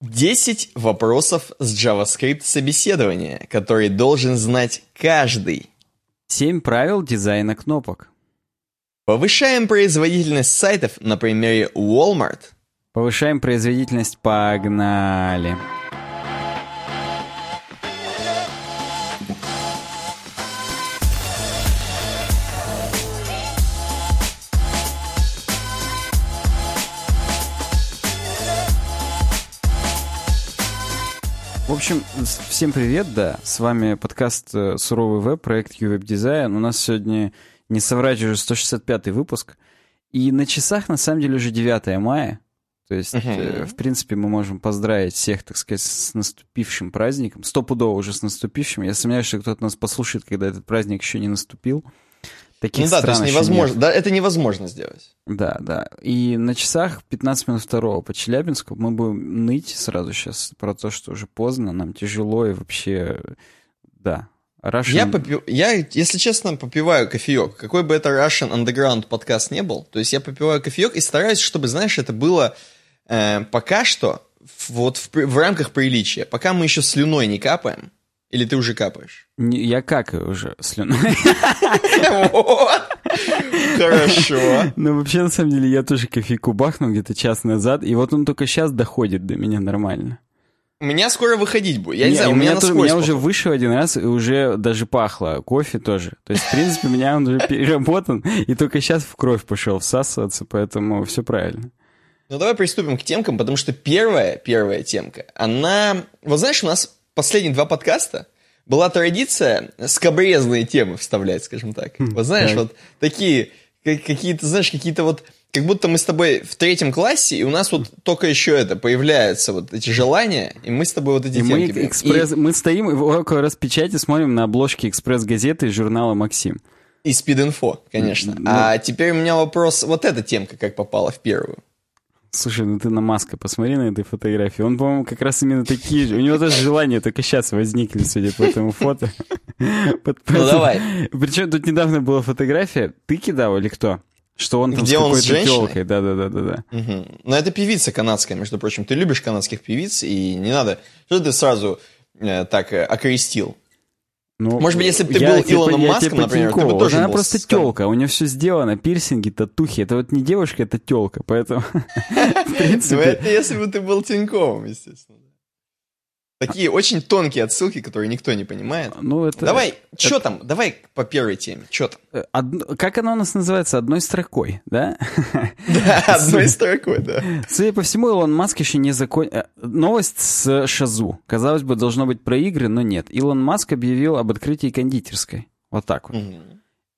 10 вопросов с JavaScript собеседования, которые должен знать каждый. 7 правил дизайна кнопок. Повышаем производительность сайтов на примере Walmart. Повышаем производительность, погнали. В общем, всем привет, да. С вами подкаст э, «Суровый веб», проект UWeb Design. У нас сегодня, не соврать, уже 165 выпуск. И на часах, на самом деле, уже 9 мая. То есть, uh-huh. в принципе, мы можем поздравить всех, так сказать, с наступившим праздником. Стопудово уже с наступившим. Я сомневаюсь, что кто-то нас послушает, когда этот праздник еще не наступил. Таких ну да, то есть невозможно, да, это невозможно сделать. Да, да. И на часах 15 минут второго по Челябинску мы будем ныть сразу сейчас про то, что уже поздно, нам тяжело и вообще, да. Russian... Я, попив... я, если честно, попиваю кофеек. Какой бы это Russian Underground подкаст не был, то есть я попиваю кофеек и стараюсь, чтобы, знаешь, это было э, пока что вот в, в рамках приличия. Пока мы еще слюной не капаем, или ты уже капаешь? Не, я какаю уже слюной. Хорошо. Ну, вообще, на самом деле, я тоже кофейку бахнул где-то час назад, и вот он только сейчас доходит до меня нормально. У меня скоро выходить будет. Я не, не знаю, у меня, меня, меня уже вышел один раз, и уже даже пахло. Кофе тоже. То есть, в принципе, у меня он уже переработан, и только сейчас в кровь пошел всасываться, поэтому все правильно. Ну, давай приступим к темкам, потому что первая, первая темка, она... Вот знаешь, у нас последние два подкаста была традиция скобрезные темы вставлять, скажем так. Хм, вот знаешь, вот такие, какие-то, знаешь, какие-то вот как будто мы с тобой в третьем классе, и у нас вот только еще это появляются вот эти желания, и мы с тобой вот эти и мы, экспресс, и... мы стоим около распечати, смотрим на обложки экспресс-газеты из журнала «Максим». И спид-инфо, конечно. Ну... А теперь у меня вопрос, вот эта темка как попала в первую? Слушай, ну ты на Маска посмотри на этой фотографии. Он, по-моему, как раз именно такие же. У него даже желания только сейчас возникли, судя по этому фото. Ну давай. Причем тут недавно была фотография. Ты кидал или кто? Что он там Где с какой-то телкой. Да-да-да-да. Угу. Но это певица канадская, между прочим. Ты любишь канадских певиц, и не надо... Что ты сразу э, так э, окрестил? Ну, Может быть, если бы ты я, был типа, Илоном Маском, типа например, ты бы тоже Она был просто телка, у нее все сделано, пирсинги, татухи. Это вот не девушка, это телка, поэтому... Ну, это если бы ты был Тиньковым, естественно. Такие очень тонкие отсылки, которые никто не понимает. Ну, это... Давай, это... что там? Давай по первой теме. Что там? Э, од... Как она у нас называется? Одной строкой, да? Да, одной строкой, да. Судя по всему, Илон Маск еще не закончил... Э, новость с Шазу. Казалось бы, должно быть про игры, но нет. Илон Маск объявил об открытии кондитерской. Вот так вот.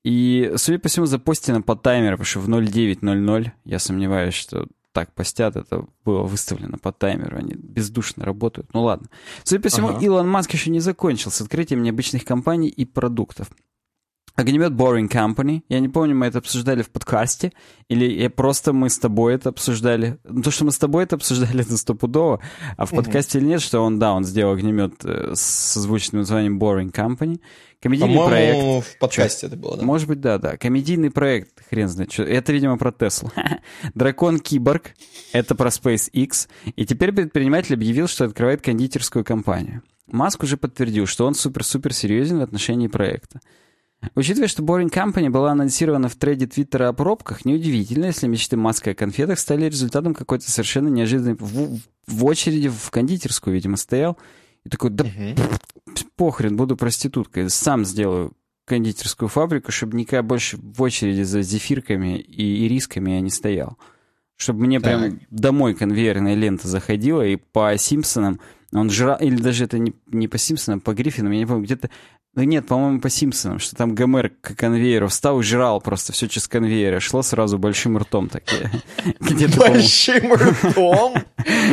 И, судя по всему, запостено по таймеру, потому что в 09.00, я сомневаюсь, что так постят, это было выставлено по таймеру, они бездушно работают. Ну ладно. Судя по всему, ага. Илон Маск еще не закончил с открытием необычных компаний и продуктов. Огнемет Boring Company. Я не помню, мы это обсуждали в подкасте, или просто мы с тобой это обсуждали. Ну, то, что мы с тобой это обсуждали, это стопудово. А в подкасте или нет, что он, да, он сделал огнемет э, с озвученным названием Boring Company. Комедийный проект. в подкасте Чё? это было, да? Может быть, да, да. Комедийный проект, хрен знает что. Это, видимо, про Теслу. Дракон Киборг. Это про SpaceX. И теперь предприниматель объявил, что открывает кондитерскую компанию. Маск уже подтвердил, что он супер-супер серьезен в отношении проекта. Учитывая, что Boring Company была анонсирована в трейде Твиттера о пробках, неудивительно, если мечты Маска о конфетах стали результатом какой-то совершенно неожиданной... В, в очереди в кондитерскую, видимо, стоял и такой, да угу. похрен, буду проституткой, сам сделаю кондитерскую фабрику, чтобы никогда больше в очереди за зефирками и ирисками я не стоял. Чтобы мне так. прям домой конвейерная лента заходила, и по Симпсонам он жрал, или даже это не, не по Симпсонам, по Гриффинам, я не помню, где-то ну нет, по-моему, по Симпсонам, что там Гомер к конвейеру встал жрал просто все через конвейер. Шло сразу большим ртом такие. Большим ртом?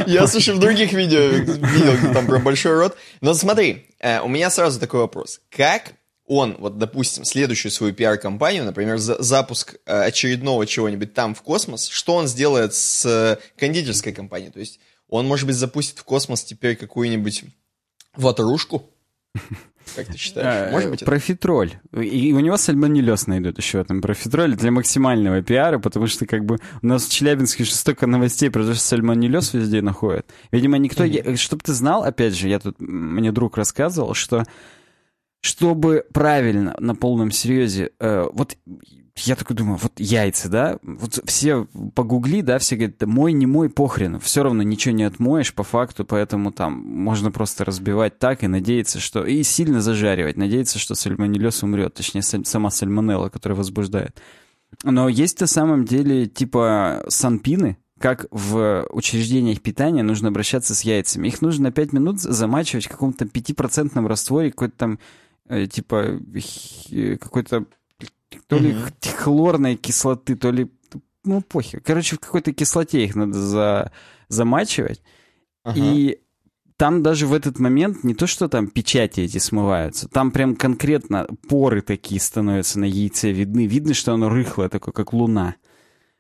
Я, слушай, в других видео видел там про большой рот. Но смотри, э, у меня сразу такой вопрос. Как он, вот, допустим, следующую свою пиар-компанию, например, за запуск э, очередного чего-нибудь там в космос, что он сделает с э, кондитерской компанией? То есть он, может быть, запустит в космос теперь какую-нибудь ватрушку? Как ты считаешь? Может быть, это- Профитроль. И у него сальмонеллез найдут еще в этом профитроле для максимального пиара, потому что как бы у нас в Челябинске же столько новостей про то, что сальмонеллез везде находят. Видимо, никто... я- Чтоб ты знал, опять же, я тут... Мне друг рассказывал, что чтобы правильно, на полном серьезе, э, вот я такой думаю, вот яйца, да, вот все погугли, да, все говорят, мой, не мой, похрен, все равно ничего не отмоешь по факту, поэтому там можно просто разбивать так и надеяться, что... И сильно зажаривать, надеяться, что сальмонеллез умрет, точнее, сам- сама сальмонелла, которая возбуждает. Но есть на самом деле, типа, санпины, как в учреждениях питания нужно обращаться с яйцами. Их нужно на 5 минут замачивать в каком-то 5% растворе, какой-то там, типа, х- какой-то то ли х- хлорной кислоты, то ли... Ну, похер. Короче, в какой-то кислоте их надо за, замачивать. Ага. И там даже в этот момент не то, что там печати эти смываются, там прям конкретно поры такие становятся на яйце видны. Видно, что оно рыхлое, такое, как луна.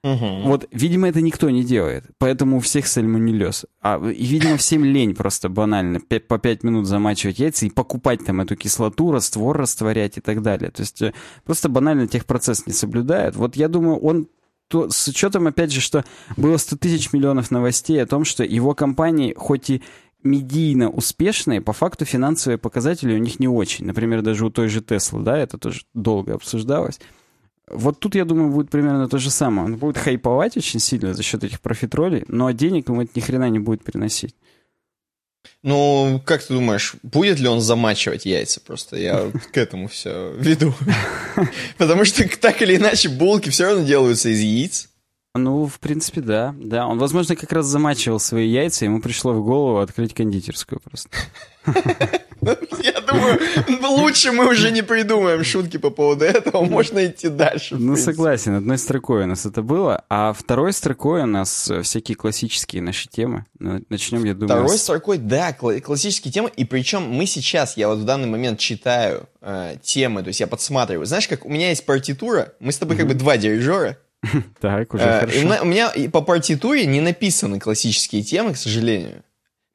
Мгм. Вот, видимо, это никто не делает, поэтому у всех сальмонеллез. А, видимо, всем лень просто банально по 5 минут замачивать яйца и покупать там эту кислоту, раствор растворять и так далее. То есть э, просто банально техпроцесс не соблюдают. Вот я думаю, он то, с учетом, опять же, что было 100 тысяч миллионов новостей о том, что его компании, хоть и медийно успешные, по факту финансовые показатели у них не очень. Например, даже у той же Теслы, да, это тоже долго обсуждалось. Вот тут, я думаю, будет примерно то же самое. Он будет хайповать очень сильно за счет этих профитролей, но денег ему это ни хрена не будет приносить. Ну, как ты думаешь, будет ли он замачивать яйца? Просто я к этому все веду. Потому что так или иначе булки все равно делаются из яиц. Ну, в принципе, да. Да, он, возможно, как раз замачивал свои яйца, ему пришло в голову открыть кондитерскую просто. Я думаю, лучше мы уже не придумаем шутки по поводу этого. Можно идти дальше. Ну, согласен, одной строкой у нас это было, а второй строкой у нас э, всякие классические наши темы. Ну, Начнем, я думаю, Второй с- строкой, да, кла- классические темы. И причем мы сейчас, я вот в данный момент читаю э, темы, то есть я подсматриваю. Знаешь, как у меня есть партитура, мы с тобой как бы два дирижера. Так, уже Э, хорошо. у меня- по партитуре не написаны классические темы, к сожалению.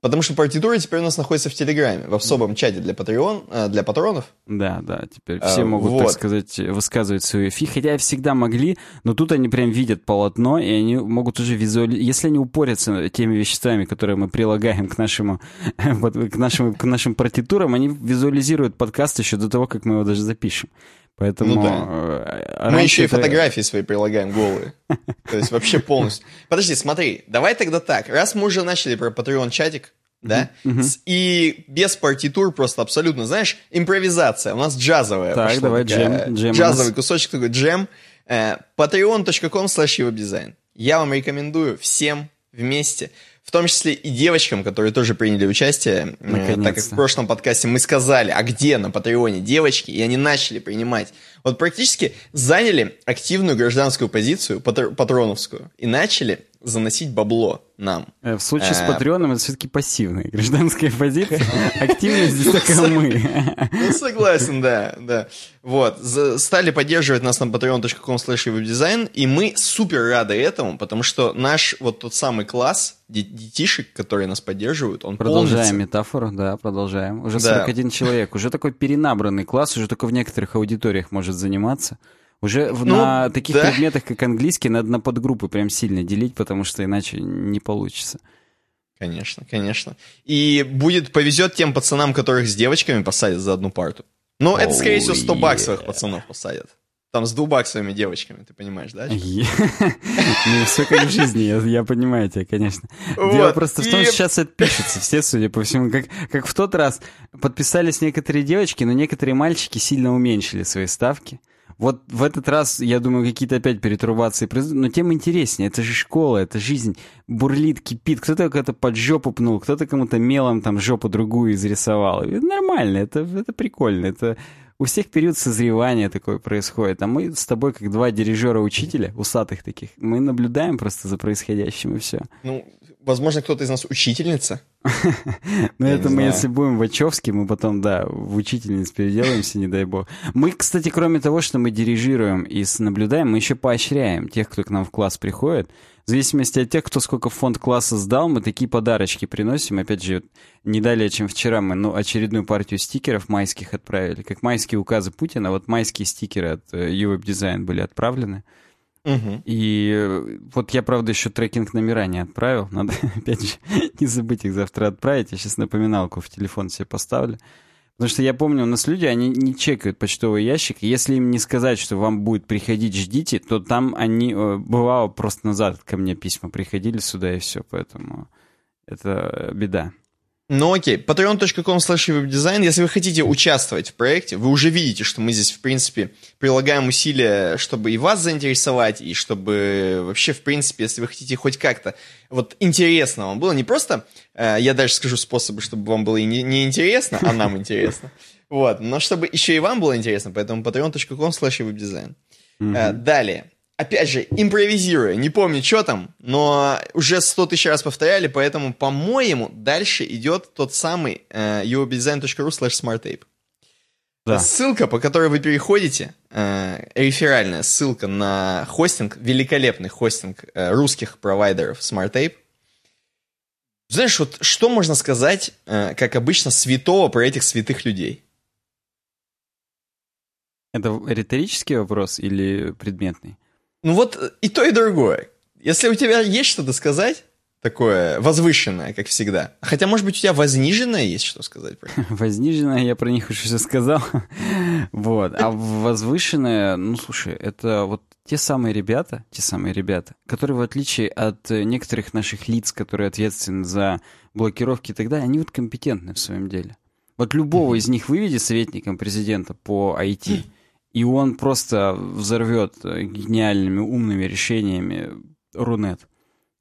Потому что партитура теперь у нас находится в Телеграме, в особом чате для, патреон, э, для патронов. Да, да, теперь А, все могут, так вот. сказать, высказывать свою фи, хотя всегда могли, но тут они прям видят полотно, и они могут уже визуализировать, если они упорятся теми веществами, которые мы прилагаем к нашему, к нашим, к нашим партитурам, они визуализируют подкаст еще до того, как мы его даже запишем. Поэтому... Ну да. э, Мы еще и фотографии свои прилагаем голые. То есть вообще полностью. Подожди, смотри, давай тогда так. Раз мы уже начали про Patreon чатик, да, и без партитур просто абсолютно, знаешь, импровизация. У нас джазовая. Так, давай джем, Джазовый кусочек такой, джем. Э, patreon.com slash. Я вам рекомендую всем вместе, в том числе и девочкам, которые тоже приняли участие, э, так как в Наконец-то. прошлом подкасте мы сказали, а где на Патреоне девочки, и они начали принимать. Вот практически заняли активную гражданскую позицию, патр- патроновскую, и начали заносить бабло нам. Э, В случае с Э, Патреоном это все-таки пассивная гражданская позиция. Активность здесь только мы. Ну, согласен, да, да. Вот, стали поддерживать нас на patreon.com slash и мы супер рады этому, потому что наш вот тот самый класс де- детишек, которые нас поддерживают, он Продолжаем полнится. метафору, да, продолжаем. Уже Да. 41 человек, уже такой перенабранный класс, уже только в некоторых аудиториях может заниматься. Уже в- Ну, на таких да. предметах, как английский, надо на подгруппы прям сильно делить, потому что иначе не получится. Конечно, конечно. И будет, повезет тем пацанам, которых с девочками посадят за одну парту. Ну, это, скорее всего, 100 Oh, баксовых yeah. пацанов посадят. Там с двухбаксовыми девочками, ты понимаешь, да? Ну, все как в жизни, я, понимаю тебя, конечно. Дело просто в том, что сейчас отпишутся все, судя по всему. Как, в тот раз подписались некоторые девочки, но некоторые мальчики сильно уменьшили свои ставки. Вот в этот раз, я думаю, какие-то опять перетрубации произойдут, но тем интереснее. Это же школа, это жизнь бурлит, кипит. Кто-то кого-то под жопу пнул, кто-то кому-то мелом там жопу другую изрисовал. Это нормально, это, это прикольно. Это у всех период созревания такое происходит. А мы с тобой, как два дирижера-учителя, усатых таких, мы наблюдаем просто за происходящим и все. Ну, Возможно, кто-то из нас учительница. Ну, это мы, если будем Вачовски, мы потом, да, в учительниц переделаемся, не дай бог. Мы, кстати, кроме того, что мы дирижируем и наблюдаем, мы еще поощряем тех, кто к нам в класс приходит. В зависимости от тех, кто сколько фонд класса сдал, мы такие подарочки приносим. Опять же, не далее, чем вчера мы ну, очередную партию стикеров майских отправили. Как майские указы Путина, вот майские стикеры от UWeb э, Design были отправлены. Угу. И э, вот я, правда, еще трекинг номера не отправил. Надо, опять же, не забыть их завтра отправить. Я сейчас напоминалку в телефон себе поставлю. Потому что я помню, у нас люди, они не чекают почтовый ящик. Если им не сказать, что вам будет приходить, ждите, то там они, э, бывало, просто назад ко мне письма приходили сюда и все. Поэтому это беда. Ну окей, patreon.com slash webdesign. Если вы хотите участвовать в проекте, вы уже видите, что мы здесь, в принципе, прилагаем усилия, чтобы и вас заинтересовать, и чтобы вообще, в принципе, если вы хотите хоть как-то вот интересно вам было, не просто, э, я дальше скажу способы, чтобы вам было и не, не интересно, а нам интересно, вот, но чтобы еще и вам было интересно, поэтому patreon.com slash webdesign. Э, далее опять же, импровизируя, не помню, что там, но уже сто тысяч раз повторяли, поэтому, по-моему, дальше идет тот самый э, uobdesign.ru slash smarttape. Да. Ссылка, по которой вы переходите, э, реферальная ссылка на хостинг, великолепный хостинг э, русских провайдеров SmartTape. Знаешь, вот что можно сказать, э, как обычно, святого про этих святых людей? Это риторический вопрос или предметный? Ну вот и то, и другое. Если у тебя есть что-то сказать, такое возвышенное, как всегда. Хотя, может быть, у тебя возниженное есть что сказать про них. Возниженное, я про них уже все сказал. вот. А возвышенное, ну, слушай, это вот те самые ребята, те самые ребята, которые, в отличие от некоторых наших лиц, которые ответственны за блокировки и так далее, они вот компетентны в своем деле. Вот любого из них выведи советником президента по IT, и он просто взорвет гениальными умными решениями Рунет.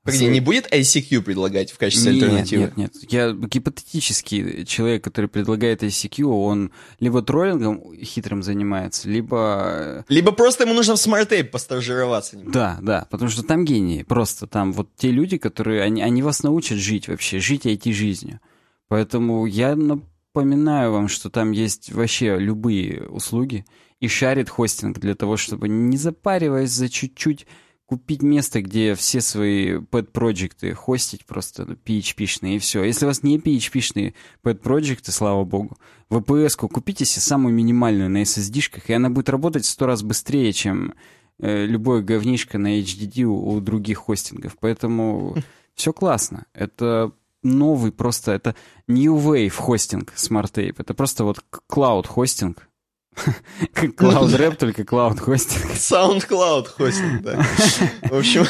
Погоди, не будет ICQ предлагать в качестве нет, альтернативы? Нет, нет. Я гипотетический человек, который предлагает ICQ, он либо троллингом хитрым занимается, либо... Либо просто ему нужно в SmartApe постажироваться. Да, да, потому что там гении. Просто там вот те люди, которые... Они, они вас научат жить вообще, жить IT-жизнью. Поэтому я напоминаю вам, что там есть вообще любые услуги и shared hosting для того, чтобы не запариваясь за чуть-чуть купить место, где все свои pet-проекты хостить просто PHP-шные и все. Если у вас не PHP-шные pet-проекты, слава богу, VPS-ку купите себе самую минимальную на SSD-шках, и она будет работать в сто раз быстрее, чем э, любое говнишко на HDD у, у других хостингов. Поэтому все классно. Это новый просто, это new wave хостинг Smart Tape. Это просто вот cloud хостинг как Cloud Rap, только Cloud хостинг. SoundCloud хостинг, да. В общем,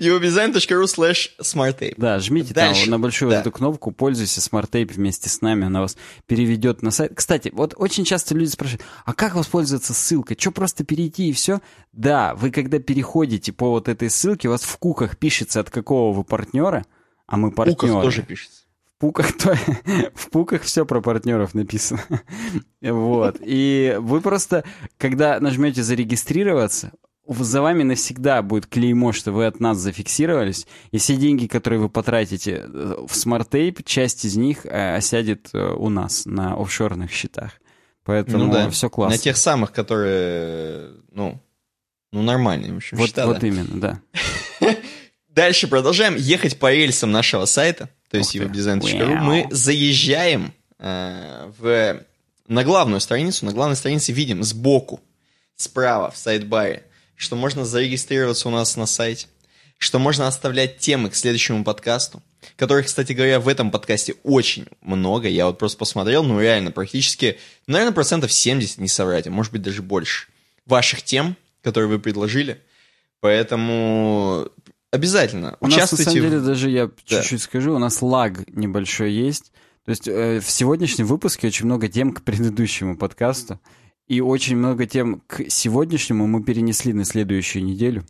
uobdesign.ru slash smarttape. Да, жмите там на большую эту кнопку, пользуйся SmartTape вместе с нами, она вас переведет на сайт. Кстати, вот очень часто люди спрашивают, а как воспользоваться ссылкой? Что, просто перейти и все? Да, вы когда переходите по вот этой ссылке, у вас в куках пишется, от какого вы партнера, а мы партнеры. В куках тоже пишется пуках, то, в пуках все про партнеров написано. вот. И вы просто, когда нажмете зарегистрироваться, за вами навсегда будет клеймо, что вы от нас зафиксировались, и все деньги, которые вы потратите э, в SmartApe, часть из них э, осядет э, у нас на офшорных счетах. Поэтому ну, да. все классно. На тех самых, которые, ну, ну нормальные, в общем, Вот, счета, вот да. именно, да. Дальше продолжаем ехать по рельсам нашего сайта то есть webdesign.ru, мы заезжаем э, в, на главную страницу. На главной странице видим сбоку, справа в сайт-баре, что можно зарегистрироваться у нас на сайте, что можно оставлять темы к следующему подкасту, которых, кстати говоря, в этом подкасте очень много. Я вот просто посмотрел, ну реально, практически, наверное, процентов 70, не соврать, а может быть даже больше, ваших тем, которые вы предложили. Поэтому Обязательно. У нас, на самом деле, даже я чуть-чуть скажу, у нас лаг небольшой есть. То есть э, в сегодняшнем выпуске очень много тем к предыдущему подкасту. И очень много тем к сегодняшнему мы перенесли на следующую неделю.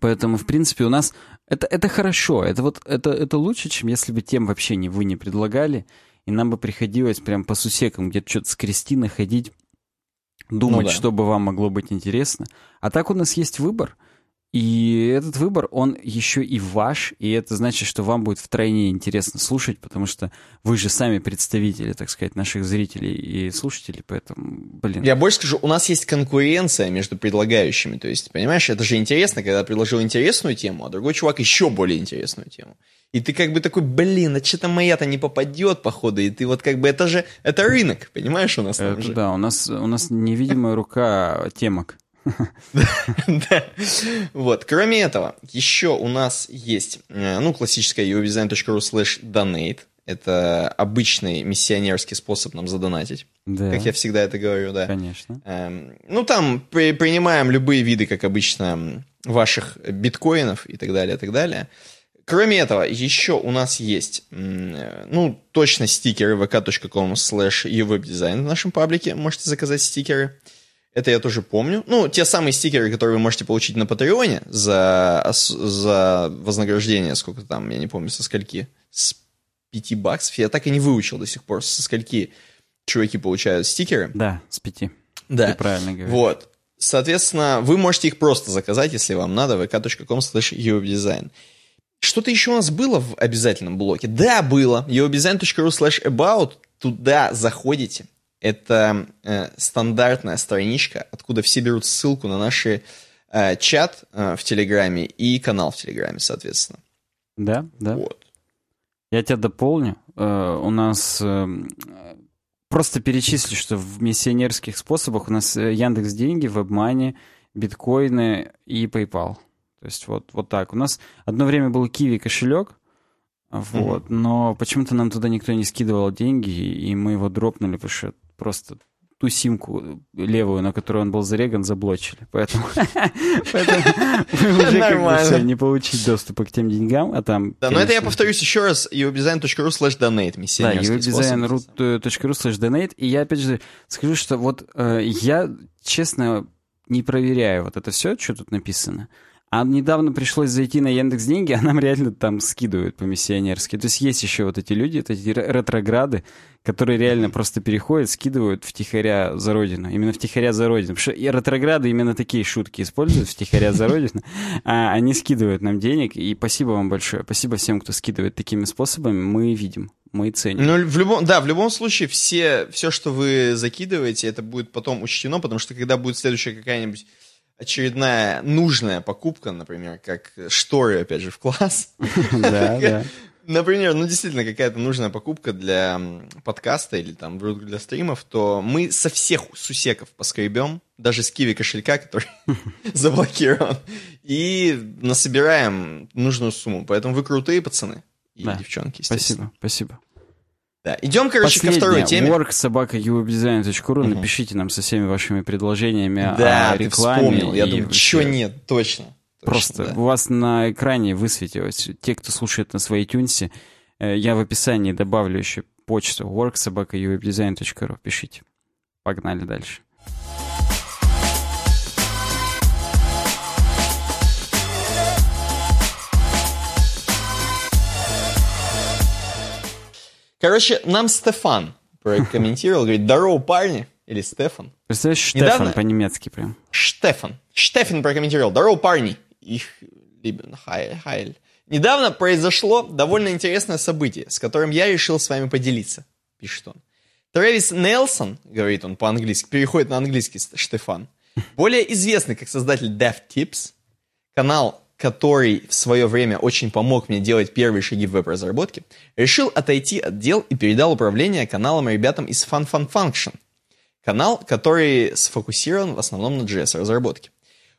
Поэтому, в принципе, у нас это, это хорошо. Это вот это, это лучше, чем если бы тем вообще не вы не предлагали. И нам бы приходилось прям по сусекам где-то что-то скрести, находить, думать, ну, да. что бы вам могло быть интересно. А так у нас есть выбор — И этот выбор, он еще и ваш, и это значит, что вам будет втройне интересно слушать, потому что вы же сами представители, так сказать, наших зрителей и слушателей, поэтому, блин. Я больше скажу, у нас есть конкуренция между предлагающими, то есть, понимаешь, это же интересно, когда предложил интересную тему, а другой чувак еще более интересную тему. И ты как бы такой, блин, а что-то моя-то не попадет, походу, и ты вот как бы, это же, это рынок, понимаешь, у нас там это, же. Да, у нас, у нас невидимая рука темок. Вот. Кроме этого, еще у нас есть, э, ну, классическая uwdesign.ru slash donate. Это обычный миссионерский способ нам задонатить. Да. Как я всегда это говорю, да. Конечно. Эм, ну, там при, принимаем любые виды, как обычно, ваших биткоинов и так далее, и так далее. Кроме этого, еще у нас есть, э, ну, точно стикеры vk.com slash uwebdesign в нашем паблике. Можете заказать стикеры. Это я тоже помню. Ну, те самые стикеры, которые вы можете получить на Патреоне за, за вознаграждение, сколько там, я не помню, со скольки, с 5 баксов. Я так и не выучил до сих пор, со скольки чуваки получают стикеры. Да, с 5. Да. Ты правильно говоришь. Вот. Соответственно, вы можете их просто заказать, если вам надо, vk.com slash Что-то еще у нас было в обязательном блоке? Да, было. uwebdesign.ru slash about. Туда заходите, это э, стандартная страничка, откуда все берут ссылку на наш э, чат э, в Телеграме и канал в Телеграме, соответственно. Да, да. Вот. Я тебя дополню. Э, у нас э, просто перечислю, что в миссионерских способах у нас э, Яндекс деньги, WebMoney, биткоины и PayPal. То есть вот, вот так. У нас одно время был Kiwi кошелек, вот, mm-hmm. но почему-то нам туда никто не скидывал деньги, и мы его дропнули, потому что просто ту симку левую, на которую он был зареган, заблочили. Поэтому, уже как бы не получить доступа к тем деньгам, а там... Да, но это я повторюсь еще раз, uwebdesign.ru slash donate, Да, uwebdesign.ru slash donate, и я опять же скажу, что вот э, я, честно, не проверяю вот это все, что тут написано. А недавно пришлось зайти на Яндекс Деньги, а нам реально там скидывают по-миссионерски. То есть есть еще вот эти люди, вот эти ретрограды, которые реально просто переходят, скидывают втихаря за родину. Именно втихаря за родину. Потому что и ретрограды именно такие шутки используют, втихаря за родину. А они скидывают нам денег, и спасибо вам большое. Спасибо всем, кто скидывает такими способами. Мы видим, мы ценим. Ну, в любом, да, в любом случае, все, все, что вы закидываете, это будет потом учтено, потому что когда будет следующая какая-нибудь очередная нужная покупка, например, как шторы, опять же, в класс. Да, да. Например, ну действительно какая-то нужная покупка для подкаста или там для стримов, то мы со всех сусеков поскребем, даже с киви кошелька, который заблокирован, и насобираем нужную сумму. Поэтому вы крутые пацаны и девчонки. Спасибо, спасибо. Да. Идем, короче, Последнее. ко второй теме. Work собака uwebdesign.ru. Угу. Напишите нам со всеми вашими предложениями да, о рекламе. Ты вспомнил. Я думаю, чего нет, точно. Просто да. у вас на экране высветилось. Те, кто слушает на своей тюнсе, я в описании добавлю еще почту worksobaka.uwebdesign.ru. Пишите. Погнали дальше. Короче, нам Стефан прокомментировал, говорит, здорово, парни, или Стефан. Представляешь, Штефан Недавно... по-немецки прям. Штефан. Штефан прокомментировал, здорово, парни. Их либен хайль. Недавно произошло довольно интересное событие, с которым я решил с вами поделиться, пишет он. Трэвис Нелсон, говорит он по-английски, переходит на английский Штефан, более известный как создатель Dev Tips, канал который в свое время очень помог мне делать первые шаги в веб-разработке, решил отойти от дел и передал управление каналом ребятам из Fun Fun Function. Канал, который сфокусирован в основном на JS-разработке.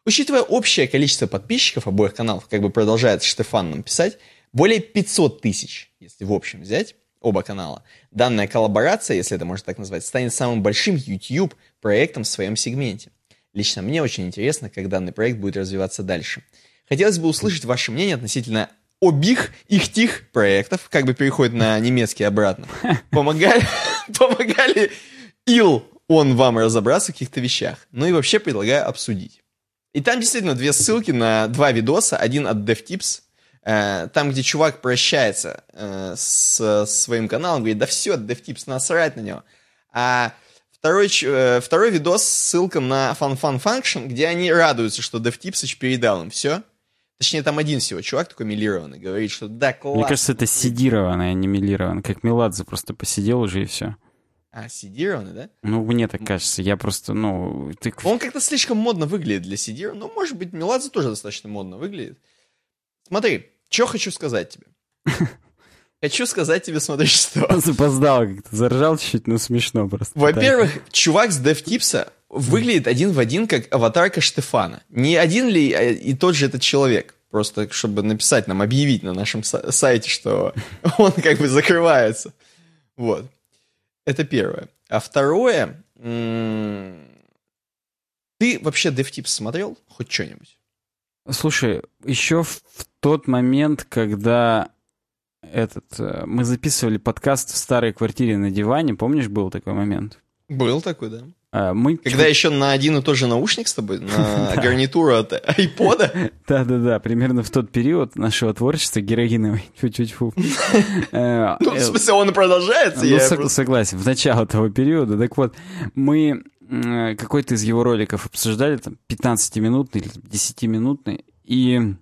Учитывая общее количество подписчиков обоих каналов, как бы продолжает Штефан нам писать, более 500 тысяч, если в общем взять, оба канала. Данная коллаборация, если это можно так назвать, станет самым большим YouTube проектом в своем сегменте. Лично мне очень интересно, как данный проект будет развиваться дальше – Хотелось бы услышать ваше мнение относительно обих их тих проектов, как бы переходит на немецкий обратно. Помогали, помогали ил он вам разобраться в каких-то вещах. Ну и вообще предлагаю обсудить. И там действительно две ссылки на два видоса. Один от DevTips, э, там, где чувак прощается э, с своим каналом, говорит, да все, DevTips, насрать на него. А Второй, э, второй видос с ссылкой на Fun Fun Function, где они радуются, что DevTipsich передал им все. Точнее, там один всего чувак такой милированный, говорит, что да, классно. Мне кажется, это сидированное, а не милированное. Как Меладзе просто посидел уже и все. А, сидированный, да? Ну, мне так кажется. Я просто, ну... Ты... Он как-то слишком модно выглядит для сидированного. Ну, может быть, Меладзе тоже достаточно модно выглядит. Смотри, что хочу сказать тебе. Хочу сказать тебе, смотри, что... Запоздал как-то, заржал чуть-чуть, но смешно просто. Во-первых, чувак с DevTips выглядит один в один, как аватарка Штефана. Не один ли а и тот же этот человек? Просто чтобы написать нам, объявить на нашем сайте, что он как бы закрывается. Вот. Это первое. А второе... Ты вообще DevTips смотрел? Хоть что-нибудь? Слушай, еще в тот момент, когда этот, э, мы записывали подкаст в старой квартире на диване, помнишь, был такой момент? Был такой, да. А, мы... Когда еще на один и тот же наушник с тобой, на гарнитуру от айпода. Да-да-да, примерно в тот период нашего творчества героиновой. Чуть-чуть фу. Э, ну, в э, смысле, он продолжается? Ну, согласен, в начало того периода. Так вот, мы какой-то из его роликов обсуждали, там, 15-минутный или 10-минутный, и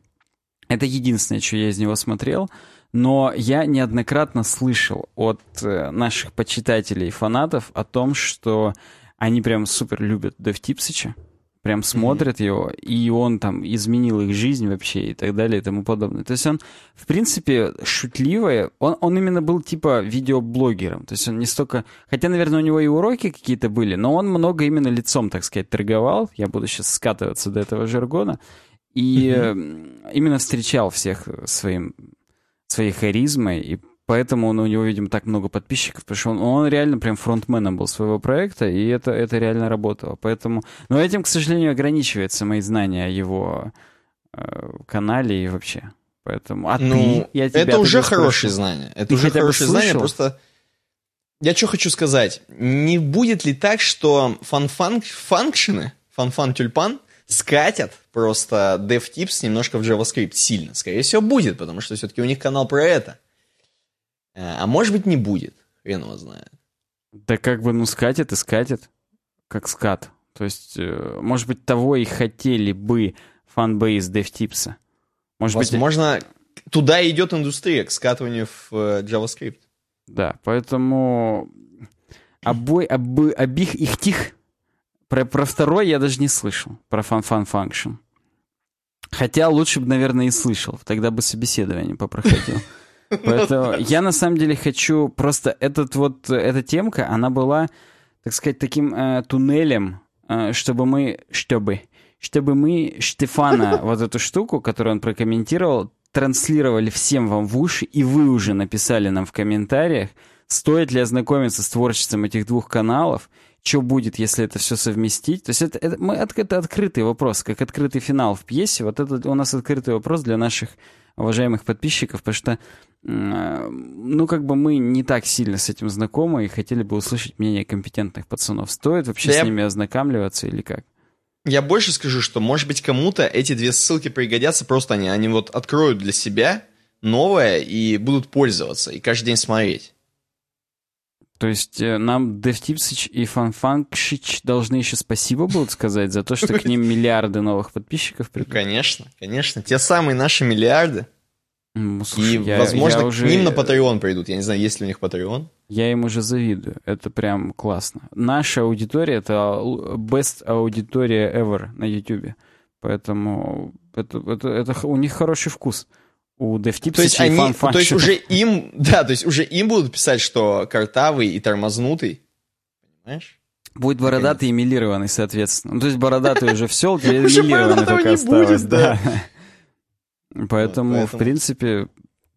это единственное, что я из него смотрел — но я неоднократно слышал от э, наших почитателей и фанатов о том, что они прям супер любят Дэв Типсича, прям смотрят mm-hmm. его, и он там изменил их жизнь вообще и так далее и тому подобное. То есть он, в принципе, шутливый, он, он именно был типа видеоблогером, то есть он не столько... Хотя, наверное, у него и уроки какие-то были, но он много именно лицом, так сказать, торговал, я буду сейчас скатываться до этого жаргона, и mm-hmm. именно встречал всех своим своей харизмой, и поэтому он, у него, видимо, так много подписчиков, потому что он, он реально прям фронтменом был своего проекта, и это, это реально работало. Поэтому... Но этим, к сожалению, ограничивается мои знания о его э, канале и вообще. Поэтому... А ну, ты? Я тебя это уже хорошие знания. Это ты уже хорошие знания, просто... Я что хочу сказать. Не будет ли так, что Fun Function ы, фан-фан-тюльпан скатят просто DevTips немножко в JavaScript сильно. Скорее всего, будет, потому что все-таки у них канал про это. Э, а может быть, не будет. Хрен его знает. Да как бы, ну, скатит и скатит. Как скат. То есть, э, может быть, того и хотели бы фанбейс DevTips. Может Возможно, быть... туда идет индустрия, к скатыванию в э, JavaScript. Да, поэтому обой, обы, обих их тих про, про второй я даже не слышал, про Fun Function. Хотя лучше бы, наверное, и слышал, тогда бы собеседование попроходил. Поэтому я на самом деле хочу просто этот вот эта темка, она была, так сказать, таким э, туннелем, э, чтобы мы, чтобы, чтобы мы Штефана вот эту штуку, которую он прокомментировал, транслировали всем вам в уши, и вы уже написали нам в комментариях, стоит ли ознакомиться с творчеством этих двух каналов, что будет, если это все совместить. То есть это, это, мы, это открытый вопрос, как открытый финал в пьесе. Вот это у нас открытый вопрос для наших уважаемых подписчиков, потому что, ну, как бы мы не так сильно с этим знакомы и хотели бы услышать мнение компетентных пацанов. Стоит вообще да с ними ознакомливаться или как? Я больше скажу, что, может быть, кому-то эти две ссылки пригодятся, просто они, они вот откроют для себя новое и будут пользоваться, и каждый день смотреть. То есть э, нам DevTipsich и FanFunkшич должны еще спасибо будут сказать за то, что к ним миллиарды новых подписчиков придут? Конечно, конечно. Те самые наши миллиарды. слушай, и, я, возможно, я уже... к ним на Patreon придут. Я не знаю, есть ли у них Patreon. Я им уже завидую. Это прям классно. Наша аудитория — это best аудитория ever на YouTube. Поэтому это, это, это у них хороший вкус у DevTips то есть они, то есть уже им, да, то есть уже им будут писать, что картавый и тормознутый, понимаешь? Будет бородатый и милированный, соответственно. Ну, то есть бородатый уже все, теперь милированный только осталось. Да. Поэтому, в принципе,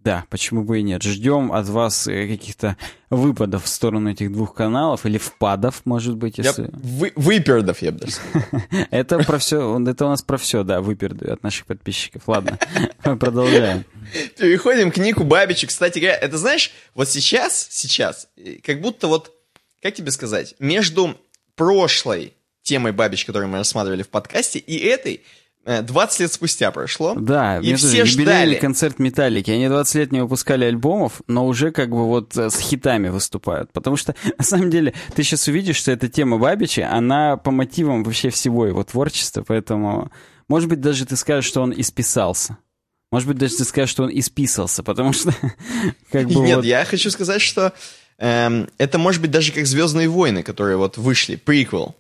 да, почему бы и нет. Ждем от вас э, каких-то выпадов в сторону этих двух каналов, или впадов, может быть, если... Я, вы, выпердов, я бы даже Это про все, это у нас про все, да, выперды от наших подписчиков. Ладно, продолжаем. Переходим к Нику Бабичу. Кстати говоря, это знаешь, вот сейчас, сейчас, э, как будто вот, как тебе сказать, между прошлой темой Бабич, которую мы рассматривали в подкасте, и этой 20 э, лет спустя прошло. Да, и все ждали. концерт Металлики. Они 20 лет не выпускали альбомов, но уже как бы вот э, с хитами выступают. Потому что, на самом деле, ты сейчас увидишь, что эта тема Бабича, она по мотивам вообще всего его творчества, поэтому, может быть, даже ты скажешь, что он исписался. Может быть, даже ты скажешь, что он исписался, потому что как бы Нет, вот... я хочу сказать, что эм, это может быть даже как «Звездные войны», которые вот вышли, приквел.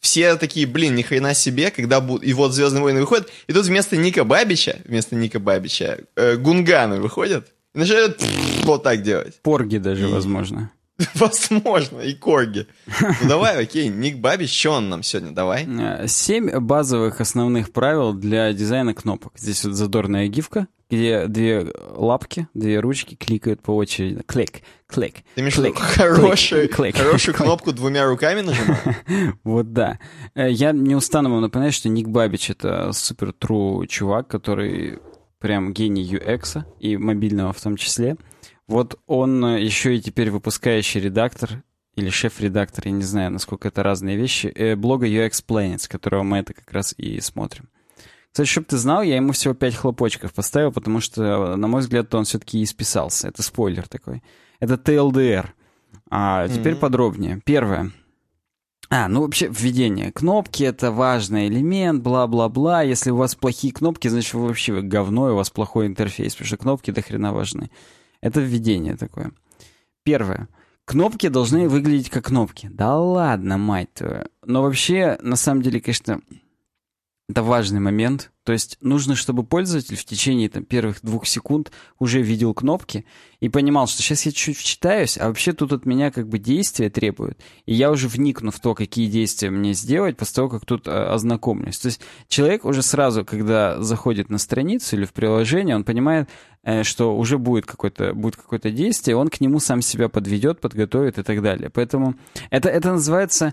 Все такие, блин, ни хрена себе, когда будут... И вот «Звездные войны» выходят, и тут вместо Ника Бабича, вместо Ника Бабича, э, Гунганы выходят и начинают вот так делать. Порги даже, возможно. Возможно, и Корги. Ну давай, окей, Ник Бабич, что он нам сегодня, давай? Э, Семь базовых основных правил для дизайна кнопок. Здесь вот задорная гифка, где две лапки, две ручки кликают по очереди. Клик, клик, Ты имеешь клик, хорошую, клик, хорошую клик. кнопку двумя руками нажимать? Вот да. Э, Я не устану вам напоминать, что Ник Бабич — это супер true чувак, который прям гений UX и мобильного в том числе. Вот он э, еще и теперь выпускающий редактор или шеф-редактор, я не знаю, насколько это разные вещи, э, блога UX Planet, с которого мы это как раз и смотрим. Кстати, чтобы ты знал, я ему всего 5 хлопочков поставил, потому что, на мой взгляд, он все-таки исписался. Это спойлер такой. Это TLDR. А теперь Мгм. подробнее. Первое. А, ну вообще введение. Кнопки — это важный элемент, бла-бла-бла. Если у вас плохие кнопки, значит вы вообще вы говно, и у вас плохой интерфейс, потому что кнопки до хрена важны. Это введение такое. Первое. Кнопки должны выглядеть как кнопки. Да ладно, мать твою. Но вообще, на самом деле, конечно, это важный момент. То есть нужно, чтобы пользователь в течение там, первых двух секунд уже видел кнопки и понимал, что сейчас я чуть-чуть вчитаюсь, а вообще тут от меня как бы действия требуют. И я уже вникну в то, какие действия мне сделать после того, как тут э, ознакомлюсь. То есть человек уже сразу, когда заходит на страницу или в приложение, он понимает, э, что уже будет какое-то будет какое-то действие, он к нему сам себя подведет, подготовит и так далее. Поэтому это, это называется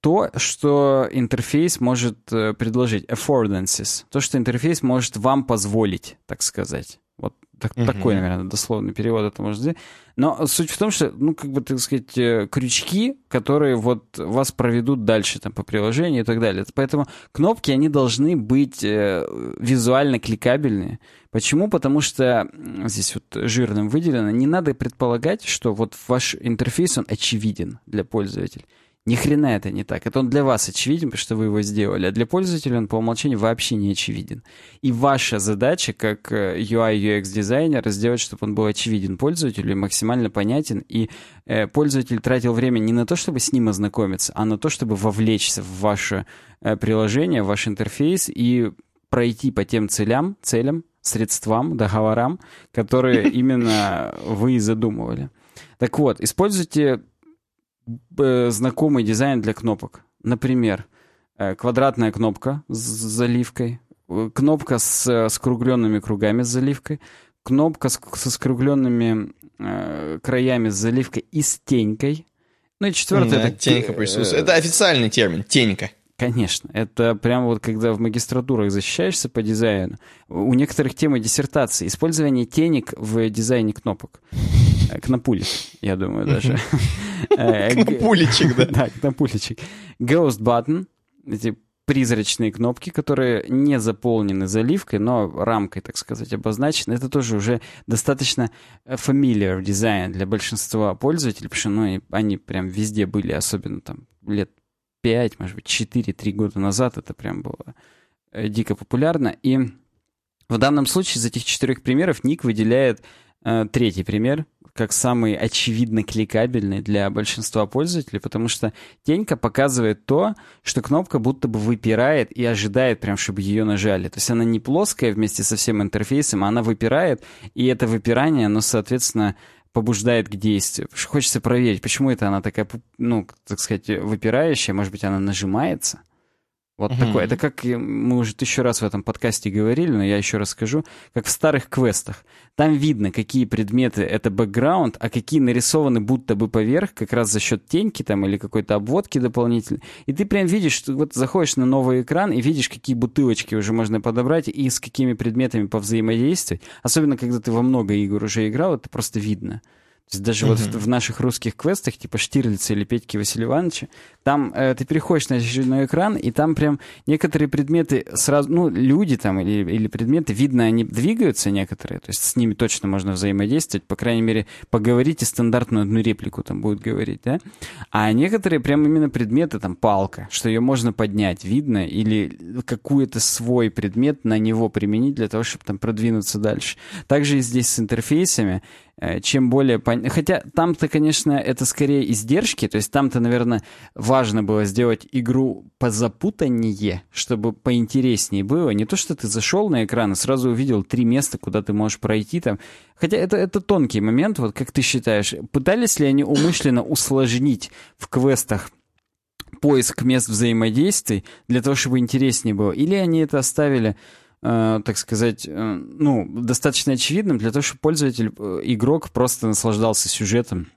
то, что интерфейс может э, предложить, affordances, то, что интерфейс может вам позволить, так сказать. Вот так- Мгм. такой, наверное, дословный перевод это может быть. Но суть в том, что, ну, как бы, так сказать, э, крючки, которые вот вас проведут дальше там по приложению и так далее. Поэтому кнопки, они должны быть э, визуально кликабельные. Почему? Потому что здесь вот жирным выделено, не надо предполагать, что вот ваш интерфейс, он очевиден для пользователя. Ни хрена это не так. Это он для вас очевиден, потому что вы его сделали, а для пользователя он по умолчанию вообще не очевиден. И ваша задача, как э, UI UX дизайнера, сделать, чтобы он был очевиден пользователю и максимально понятен, и э, пользователь тратил время не на то, чтобы с ним ознакомиться, а на то, чтобы вовлечься в ваше э, приложение, в ваш интерфейс и пройти по тем целям, целям, средствам, договорам, которые именно вы задумывали. Так вот, используйте знакомый дизайн для кнопок. Например, э, квадратная кнопка с заливкой, э, кнопка с э, скругленными кругами с заливкой, кнопка с, со скругленными э, краями с заливкой и с тенькой. Ну и четвертое... Да, это, тенька э, присутствует. Это официальный термин, тенька. Конечно, это прямо вот когда в магистратурах защищаешься по дизайну. У некоторых темы диссертации. Использование тенек в дизайне кнопок. Э, Кнопулек, я думаю, даже. Э, г- Кнопулечек, да. Да, кнопулечек. Ghost button, эти призрачные кнопки, которые не заполнены заливкой, но рамкой, так сказать, обозначены. Это тоже уже достаточно э, familiar дизайн для большинства пользователей, потому что ну, они прям везде были, особенно там лет 5, может быть, 4-3 года назад это прям было э, дико популярно. И в данном случае из этих четырех примеров Ник выделяет э, третий пример как самый очевидно кликабельный для большинства пользователей, потому что тенька показывает то, что кнопка будто бы выпирает и ожидает прям, чтобы ее нажали. То есть она не плоская вместе со всем интерфейсом, а она выпирает, и это выпирание, оно, соответственно, побуждает к действию. Хочется проверить, почему это она такая, ну, так сказать, выпирающая, может быть, она нажимается. Вот Мгм. такое. Это как и мы уже тысячу раз в этом подкасте говорили, но я еще раз скажу, как в старых квестах. Там видно, какие предметы это бэкграунд, а какие нарисованы будто бы поверх, как раз за счет теньки там или какой-то обводки дополнительной. И ты прям видишь, что вот заходишь на новый экран и видишь, какие бутылочки уже можно подобрать и с какими предметами повзаимодействовать. Особенно, когда ты во много игр уже играл, это просто видно. То есть даже mm-hmm. вот в, в наших русских квестах, типа Штирлица или Петьки Василия Ивановича, там э, ты переходишь на очередной экран, и там прям некоторые предметы сразу, ну, люди там или, или предметы, видно, они двигаются некоторые, то есть с ними точно можно взаимодействовать, по крайней мере, поговорить и стандартную одну реплику там будет говорить, да? А некоторые прям именно предметы, там, палка, что ее можно поднять, видно, или какой-то свой предмет на него применить для того, чтобы там продвинуться дальше. Также и здесь с интерфейсами, чем более... Пон... Хотя там-то, конечно, это скорее издержки, то есть там-то, наверное, важно было сделать игру позапутаннее, чтобы поинтереснее было. Не то, что ты зашел на экран и сразу увидел три места, куда ты можешь пройти там. Хотя это, это тонкий момент, вот как ты считаешь, пытались ли они умышленно усложнить в квестах поиск мест взаимодействий для того, чтобы интереснее было? Или они это оставили э, так сказать, э, ну, достаточно очевидным для того, чтобы пользователь, э, игрок просто наслаждался сюжетом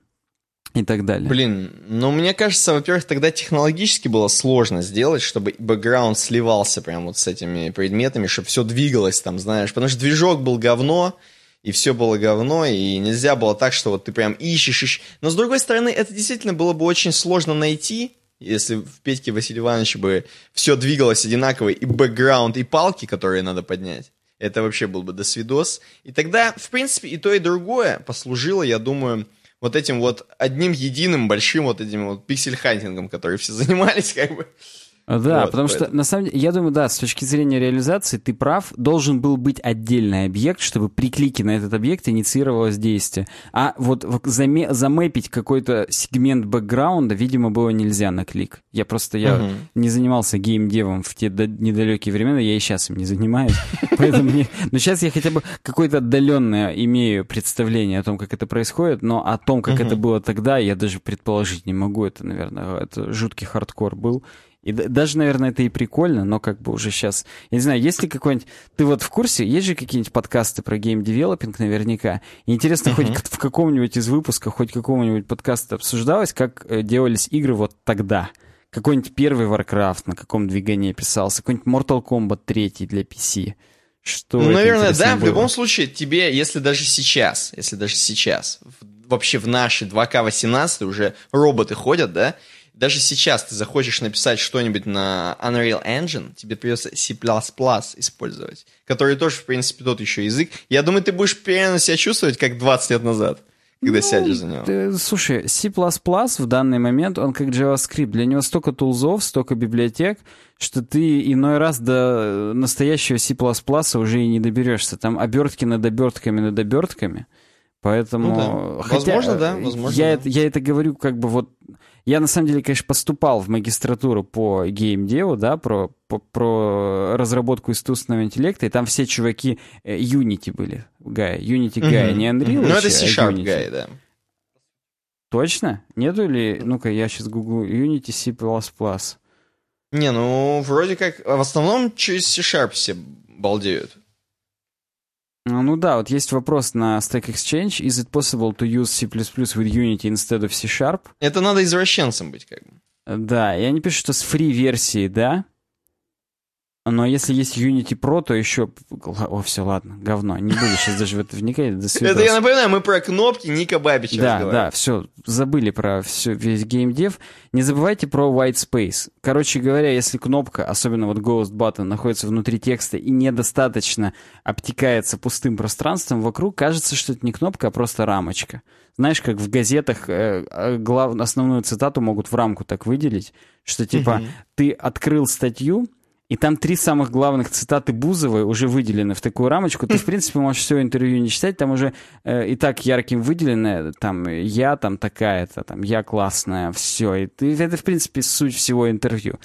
и так далее. Блин, ну мне кажется, во-первых, тогда технологически было сложно сделать, чтобы бэкграунд сливался прям вот с этими предметами, чтобы все двигалось там, знаешь, потому что движок был говно, и все было говно, и нельзя было так, что вот ты прям ищешь, ищешь. Но с другой стороны, это действительно было бы очень сложно найти, если в Петьке Василия Ивановича бы все двигалось одинаково, и бэкграунд, и палки, которые надо поднять, это вообще был бы досвидос. И тогда, в принципе, и то, и другое послужило, я думаю, вот этим вот одним единым большим вот этим вот pixel-hunting ом, который все занимались, как бы. Да, вот, потому поэтому. что, на самом деле, я думаю, да, с точки зрения реализации, ты прав, должен был быть отдельный объект, чтобы при клике на этот объект инициировалось действие. А вот заме- замэпить какой-то сегмент бэкграунда, видимо, было нельзя на клик. Я просто, я угу. не занимался геймдевом в те недалекие времена, я и сейчас им не занимаюсь. Поэтому мне... Но сейчас я хотя бы какое-то отдаленное имею представление о том, как это происходит, но о том, как это было тогда, я даже предположить не могу. Это, наверное, это жуткий хардкор был. И даже, наверное, это и прикольно, но как бы уже сейчас... Я не знаю, есть ли какой-нибудь... Ты вот в курсе? Есть же какие-нибудь подкасты про game developing наверняка? И интересно, uh-huh. хоть в каком-нибудь из выпусков, хоть какого-нибудь подкаста обсуждалось, как э, делались игры вот тогда? Какой-нибудь первый Warcraft на каком двигании писался? Какой-нибудь Mortal Kombat 3 для PC? Что ну, наверное, да. Было? В любом случае, тебе, если даже сейчас, если даже сейчас, вообще в наши 2К18 уже роботы ходят, да, даже сейчас ты захочешь написать что-нибудь на Unreal Engine, тебе придется C++ использовать, который тоже, в принципе, тот еще язык. Я думаю, ты будешь примерно себя чувствовать, как 20 лет назад когда ну, сядешь за него. Ты, слушай, C++ в данный момент, он как JavaScript. Для него столько тулзов, столько библиотек, что ты иной раз до настоящего C++ уже и не доберешься. Там обертки над обертками над обертками. Поэтому... Ну, да. Хотя, возможно, да. Возможно, я, да. Это, я это говорю как бы вот я, на самом деле, конечно, поступал в магистратуру по геймдеву, да, про, по, про разработку искусственного интеллекта, и там все чуваки э, Unity были, Гая. Unity Гая, mm-hmm. не Unreal. Ну, это C-Sharp а Гая, да. Точно? Нету ли... Ну-ка, я сейчас гуглю Unity C++. Не, ну, вроде как... В основном через C-Sharp все балдеют. А, ну да, вот есть вопрос на Stack Exchange. Is it possible to use C++ with Unity instead of C-Sharp? Это надо извращенцем быть как бы. Да, и они пишут, что с фри-версии, да, но если есть Unity Pro, то еще... О, все, ладно, говно. Не буду сейчас даже в это вникать. До Это я напоминаю, мы про кнопки Ника Бабича Да, да, все, забыли про все, весь геймдев. Не забывайте про white space. Короче говоря, если кнопка, особенно вот Ghost Button, находится внутри текста и недостаточно обтекается пустым пространством вокруг, кажется, что это не кнопка, а просто рамочка. Знаешь, как в газетах э, э глав... основную цитату могут в рамку так выделить, что типа ты открыл статью, и там три самых главных цитаты Бузовой уже выделены в такую рамочку. Ты, в принципе, можешь все интервью не читать, там уже э, и так ярким выделено, там, я там такая-то, там, я классная, все. И ты, это, в принципе, суть всего интервью.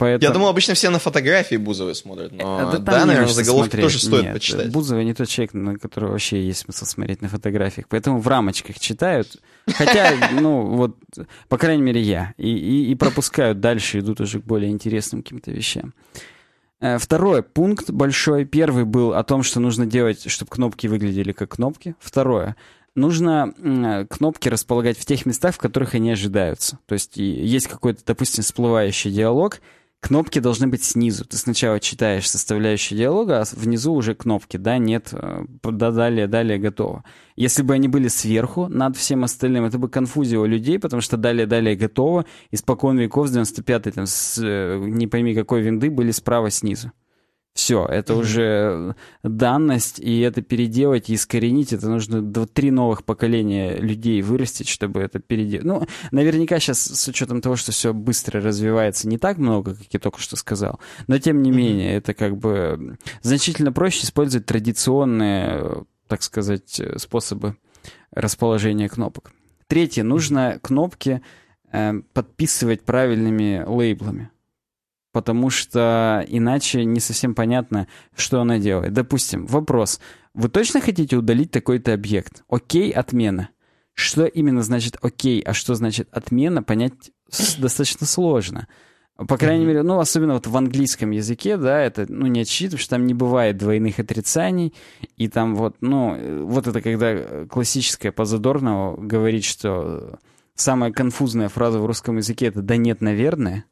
Поэтому... Я думал, обычно все на фотографии Бузовой смотрят, но да, да наверное, заголовки смотреть. тоже стоит Нет, почитать. Бузова не тот человек, на которого вообще есть смысл смотреть на фотографиях. Поэтому в рамочках читают. Хотя, ну, вот, по крайней мере, я. И, и, и пропускают дальше, идут уже к более интересным каким-то вещам. Э, второй пункт большой. Первый был о том, что нужно делать, чтобы кнопки выглядели как кнопки. Второе нужно кнопки располагать в тех местах, в которых они ожидаются. То есть есть какой-то, допустим, всплывающий диалог, Кнопки должны быть снизу. Ты сначала читаешь составляющие диалога, а внизу уже кнопки. Да, нет, э, да, далее, далее, готово. Если бы они были сверху над всем остальным, это бы конфузило людей, потому что далее, далее, готово. Испокон веков с 95-й, там, с, э, не пойми какой винды, были справа снизу. Все, это mm-hmm. уже данность, и это переделать и искоренить, это нужно три новых поколения людей вырастить, чтобы это переделать. Ну, наверняка сейчас, с учетом того, что все быстро развивается, не так много, как я только что сказал, но тем не mm-hmm. менее, это как бы значительно проще использовать традиционные, так сказать, способы расположения кнопок. Третье, нужно кнопки э, подписывать правильными лейблами потому что иначе не совсем понятно, что она делает. Допустим, вопрос. Вы точно хотите удалить такой-то объект? Окей, отмена. Что именно значит окей, а что значит отмена, понять достаточно сложно. По крайней мере, ну, особенно вот в английском языке, да, это, ну, не очевидно, что там не бывает двойных отрицаний, и там вот, ну, вот это когда классическая по Задорнову говорит, что самая конфузная фраза в русском языке — это «да нет, наверное»,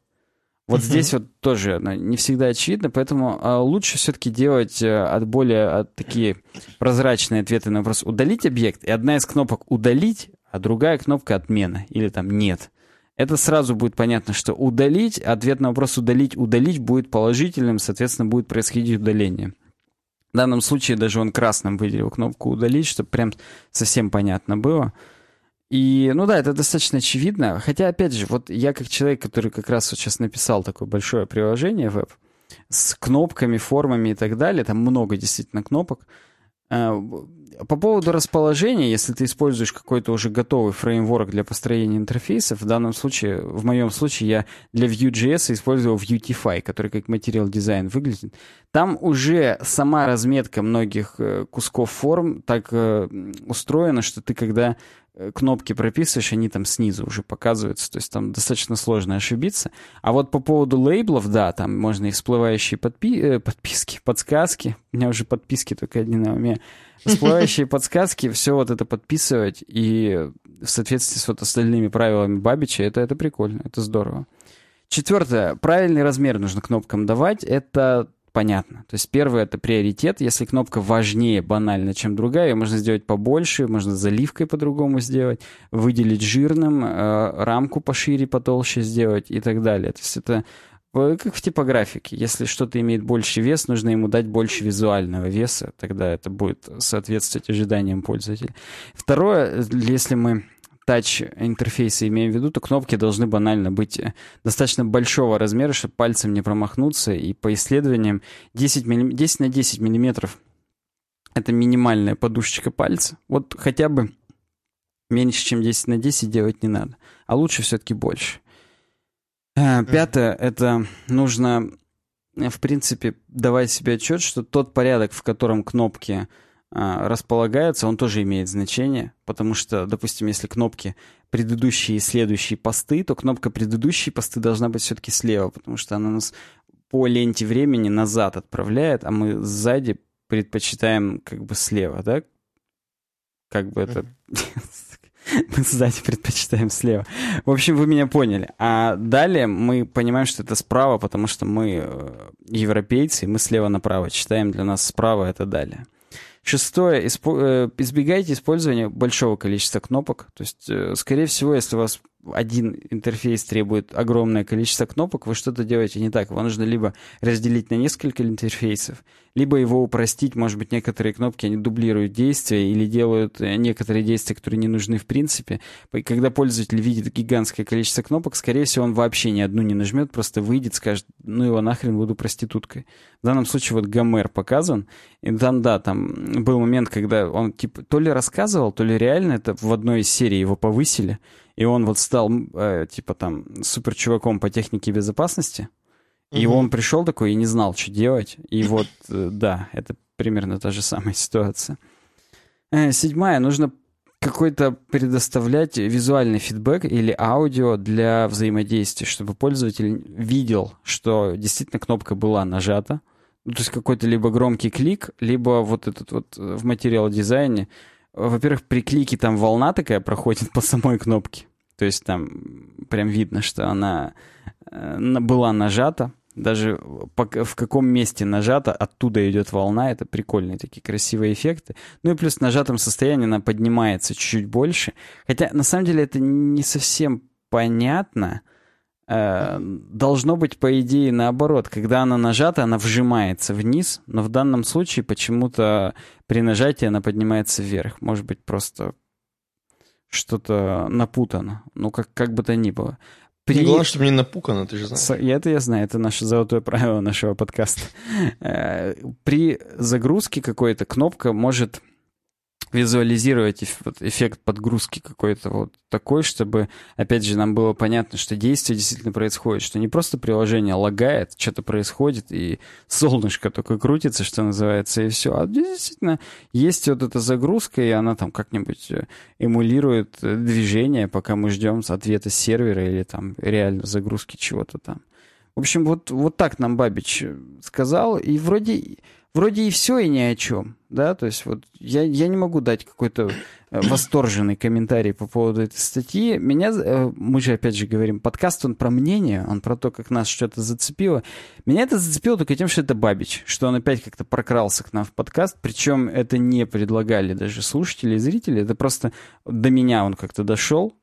вот здесь вот тоже не всегда очевидно, поэтому а, лучше все-таки делать а, от более от такие прозрачные ответы на вопрос «удалить объект», и одна из кнопок «удалить», а другая кнопка «отмена» или там «нет». Это сразу будет понятно, что удалить, ответ на вопрос удалить, удалить будет положительным, соответственно, будет происходить удаление. В данном случае даже он красным выделил кнопку удалить, чтобы прям совсем понятно было. И, ну да, это достаточно очевидно. Хотя, опять же, вот я как человек, который как раз вот сейчас написал такое большое приложение веб с кнопками, формами и так далее, там много действительно кнопок. Э, по поводу расположения, если ты используешь какой-то уже готовый фреймворк для построения интерфейсов, в данном случае, в моем случае, я для Vue.js использовал Vuetify, который как материал дизайн выглядит. Там уже сама разметка многих э, кусков форм так э, устроена, что ты когда кнопки прописываешь, они там снизу уже показываются, то есть там достаточно сложно ошибиться. А вот по поводу лейблов, да, там можно и всплывающие подпи э, подписки, подсказки, у меня уже подписки только одни на уме, всплывающие подсказки, все вот это подписывать и в соответствии с вот остальными правилами Бабича, это, это прикольно, это здорово. Четвертое, правильный размер нужно кнопкам давать, это понятно. То есть первый это приоритет. Если кнопка важнее банально, чем другая, ее можно сделать побольше, можно заливкой по-другому сделать, выделить жирным, э, рамку пошире, потолще сделать и так далее. То есть это как в типографике. Если что-то имеет больше вес, нужно ему дать больше визуального веса, тогда это будет соответствовать ожиданиям пользователя. Второе, если мы тач-интерфейсы имеем в виду, то кнопки должны банально быть э, достаточно большого размера, чтобы пальцем не промахнуться. И по исследованиям 10, милли... 10 на 10 миллиметров — это минимальная подушечка пальца. Вот хотя бы меньше, чем 10 на 10 делать не надо. А лучше все-таки больше. Э, пятое — это нужно, э, в принципе, давать себе отчет, что тот порядок, в котором кнопки а, располагаются, он тоже имеет значение, потому что, допустим, если кнопки предыдущие и следующие посты, то кнопка предыдущие посты должна быть все-таки слева, потому что она нас по ленте времени назад отправляет, а мы сзади предпочитаем как бы слева, да? Как бы это... Мы сзади предпочитаем слева. В общем, вы меня поняли. А далее мы понимаем, что это справа, потому что мы э, европейцы, и мы слева направо читаем. Для нас справа это далее. Шестое. Э, избегайте использования большого количества кнопок. То есть, э, скорее всего, если у вас один интерфейс требует огромное количество кнопок, вы что-то делаете не так. Вам нужно либо разделить на несколько интерфейсов, либо его упростить. Может быть, некоторые кнопки они дублируют действия или делают э, некоторые действия, которые не нужны в принципе. Когда пользователь видит гигантское количество кнопок, скорее всего, он вообще ни одну не нажмет, просто выйдет, скажет, ну его нахрен буду проституткой. В данном случае вот Гомер показан, и там, да, там был момент, когда он типа то ли рассказывал, то ли реально это в одной из серий его повысили, и он вот стал, э, типа, там, супер чуваком по технике безопасности, и угу. он пришел такой и не знал, что делать. И вот, э, да, это примерно та же самая ситуация. Э, седьмая, нужно какой-то предоставлять визуальный фидбэк или аудио для взаимодействия, чтобы пользователь видел, что действительно кнопка была нажата. Ну, то есть какой-то либо громкий клик, либо вот этот вот в материал дизайне во-первых, при клике там волна такая проходит по самой кнопке. То есть там прям видно, что она э, была нажата. Даже в каком месте нажато, оттуда идет волна, это прикольные такие красивые эффекты. Ну и плюс в нажатом состоянии она поднимается чуть-чуть больше. Хотя на самом деле это не совсем понятно. Э, должно быть, по идее, наоборот. Когда она нажата, она вжимается вниз, но в данном случае почему-то при нажатии она поднимается вверх. Может быть, просто что-то напутано. Ну, как, как бы то ни было. При... Главное, чтобы не напукано, ты же знаешь. Это я знаю, это наше золотое правило нашего подкаста. Э, при загрузке какой-то кнопка может визуализировать эффект подгрузки какой-то вот такой, чтобы, опять же, нам было понятно, что действие действительно происходит, что не просто приложение лагает, что-то происходит, и солнышко только крутится, что называется, и все. А действительно есть вот эта загрузка, и она там как-нибудь э, эмулирует э, движение, пока мы ждем ответа сервера или там реально загрузки чего-то там. В общем, вот, вот так нам Бабич э, сказал, и вроде вроде и все, и ни о чем, да, то есть вот я, я не могу дать какой-то э, восторженный комментарий по поводу этой статьи. Меня, э, мы же опять же говорим, подкаст, он про мнение, он про то, как нас что-то зацепило. Меня это зацепило только тем, что это Бабич, что он опять как-то прокрался к нам в подкаст, причем это не предлагали даже слушатели и зрители, это просто до меня он как-то дошел.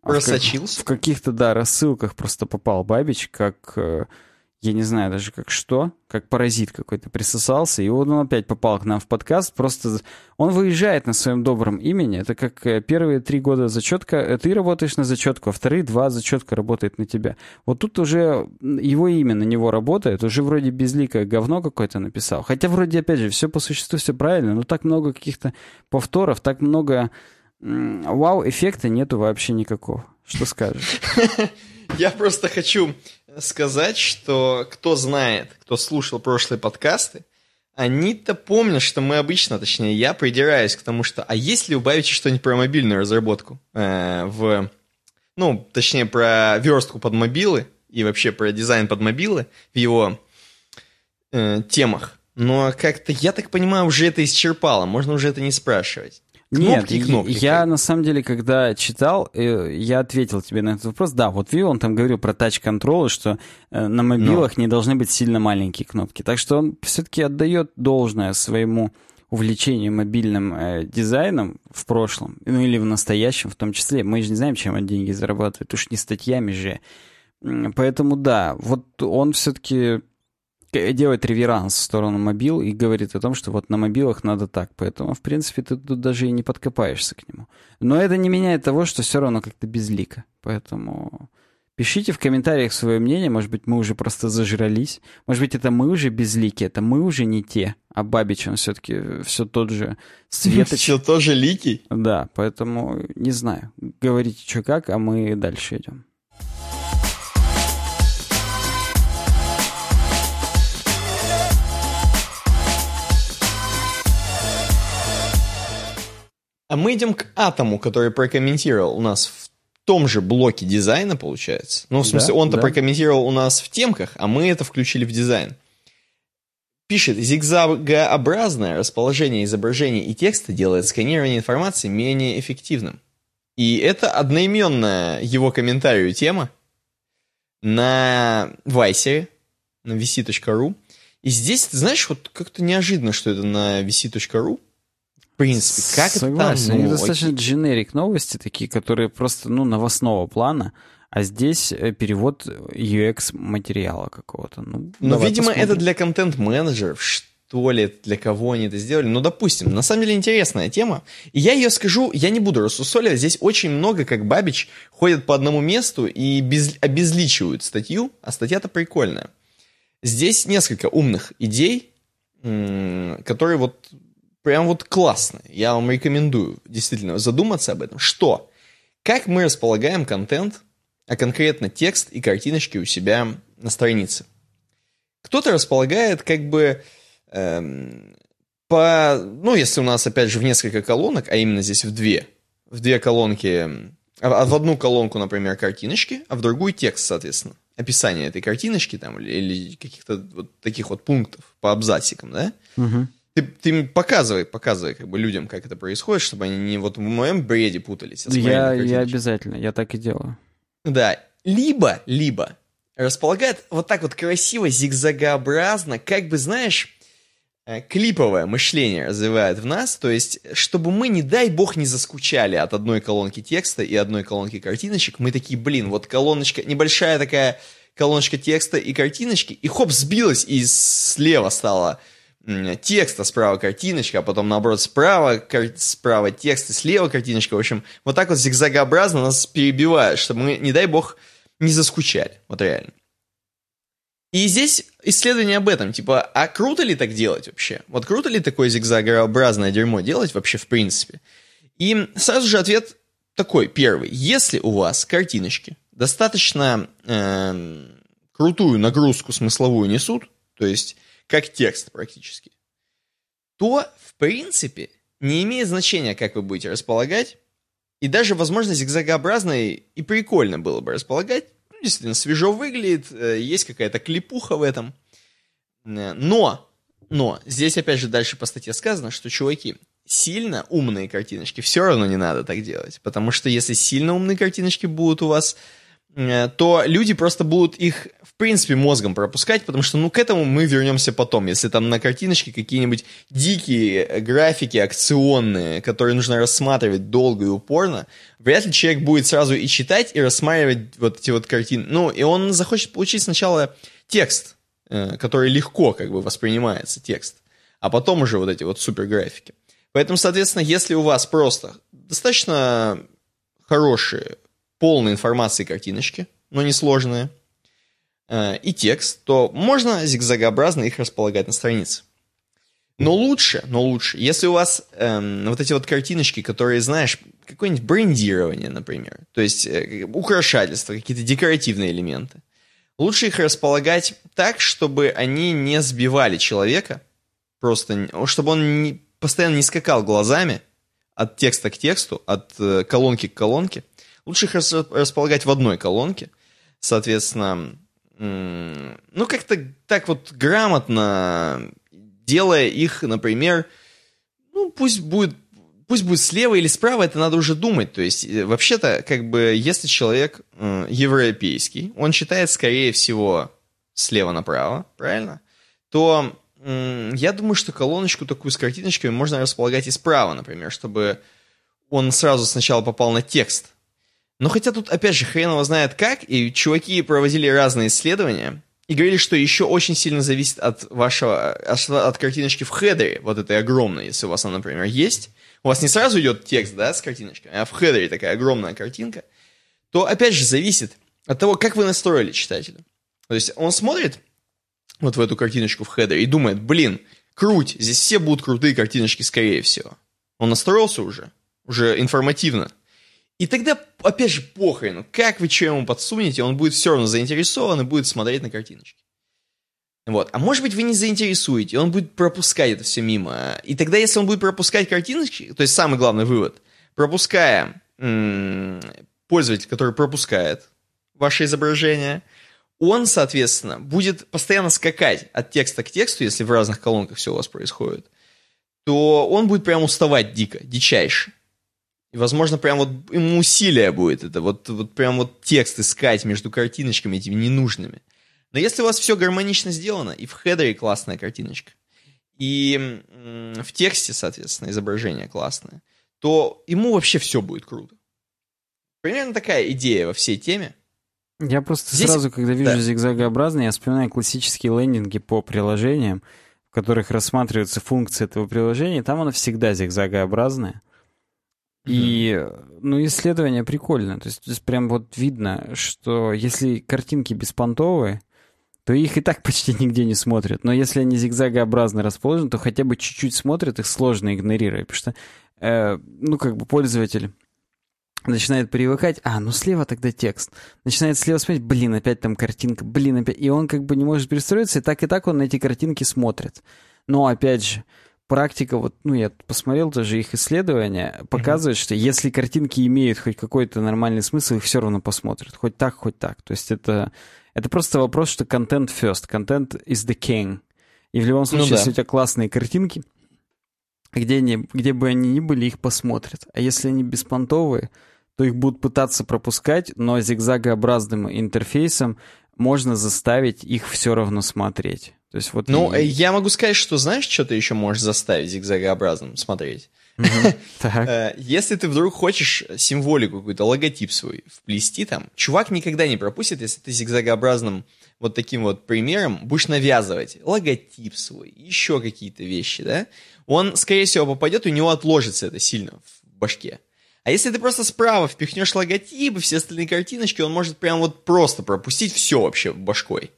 Просочился? В, в каких-то, да, рассылках просто попал Бабич, как э, я не знаю даже как что, как паразит какой-то присосался, и вот он опять попал к нам в подкаст, просто он выезжает на своем добром имени, это как э, первые три года зачетка, э, ты работаешь на зачетку, а вторые два зачетка работает на тебя. Вот тут уже его имя на него работает, уже вроде безликое говно какое-то написал, хотя вроде, опять же, все по существу, все правильно, но так много каких-то повторов, так много вау-эффекта нету вообще никакого. Что скажешь? Я просто хочу сказать, что кто знает, кто слушал прошлые подкасты, они-то помнят, что мы обычно, точнее, я придираюсь к тому, что а есть ли у Бавича что-нибудь про мобильную разработку? Э, в, ну, точнее, про верстку под мобилы и вообще про дизайн под мобилы в его э, темах. Но как-то, я так понимаю, уже это исчерпало, можно уже это не спрашивать. Кнопки Нет, кнопки. я на самом деле, когда читал, э, я ответил тебе на этот вопрос. Да, вот Вио, он там говорил про тач-контролы, что э, на мобилах Но. не должны быть сильно маленькие кнопки. Так что он все-таки отдает должное своему увлечению мобильным э, дизайном в прошлом, ну или в настоящем в том числе. Мы же не знаем, чем он деньги зарабатывает, уж не статьями же. Поэтому да, вот он все-таки делает реверанс в сторону мобил и говорит о том, что вот на мобилах надо так. Поэтому, в принципе, ты тут даже и не подкопаешься к нему. Но это не меняет того, что все равно как-то безлико. Поэтому пишите в комментариях свое мнение. Может быть, мы уже просто зажрались. Может быть, это мы уже безлики, это мы уже не те. А Бабич, он все-таки все тот же Светоч. Все тот же Ликий? Да, поэтому не знаю. Говорите, что как, а мы дальше идем. А мы идем к Атому, который прокомментировал у нас в том же блоке дизайна, получается. Ну, в смысле, да, он-то да. прокомментировал у нас в темках, а мы это включили в дизайн. Пишет, зигзагообразное расположение изображений и текста делает сканирование информации менее эффективным. И это одноименная его комментарию тема на Вайсере, на vc.ru. И здесь, ты знаешь, вот как-то неожиданно, что это на vc.ru принципе, как Согласен. это там? Ну, достаточно дженерик новости такие, которые просто, ну, новостного плана. А здесь э, перевод UX материала какого-то. Ну, Но, видимо, посмотрим. это для контент-менеджеров, что ли, для кого они это сделали. Ну, допустим, на самом деле интересная тема. И я ее скажу, я не буду рассусоливать. Здесь очень много, как Бабич, ходят по одному месту и без, обезличивают статью, а статья-то прикольная. Здесь несколько умных идей, которые вот прям вот классно. Я вам рекомендую действительно задуматься об этом. Что? Как мы располагаем контент, а конкретно текст и картиночки у себя на странице? Кто-то располагает как бы эм, по... Ну, если у нас, опять же, в несколько колонок, а именно здесь в две. В две колонки... А в одну колонку, например, картиночки, а в другую текст, соответственно. Описание этой картиночки там или, или каких-то вот таких вот пунктов по абзацикам, да? Угу. Ты, ты показывай, показывай как бы людям, как это происходит, чтобы они не вот в моем бреде путались. А я, я обязательно, я так и делаю. Да. Либо, либо располагает вот так вот красиво, зигзагообразно, как бы, знаешь, э, клиповое мышление развивает в нас, то есть, чтобы мы, не дай бог, не заскучали от одной колонки текста и одной колонки картиночек, мы такие, блин, вот колоночка, небольшая такая колоночка текста и картиночки, и хоп, сбилась, и слева стала текста, справа картиночка, а потом, наоборот, справа, кар... справа текст и слева картиночка. В общем, вот так вот зигзагообразно нас перебивает, чтобы мы, не дай бог, не заскучали. Вот реально. И здесь исследование об этом, типа, а круто ли так делать вообще? Вот круто ли такое зигзагообразное дерьмо делать вообще в принципе? И сразу же ответ такой, первый. Если у вас картиночки достаточно э, крутую нагрузку смысловую несут, то есть как текст практически, то, в принципе, не имеет значения, как вы будете располагать, и даже, возможно, зигзагообразно и прикольно было бы располагать, ну, действительно, свежо выглядит, э, есть какая-то клипуха в этом, э, но, но, здесь, опять же, дальше по статье сказано, что, чуваки, сильно умные картиночки все равно не надо так делать, потому что если сильно умные картиночки будут у вас то люди просто будут их, в принципе, мозгом пропускать, потому что, ну, к этому мы вернемся потом. Если там на картиночке какие-нибудь дикие э, графики акционные, которые нужно рассматривать долго и упорно, вряд ли человек будет сразу и читать, и рассматривать вот эти вот картины. Ну, и он захочет получить сначала текст, э, который легко как бы воспринимается, текст, а потом уже вот эти вот супер графики. Поэтому, соответственно, если у вас просто достаточно хорошие полной информации картиночки, но не сложные, э, и текст, то можно зигзагообразно их располагать на странице. Но лучше, но лучше, если у вас эм, вот эти вот картиночки, которые, знаешь, какое-нибудь брендирование, например, то есть э, украшательства, какие-то декоративные элементы, лучше их располагать так, чтобы они не сбивали человека, просто, чтобы он не, постоянно не скакал глазами от текста к тексту, от э, колонки к колонке, Лучше их располагать в одной колонке. Соответственно, ну, как-то так вот грамотно, делая их, например, ну, пусть будет пусть будет слева или справа, это надо уже думать. То есть, э, вообще-то, как бы, если человек э, европейский, он читает, скорее всего, слева направо, правильно? То э, я думаю, что колоночку такую с картиночками можно располагать и справа, например, чтобы он сразу сначала попал на текст, но хотя тут, опять же, хрен его знает как, и чуваки проводили разные исследования, и говорили, что еще очень сильно зависит от вашего, от, картиночки в хедере, вот этой огромной, если у вас она, например, есть. У вас не сразу идет текст, да, с картиночкой, а в хедере такая огромная картинка, то, опять же, зависит от того, как вы настроили читателя. То есть он смотрит вот в эту картиночку в хедере и думает, блин, круть, здесь все будут крутые картиночки, скорее всего. Он настроился уже, уже информативно. И тогда, опять же, похрен, как вы что ему подсунете, он будет все равно заинтересован и будет смотреть на картиночки. Вот. А может быть, вы не заинтересуете, он будет пропускать это все мимо. И тогда, если он будет пропускать картиночки, то есть самый главный вывод, пропуская м- пользователь, который пропускает ваше изображение, он, соответственно, будет постоянно скакать от текста к тексту, если в разных колонках все у вас происходит, то он будет прям уставать дико, дичайше. И, возможно, прям вот ему усилие будет это, вот, вот прям вот текст искать между картиночками этими ненужными. Но если у вас все гармонично сделано, и в хедере классная картиночка, и в тексте, соответственно, изображение классное, то ему вообще все будет круто. Примерно такая идея во всей теме. Я просто Здесь... сразу, когда вижу да. зигзагообразные, я вспоминаю классические лендинги по приложениям, в которых рассматривается функция этого приложения, там оно всегда зигзагообразное. И, ну, исследование прикольное. То есть здесь прям вот видно, что если картинки беспонтовые, то их и так почти нигде не смотрят. Но если они зигзагообразно расположены, то хотя бы чуть-чуть смотрят, их сложно игнорировать. Потому что, э, ну, как бы пользователь начинает привыкать, а, ну слева тогда текст. Начинает слева смотреть, блин, опять там картинка, блин, опять. И он как бы не может перестроиться, и так и так он на эти картинки смотрит. Но, опять же, практика, вот, ну, я посмотрел тоже их исследования, показывает, mm-hmm. что если картинки имеют хоть какой-то нормальный смысл, их все равно посмотрят. Хоть так, хоть так. То есть это, это просто вопрос, что контент first, контент is the king. И в любом ну случае, ну, да. если у тебя классные картинки, где, они, где бы они ни были, их посмотрят. А если они беспонтовые, то их будут пытаться пропускать, но зигзагообразным интерфейсом можно заставить их все равно смотреть. То есть вот ну, и... я могу сказать, что знаешь, что ты еще можешь заставить зигзагообразным смотреть? Э, если ты вдруг хочешь символику какую-то, логотип свой вплести там, чувак никогда не пропустит, если ты зигзагообразным вот таким вот примером будешь навязывать логотип свой, еще какие-то вещи, да, он, скорее всего, попадет, у него отложится это сильно в башке. А если ты просто справа впихнешь логотип и все остальные картиночки, он может прям вот просто пропустить все вообще башкой.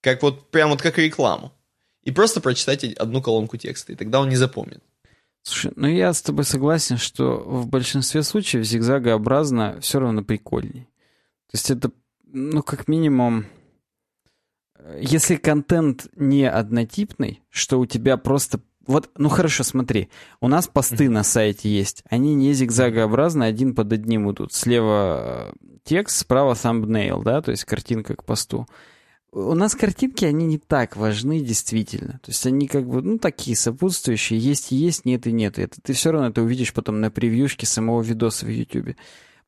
Как вот, прям вот как рекламу. И просто прочитать одну колонку текста, и тогда он не запомнит. Слушай, ну я с тобой согласен, что в большинстве случаев зигзагообразно все равно прикольней. То есть это, ну, как минимум, если контент не однотипный, что у тебя просто... Вот, ну хорошо, смотри, у нас посты на сайте есть, они не зигзагообразно, один под одним идут. Слева э, текст, справа thumbnail, да, то есть картинка к посту у нас картинки, они не так важны действительно. То есть они как бы, ну, такие сопутствующие. Есть и есть, нет и нет. И это ты все равно это увидишь потом на превьюшке самого видоса в YouTube.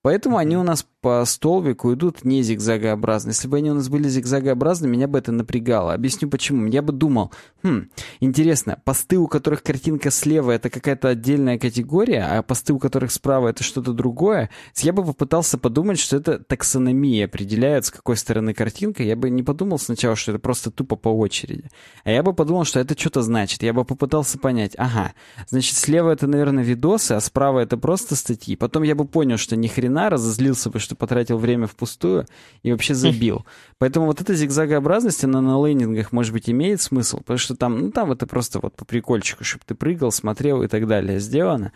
Поэтому они у нас по столбику идут не зигзагообразно. Если бы они у нас были зигзагообразны, меня бы это напрягало. Объясню почему. Я бы думал, хм, интересно, посты, у которых картинка слева, это какая-то отдельная категория, а посты, у которых справа, это что-то другое. Я бы попытался подумать, что это таксономия определяет, с какой стороны картинка. Я бы не подумал сначала, что это просто тупо по очереди. А я бы подумал, что это что-то значит. Я бы попытался понять, ага, значит, слева это, наверное, видосы, а справа это просто статьи. Потом я бы понял, что ни хрена разозлился бы, что потратил время впустую и вообще забил. Поэтому вот эта зигзагообразность, она на лендингах, может быть, имеет смысл, потому что там, ну, там это просто вот по прикольчику, чтобы ты прыгал, смотрел и так далее сделано.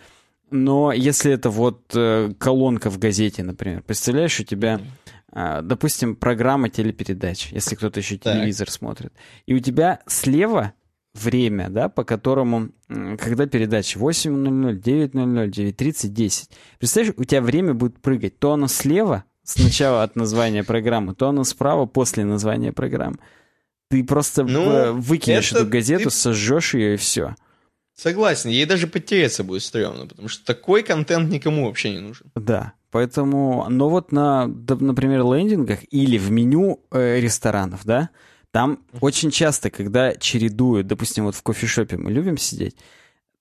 Но если это вот э, колонка в газете, например, представляешь, у тебя, э, допустим, программа телепередач, если кто-то еще телевизор так. смотрит, и у тебя слева время, да, по которому, когда передача 8.00, 9.00, 9.30, 10. Представляешь, у тебя время будет прыгать. То оно слева, сначала от названия программы, то оно справа после названия программы. Ты просто ну, выкинешь эту газету, ты... сожжешь ее и все. Согласен, ей даже потеряться будет стрёмно, потому что такой контент никому вообще не нужен. Да, поэтому, но вот на, например, лендингах или в меню э, ресторанов, да, там очень часто, когда чередуют, допустим, вот в кофешопе мы любим сидеть,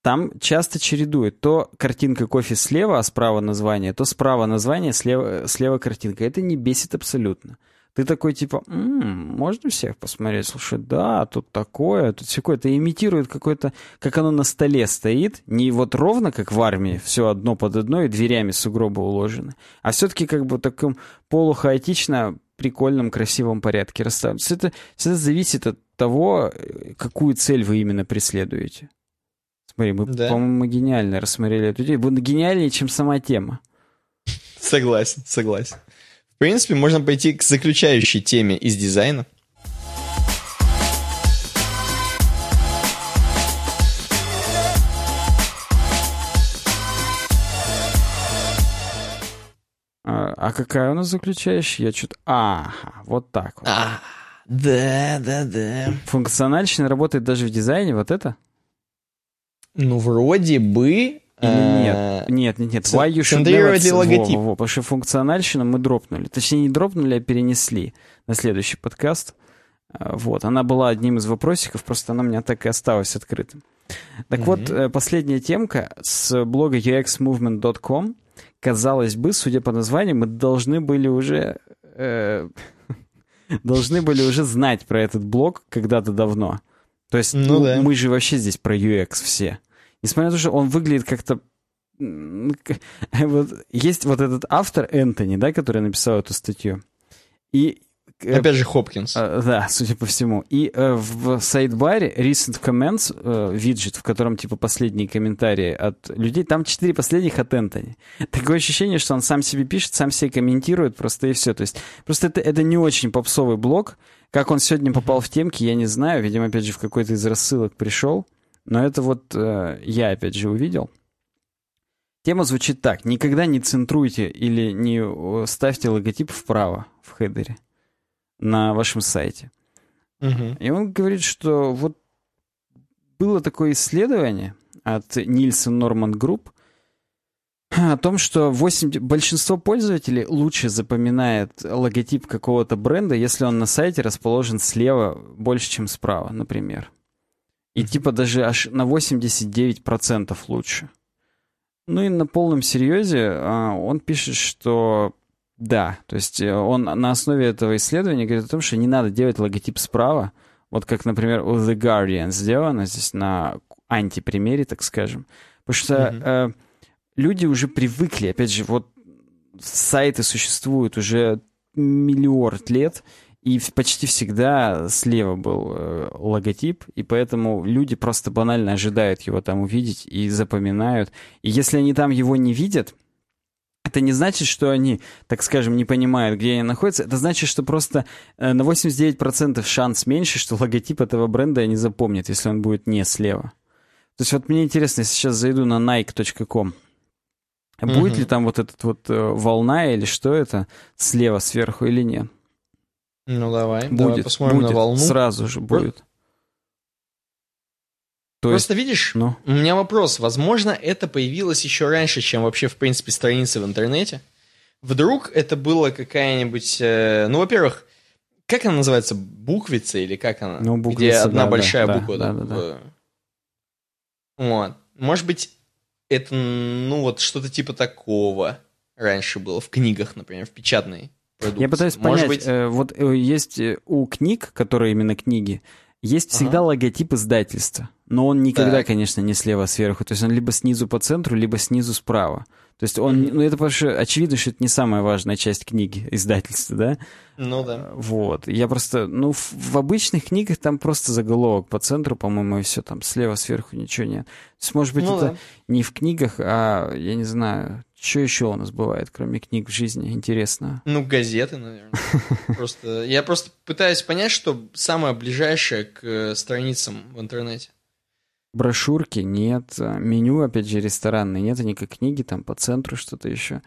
там часто чередуют. То картинка кофе слева, а справа название, то справа название, слева, слева картинка. Это не бесит абсолютно. Ты такой типа, м-м, можно всех посмотреть? Слушай, да, тут такое, тут все Это имитирует какое-то, как оно на столе стоит, не вот ровно, как в армии, все одно под одно и дверями сугробы уложены, а все-таки как бы таком полухаотично прикольном, красивом порядке расставлен. Все это, все это зависит от того, какую цель вы именно преследуете. Смотри, мы, да. по-моему, гениально рассмотрели эту идею. Было гениальнее, чем сама тема. Согласен, согласен. В принципе, можно пойти к заключающей теме из дизайна. А какая у нас заключающая? Я что-то... Ага, вот так вот. А, да, да, да. Функциональщина работает даже в дизайне, вот это? Ну, вроде бы... Или нет? Нет, нет, нет. Why you should never... логотип. Во, во, потому что функциональщину мы дропнули. Точнее, не дропнули, а перенесли на следующий подкаст. А, вот, она была одним из вопросиков, просто она у меня так и осталась открытым. Так mm-hmm. вот, э, последняя темка с блога uxmovement.com казалось бы, судя по названию, мы должны были уже... Э, должны были уже знать про этот блог когда-то давно. То есть ну, ну, да. мы же вообще здесь про UX все. Несмотря на то, что он выглядит как-то... Вот, есть вот этот автор Энтони, да, который написал эту статью. И Опять же Хопкинс. Э, да, судя по всему. И э, в сайдбаре Recent Comments виджет, в котором типа последние комментарии от людей, там четыре последних от Энтони. Такое ощущение, что он сам себе пишет, сам себе комментирует просто и все. То есть просто это, это не очень попсовый блог. Как он сегодня попал в темки, я не знаю. Видимо, опять же, в какой-то из рассылок пришел. Но это вот э, я, опять же, увидел. Тема звучит так. Никогда не центруйте или не ставьте логотип вправо в хедере на вашем сайте. Угу. И он говорит, что вот было такое исследование от Nielsen Norman Group, О том, что 8... большинство пользователей лучше запоминает логотип какого-то бренда, если он на сайте расположен слева больше, чем справа, например. И типа даже аж на 89% лучше. Ну и на полном серьезе а, он пишет, что да, то есть э, он на основе этого исследования говорит о том, что не надо делать логотип справа, вот как, например, у The Guardian сделано здесь на антипримере, так скажем. Потому что mm-hmm. э, люди уже привыкли, опять же, вот сайты существуют уже миллиард лет, и почти всегда слева был э, логотип, и поэтому люди просто банально ожидают его там увидеть и запоминают. И если они там его не видят, это не значит, что они, так скажем, не понимают, где они находятся. Это значит, что просто э, на 89% шанс меньше, что логотип этого бренда они запомнят, если он будет не слева. То есть вот мне интересно, если сейчас зайду на nike.com, будет угу. ли там вот этот вот э, волна или что это слева сверху или нет? Ну давай, будет, давай посмотрим будет, на волну. Сразу же будет. То Просто есть, видишь, ну? у меня вопрос. Возможно, это появилось еще раньше, чем вообще, в принципе, страницы в интернете. Вдруг это было какая-нибудь... Э, ну, во-первых, как она называется? Буквица или как она? Ну, буквица, Где одна да, большая да, буква. Да, да, да, да. Вот. Может быть, это, ну, вот что-то типа такого раньше было в книгах, например, в печатной продукции. Я пытаюсь Может понять, быть... э, вот э, есть э, у книг, которые именно книги, есть всегда ага. логотип издательства, но он никогда, так. конечно, не слева сверху. То есть он либо снизу по центру, либо снизу справа. То есть он, mm-hmm. ну это потому что очевидно, что это не самая важная часть книги, издательства, да? Ну да. Вот. Я просто, ну в, в обычных книгах там просто заголовок по центру, по-моему, и все, там слева, сверху ничего нет. То есть, может быть, ну, это да. не в книгах, а, я не знаю, что еще у нас бывает, кроме книг в жизни, интересно? Ну, газеты, наверное. Просто, я просто пытаюсь понять, что самое ближайшее к э, страницам в интернете. Брошюрки нет, меню, опять же, ресторанные нет, они как книги, там по центру что-то еще.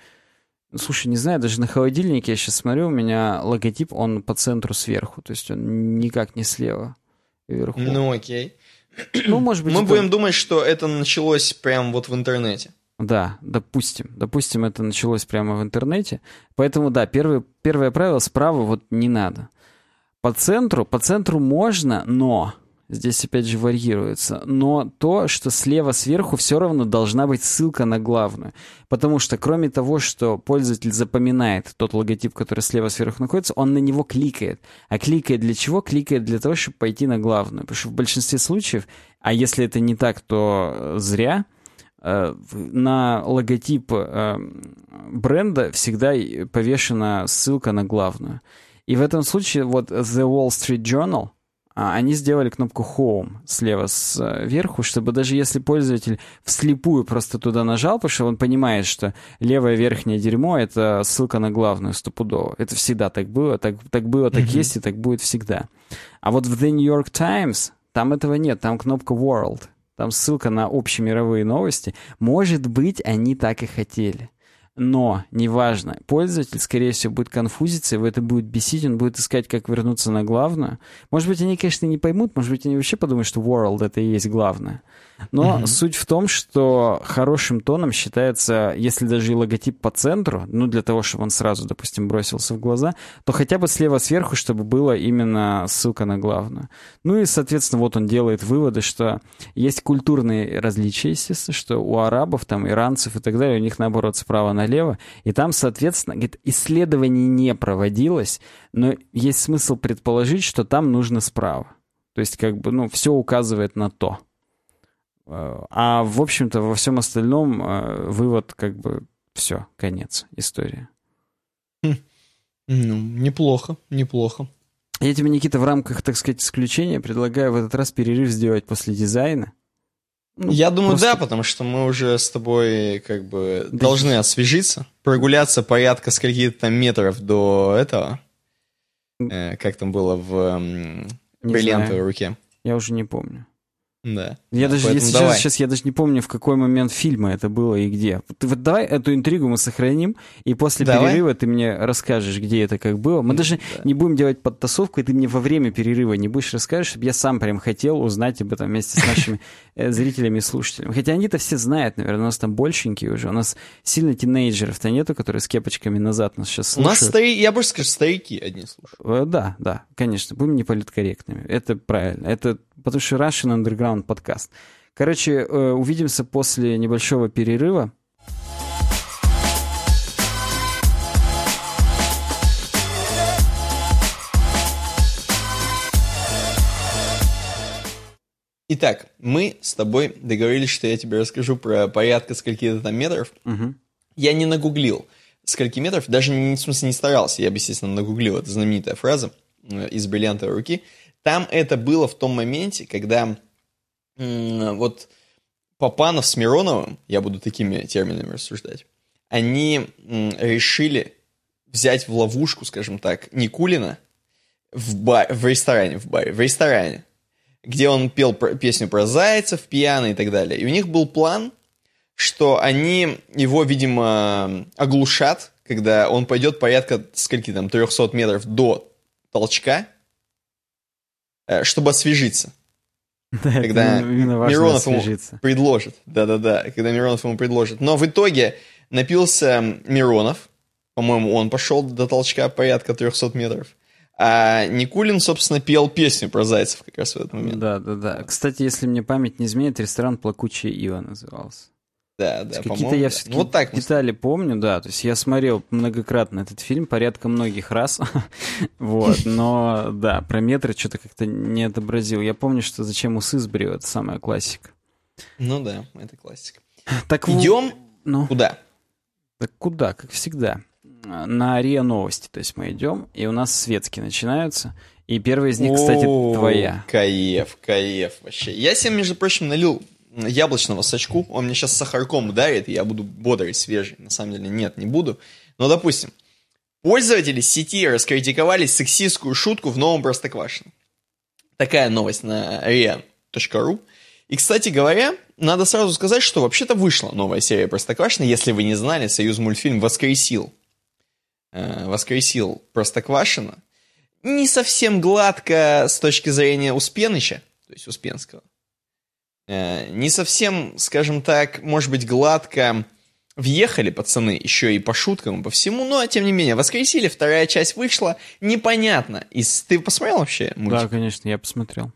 Ну, слушай, не знаю, даже на холодильнике я сейчас смотрю, у меня логотип, он по центру сверху, то есть он никак не слева вверху. Ну, окей. Ну, может быть, Мы это... будем думать, что это началось прямо вот в интернете. Да, допустим. Допустим, это началось прямо в интернете. Поэтому, да, первый, первое правило справа вот не надо. По центру, по центру можно, но Здесь опять же варьируется. Но то, что слева сверху все равно должна быть ссылка на главную. Потому что кроме того, что пользователь запоминает тот логотип, который слева сверху находится, он на него кликает. А кликает для чего? Кликает для того, чтобы пойти на главную. Потому что в большинстве случаев, а если это не так, то э, зря, на логотип э, бренда всегда повешена ссылка на главную. И в этом случае вот The Wall Street Journal — а, они сделали кнопку Home слева сверху, чтобы даже если пользователь вслепую просто туда нажал, потому что он понимает, что левое верхнее дерьмо — это ссылка на главную стопудово. Это всегда так было, так, так было, так mm-hmm. есть и так будет всегда. А вот в The New York Times там этого нет, там кнопка World. Там ссылка на общемировые новости. Может быть, они так и хотели но неважно, пользователь, скорее всего, будет конфузиться, его это будет бесить, он будет искать, как вернуться на главную. Может быть, они, конечно, не поймут, может быть, они вообще подумают, что world — это и есть главное. Но mm-hmm. суть в том, что хорошим тоном считается, если даже и логотип по центру, ну, для того, чтобы он сразу, допустим, бросился в глаза, то хотя бы слева сверху, чтобы было именно ссылка на главную. Ну и, соответственно, вот он делает выводы, что есть культурные различия, естественно, что у арабов, там, иранцев и так далее, у них, наоборот, справа налево, и там, соответственно, говорит, исследований не проводилось, но есть смысл предположить, что там нужно справа. То есть, как бы, ну, все указывает на то. А, в общем-то, во всем остальном э, вывод как бы все, конец истории. Хм. Ну, неплохо, неплохо. Я тебе, Никита, в рамках, так сказать, исключения предлагаю в этот раз перерыв сделать после дизайна. Ну, Я думаю, просто... да, потому что мы уже с тобой как бы да. должны освежиться, прогуляться порядка скольки-то там метров до этого. Э, как там было в э, бриллиантовой руке. Я уже не помню. Да. Я да, даже, если давай. сейчас я даже не помню, в какой момент фильма это было и где. Ты, вот давай эту интригу мы сохраним, и после давай. перерыва ты мне расскажешь, где это как было. Мы даже да. не будем делать подтасовку, и ты мне во время перерыва не будешь рассказывать, чтобы я сам прям хотел узнать об этом вместе с нашими э, зрителями и слушателями. Хотя они-то все знают, наверное, у нас там большенькие уже. У нас сильно тинейджеров-то нету, которые с кепочками назад нас сейчас У слушают. нас старики, я больше скажу, старики одни слушают. Э, Да, да, конечно, будем не политкорректными. Это правильно. Это потому что Russian Underground подкаст. Короче, э, увидимся после небольшого перерыва. Итак, мы с тобой договорились, что я тебе расскажу про порядка скольки-то там метров. Мгм. Я не нагуглил скольки метров, даже не, в смысле не старался, я бы, естественно, нагуглил, это знаменитая фраза э, из бриллиантовой руки. Там это было в том моменте, когда вот Попанов с Мироновым, я буду такими терминами рассуждать, они решили взять в ловушку, скажем так, Никулина в, бар, в ресторане, в баре, в ресторане, где он пел про- песню про зайцев, пьяный и так далее. И у них был план, что они его, видимо, оглушат, когда он пойдет порядка, скольки там, 300 метров до толчка, э, чтобы освежиться. Да, Когда Миронов ему предложит. Да-да-да, когда Миронов ему предложит. Но в итоге напился Миронов, по-моему, он пошел до толчка порядка 300 метров. А Никулин, собственно, пел песню про зайцев как раз в этот момент. Да, да, да. Кстати, если мне память не изменяет, ресторан «Плакучая ива» назывался. Да, да, Какие-то я все-таки вот так детали помню, да. То есть я смотрел многократно этот фильм, порядка многих раз. вот, но да, про метры что-то как-то не отобразил. Я помню, что «Зачем усы сбрил» — это самая классика. Ну да, это классика. Так Идем Ну, куда? так куда, как всегда? На РИА Новости, то есть мы идем, и у нас светские начинаются. И первая из них, кстати, твоя. Каев, каев вообще. Я себе, между прочим, налил яблочного сачку. Он мне сейчас сахарком ударит, и я буду бодрый, свежий. На самом деле, нет, не буду. Но, допустим, пользователи сети раскритиковали сексистскую шутку в новом Простоквашино. Такая новость на ria.ru. И, кстати говоря, надо сразу сказать, что вообще-то вышла новая серия Простоквашино. Если вы не знали, Союз мультфильм воскресил. э, воскресил Простоквашино не совсем гладко с точки зрения Успеныча, то есть Успенского. Э, Не совсем, скажем так, может быть, гладко въехали пацаны еще и по шуткам, и по всему, но, тем не менее, воскресили, вторая часть вышла, непонятно. И ты посмотрел вообще мультик? Да, конечно, я посмотрел.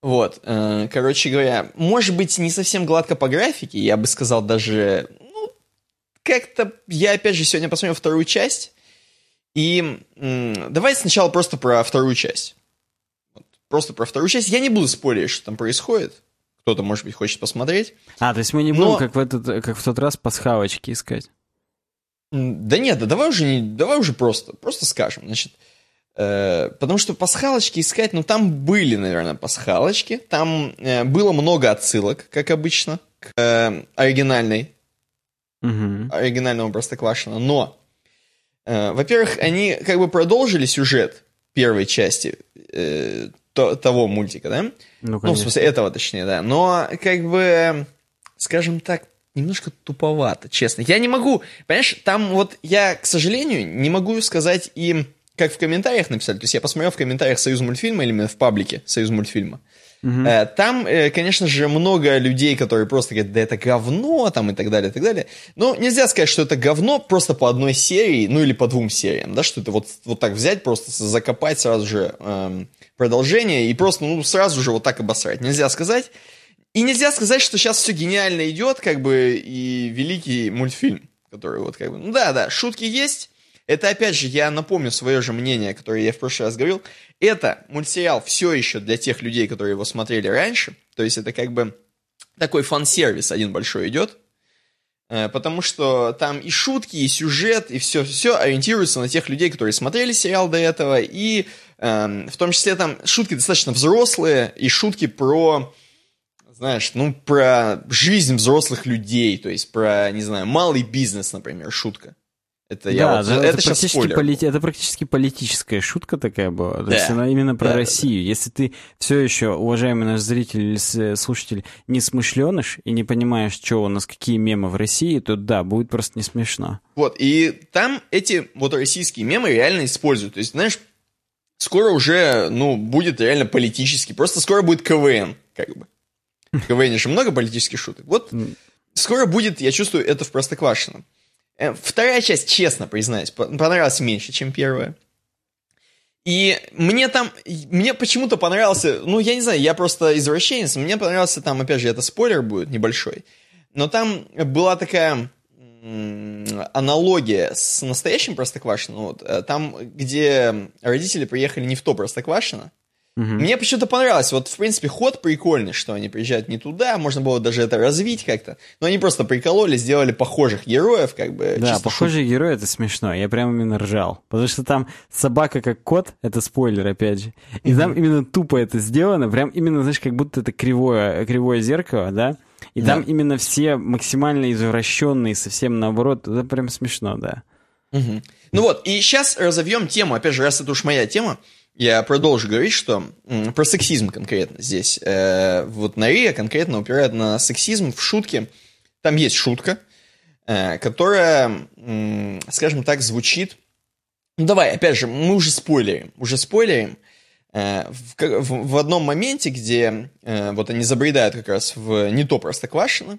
Вот, э, короче говоря, может быть, не совсем гладко по графике, я бы сказал даже, ну, как-то, я опять же сегодня посмотрел вторую часть, и м, давай сначала просто про вторую часть. Вот, просто про вторую часть. Я не буду спорить, что там происходит. Кто-то, может быть, хочет посмотреть. А, то есть мы не будем, Но- как, в этот, как в тот раз, пасхалочки искать. Да нет, да давай уже не, давай уже просто, просто скажем, значит, э, потому что пасхалочки искать, ну там были, наверное, пасхалочки, там э, было много отсылок, как обычно, к э, оригинальной, Мгм. оригинальному Простоквашино, но, э, во-первых, они как бы продолжили сюжет первой части э, то- того мультика, да? Ну, Ну, в конечно. смысле, этого точнее, да. Но, как бы, скажем так, немножко туповато, честно. Я не могу, понимаешь, там вот я, к сожалению, не могу сказать им, как в комментариях написали. То есть я посмотрел в комментариях Союз мультфильма или именно в паблике Союз мультфильма. Э, Там, э, конечно же, много людей, которые просто говорят, да это говно, там и так далее, и так далее. Но нельзя сказать, что это говно просто по одной серии, ну или по двум сериям, да, что это вот, вот так взять, просто закопать сразу же эм, продолжение и просто, ну, сразу же вот так обосрать. Нельзя сказать. И нельзя сказать, что сейчас все гениально идет, как бы, и великий мультфильм, который вот как бы... Ну да, да, шутки есть. Это, опять же, я напомню свое же мнение, которое я в прошлый раз говорил. Это мультсериал все еще для тех людей, которые его смотрели раньше. То есть это как бы такой фан-сервис один большой идет. Э, Потому что там и шутки, и сюжет, и все, все ориентируется на тех людей, которые смотрели сериал до этого. И эм, в том числе там шутки достаточно взрослые, и шутки про знаешь, ну, про жизнь взрослых людей, то есть про, не знаю, малый бизнес, например, шутка. Это, я да, вот, да, это, это, практически спойлер. полит- это практически политическая шутка такая была. То Да. есть она именно про Да, да, Россию. Если ты все еще, уважаемый наш зритель или слушатель, не смышленыш и не понимаешь, что у нас какие мемы в России, то да, будет просто не смешно. Вот, и там эти вот российские мемы реально используют. То есть, знаешь, скоро уже, ну, будет реально политический. Просто скоро будет КВН, как бы. В КВН же много политических шуток. Вот скоро будет, я чувствую, это в Простоквашино. Э, Вторая часть, честно признаюсь, по- понравилась меньше, чем первая. И мне там, мне почему-то понравился, ну, я не знаю, я просто извращенец, мне понравился там, опять же, это спойлер будет небольшой, но там была такая аналогия с настоящим Простоквашино, вот, э, там, где родители приехали не в то Простоквашино, Мгм. мне почему-то понравилось. Вот, в принципе, ход прикольный, что они приезжают не туда, можно было даже это развить как-то. Но они просто прикололи, сделали похожих героев, как бы. Да, чисто похожий герой это смешно. Я прям именно ржал. Потому что там собака как кот, это спойлер, опять же. И там именно тупо это сделано, прям именно, знаешь, как будто это кривое, кривое зеркало, да? И Да. там именно все максимально извращенные, совсем наоборот. Это прям смешно, да. Мгм. Ну вот, и сейчас разовьем тему, опять же, раз это уж моя тема, я продолжу говорить, что про сексизм конкретно здесь. Э, вот Нария конкретно упирает на сексизм в шутке. Там есть шутка, э, которая, м, скажем так, звучит... Ну давай, опять же, мы уже спойлерим, уже спойлерим. Э, в, в- в одном моменте, где э, вот они забредают как раз в не то Простоквашино,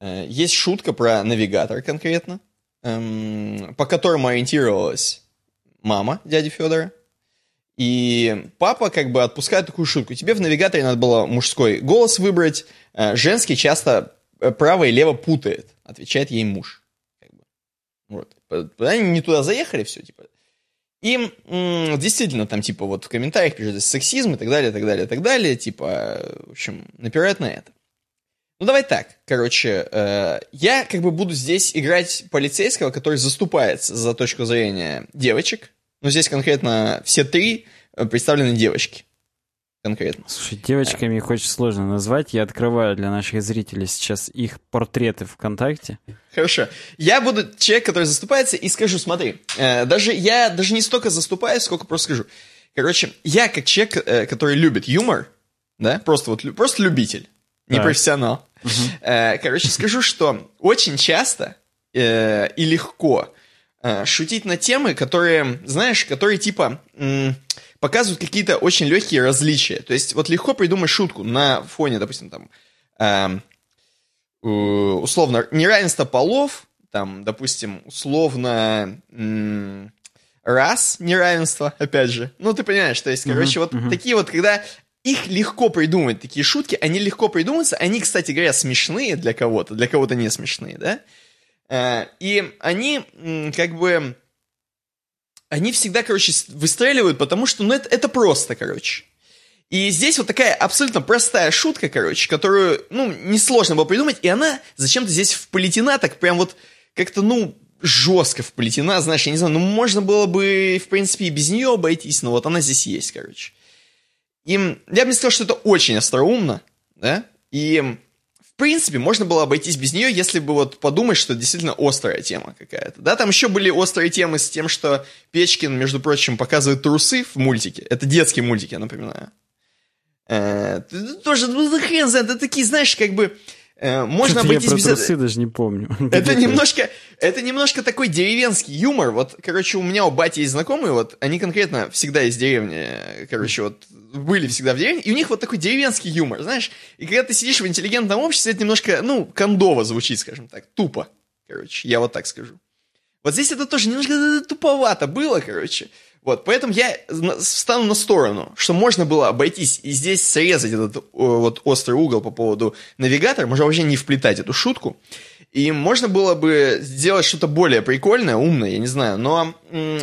э, есть шутка про навигатор конкретно, эм, по которому ориентировалась мама дяди Федора. И папа как бы отпускает такую шутку. Тебе в навигаторе надо было мужской голос выбрать, э, женский часто э, право и лево путает, отвечает ей муж. Как бы. Вот. Они не туда заехали, все, типа. И м, действительно там, типа, вот в комментариях пишут сексизм и так далее, и так далее, и так далее. Типа, в общем, напирают на это. Ну, давай так. Короче, э, я как бы буду здесь играть полицейского, который заступается за точку зрения девочек. Ну, здесь конкретно все три э, представлены девочки. Конкретно. Слушай, девочками их очень сложно назвать. Я открываю для наших зрителей сейчас их портреты ВКонтакте. Хорошо. Я буду человек, который заступается, и скажу, смотри, э, даже я даже не столько заступаюсь, сколько просто скажу. Короче, я как человек, э, который любит юмор, да, просто вот просто любитель, не Так. профессионал. Э, короче, скажу, что очень часто и легко шутить на темы, которые, знаешь, которые типа показывают какие-то очень легкие различия. То есть вот легко придумать шутку на фоне, допустим, там эм, э, условно неравенство полов, там, допустим, условно м, рас неравенство, опять же. Ну, ты понимаешь, то есть, короче, вот такие вот, когда их легко придумать, такие шутки, они легко придумываются, они, кстати говоря, смешные для кого-то, для кого-то не смешные, да? Э, И они как бы... Они всегда, короче, выстреливают, потому что, ну, это, это просто, короче. И здесь вот такая абсолютно простая шутка, короче, которую, ну, несложно было придумать, и она зачем-то здесь вплетена так прям вот как-то, ну, жестко вплетена, знаешь, я не знаю, ну, можно было бы, в принципе, и без нее обойтись, но вот она здесь есть, короче. И я бы не сказал, что это очень остроумно, да, и, в принципе, можно было обойтись без нее, если бы вот подумать, что действительно острая тема какая-то, да, там еще были острые темы с тем, что Печкин, между прочим, показывает трусы в мультике, это детские мультики, я напоминаю. Э, ты тоже, ну, хрен знает, это такие, знаешь, как бы, можно Что-то обойтись я про без этого. трусы даже не помню. Это немножко, это немножко такой деревенский юмор. Вот, короче, у меня у бати есть знакомые, вот, они конкретно всегда из деревни, короче, вот, были всегда в деревне, и у них вот такой деревенский юмор, знаешь, и когда ты сидишь в интеллигентном обществе, это немножко, ну, кондово звучит, скажем так, тупо, короче, я вот так скажу. Вот здесь это тоже немножко туповато было, короче. Вот, поэтому я встану на сторону, что можно было обойтись и здесь срезать этот о, вот острый угол по поводу навигатора, можно вообще не вплетать эту шутку. И можно было бы сделать что-то более прикольное, умное, я не знаю. Но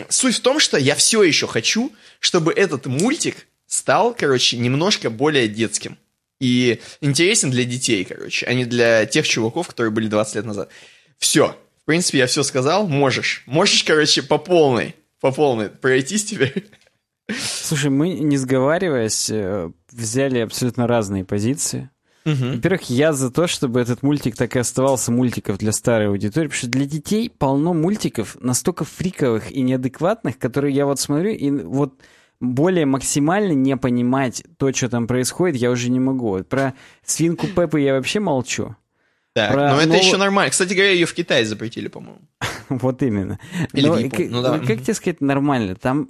суть в том, что я все еще хочу, чтобы этот мультик стал, короче, немножко более детским. И интересен для детей, короче, а не для тех чуваков, которые были 20 лет назад. Все. В принципе, я все сказал. Можешь. Можешь, короче, по полной. По полной пройтись теперь. Слушай, мы, не сговариваясь, э, взяли абсолютно разные позиции. Угу. Во-первых, я за то, чтобы этот мультик так и оставался мультиков для старой аудитории, потому что для детей полно мультиков настолько фриковых и неадекватных, которые я вот смотрю, и вот более максимально не понимать то, что там происходит, я уже не могу. Про свинку Пеппу я вообще молчу. Так, Про но это нов... еще нормально. Кстати говоря, ее в Китае запретили, по-моему. вот именно. Или но, в ну, да. Как тебе сказать нормально? Там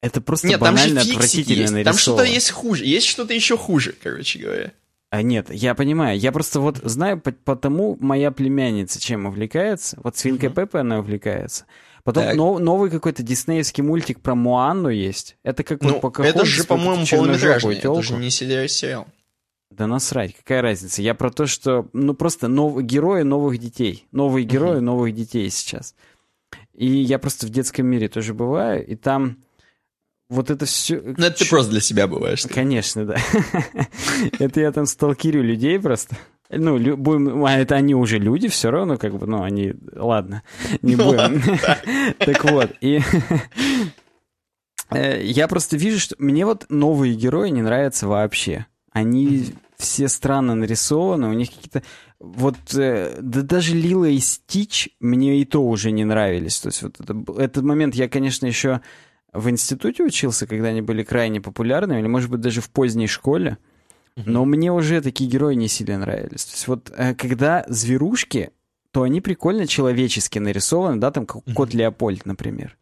это просто Нет, банально там же отвратительно есть. Там что-то есть хуже. Есть что-то еще хуже, короче говоря. А нет, я понимаю. Я просто вот знаю, потому моя племянница чем увлекается. Вот свинка uh-huh. Пеппа она увлекается. Потом нов, новый какой-то диснеевский мультик про Моанну есть. Это как ну, вот Это же, по-моему, полнометражный. Это же не сериал. Да насрать, какая разница? Я про то, что, ну, просто нов... герои новых детей. Новые герои uh-huh. новых детей сейчас. И я просто в детском мире тоже бываю, и там вот это все... Ну, это ты просто для себя бываешь. Конечно, да. это я там сталкерю людей просто. Ну, будем, а это они уже люди, все равно, как бы, ну, они, ладно, не ну будем. так вот, и э, я просто вижу, что мне вот новые герои не нравятся вообще. Они все странно нарисованы, у них какие-то... Вот, э, да даже Лила и Стич мне и то уже не нравились. То есть вот это, этот момент я, конечно, еще в институте учился, когда они были крайне популярны, или, может быть, даже в поздней школе. Но мне уже такие герои не сильно нравились. То есть вот э, когда зверушки, то они прикольно человечески нарисованы, да, там как кот Леопольд, например.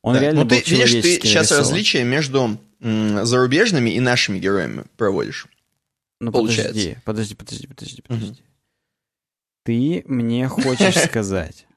Он да. реально ну, ты, видишь, ты сейчас нарисован. различие между зарубежными и нашими героями проводишь. Ну, получается. подожди, подожди, подожди, подожди, подожди. Угу. Ты мне хочешь сказать,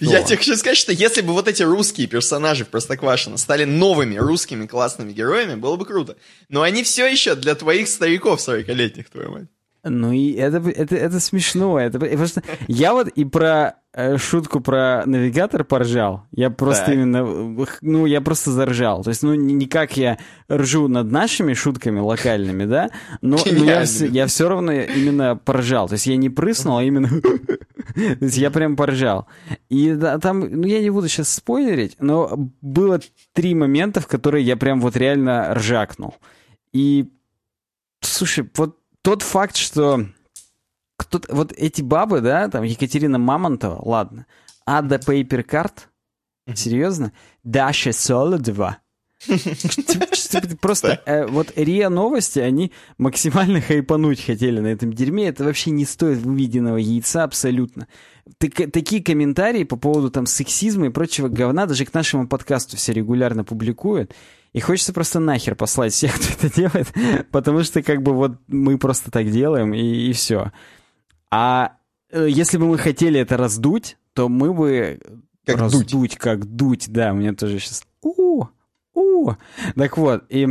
я тебе хочу сказать, что если бы вот эти русские персонажи в Простоквашино стали новыми русскими классными героями, было бы круто. Но они все еще для твоих стариков 40-летних, твою мать. Ну и это, это, это смешно. Это, что я вот и про шутку про навигатор поржал. Я просто так. именно, ну, я просто заржал. То есть, ну, не как я ржу над нашими шутками локальными, да, но, но я, я все равно именно поржал. То есть я не прыснул, а именно... То есть я прям поржал. И да, там, ну, я не буду сейчас спойлерить, но было три момента, в которые я прям вот реально ржакнул. И, слушай, вот тот факт, что кто вот эти бабы, да, там Екатерина Мамонтова, ладно, Ада Пейперкарт, серьезно, Даша Солодова, Просто э, вот РИА Новости, они максимально хайпануть хотели на этом дерьме. Это вообще не стоит выведенного яйца абсолютно. Такие комментарии по поводу там сексизма и прочего говна даже к нашему подкасту все регулярно публикуют. И хочется просто нахер послать всех, кто это делает, потому что как бы вот мы просто так делаем, и, и все. А э, если бы мы хотели это раздуть, то мы бы... Как раздуть. дуть. Как дуть, да, у меня тоже сейчас... У, у. Так вот, и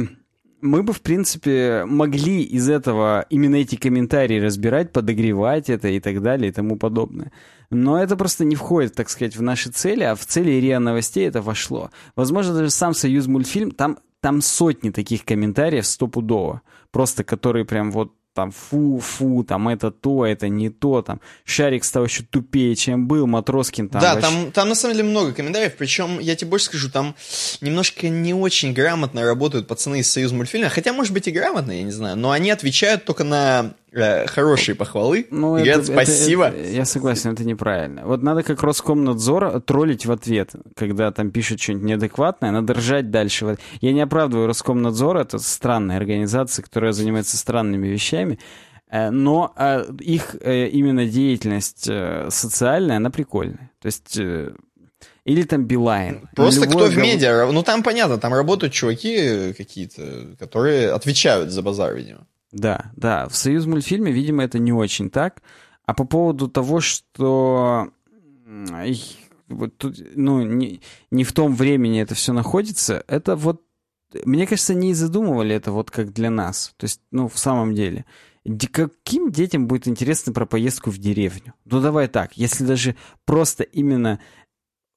мы бы, в принципе, могли из этого именно эти комментарии разбирать, подогревать это и так далее и тому подобное. Но это просто не входит, так сказать, в наши цели, а в цели РИА Новостей это вошло. Возможно, даже сам Союз мультфильм, там, там сотни таких комментариев стопудово, просто которые прям вот там фу-фу, там это то, это не то, там. Шарик стал еще тупее, чем был, Матроскин там... Да, вообще... там, там на самом деле много комментариев, причем, я тебе больше скажу, там немножко не очень грамотно работают пацаны из Союз мультфильма, хотя, может быть, и грамотно, я не знаю, но они отвечают только на э, хорошие похвалы. Ну, это, говорят, спасибо. Это, это, я согласен, это неправильно. Вот надо как Роскомнадзор троллить в ответ, когда там пишут что-нибудь неадекватное, надо ржать дальше. Я не оправдываю Роскомнадзор, это странная организация, которая занимается странными вещами, э, но э, их э, именно деятельность социальная, она прикольная. То есть или там Билайн. Просто кто в медиа, ну там понятно, там работают чуваки какие-то, которые отвечают за базар, видимо. Да, да. В Союз мультфильме, видимо, это не очень так. А по поводу того, что вот тут, ну, не, не в том времени это все находится, это вот, мне кажется, не задумывали это вот как для нас. То есть, ну, в самом деле. Каким детям будет интересно про поездку в деревню? Ну, давай так, если даже просто именно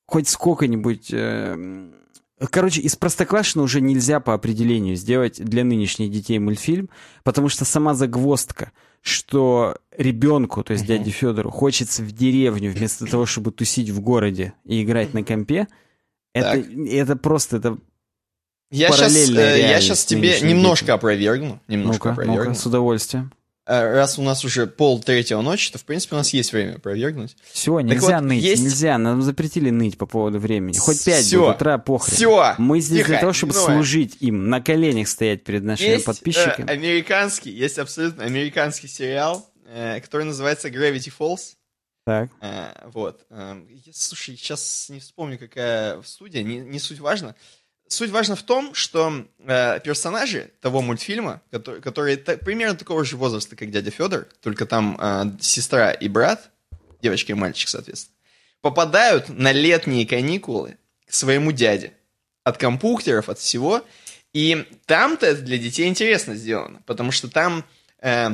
хоть сколько-нибудь э, Короче, из Простоквашино уже нельзя по определению сделать для нынешних детей мультфильм, потому что сама загвоздка, что ребенку, то есть uh-huh. дяде Федору, хочется в деревню вместо того, чтобы тусить в городе и играть на компе, это, это просто это я сейчас, э, я сейчас тебе немножко опровергну. Немножко ну-ка, опровергну. Ну-ка, с удовольствием. Э, раз у нас уже пол третьего ночи, то, в принципе, у нас есть время провергнуть. Все, нельзя вот, ныть, есть... нельзя, нам запретили ныть по поводу времени. Хоть пять Все. утра, похрен. Все, Мы здесь Тихо, для того, чтобы иное. служить им, на коленях стоять перед нашими есть, подписчиками. Э, американский, есть абсолютно американский сериал, э, который называется Gravity Falls. Так. Э, вот. Э, слушай, сейчас не вспомню, какая студия, не, не суть важно. Суть важна в том, что э, персонажи того мультфильма, который, которые та, примерно такого же возраста, как дядя Федор, только там э, сестра и брат, девочка и мальчик, соответственно, попадают на летние каникулы к своему дяде. От компьютеров, от всего. И там-то для детей интересно сделано, потому что там э,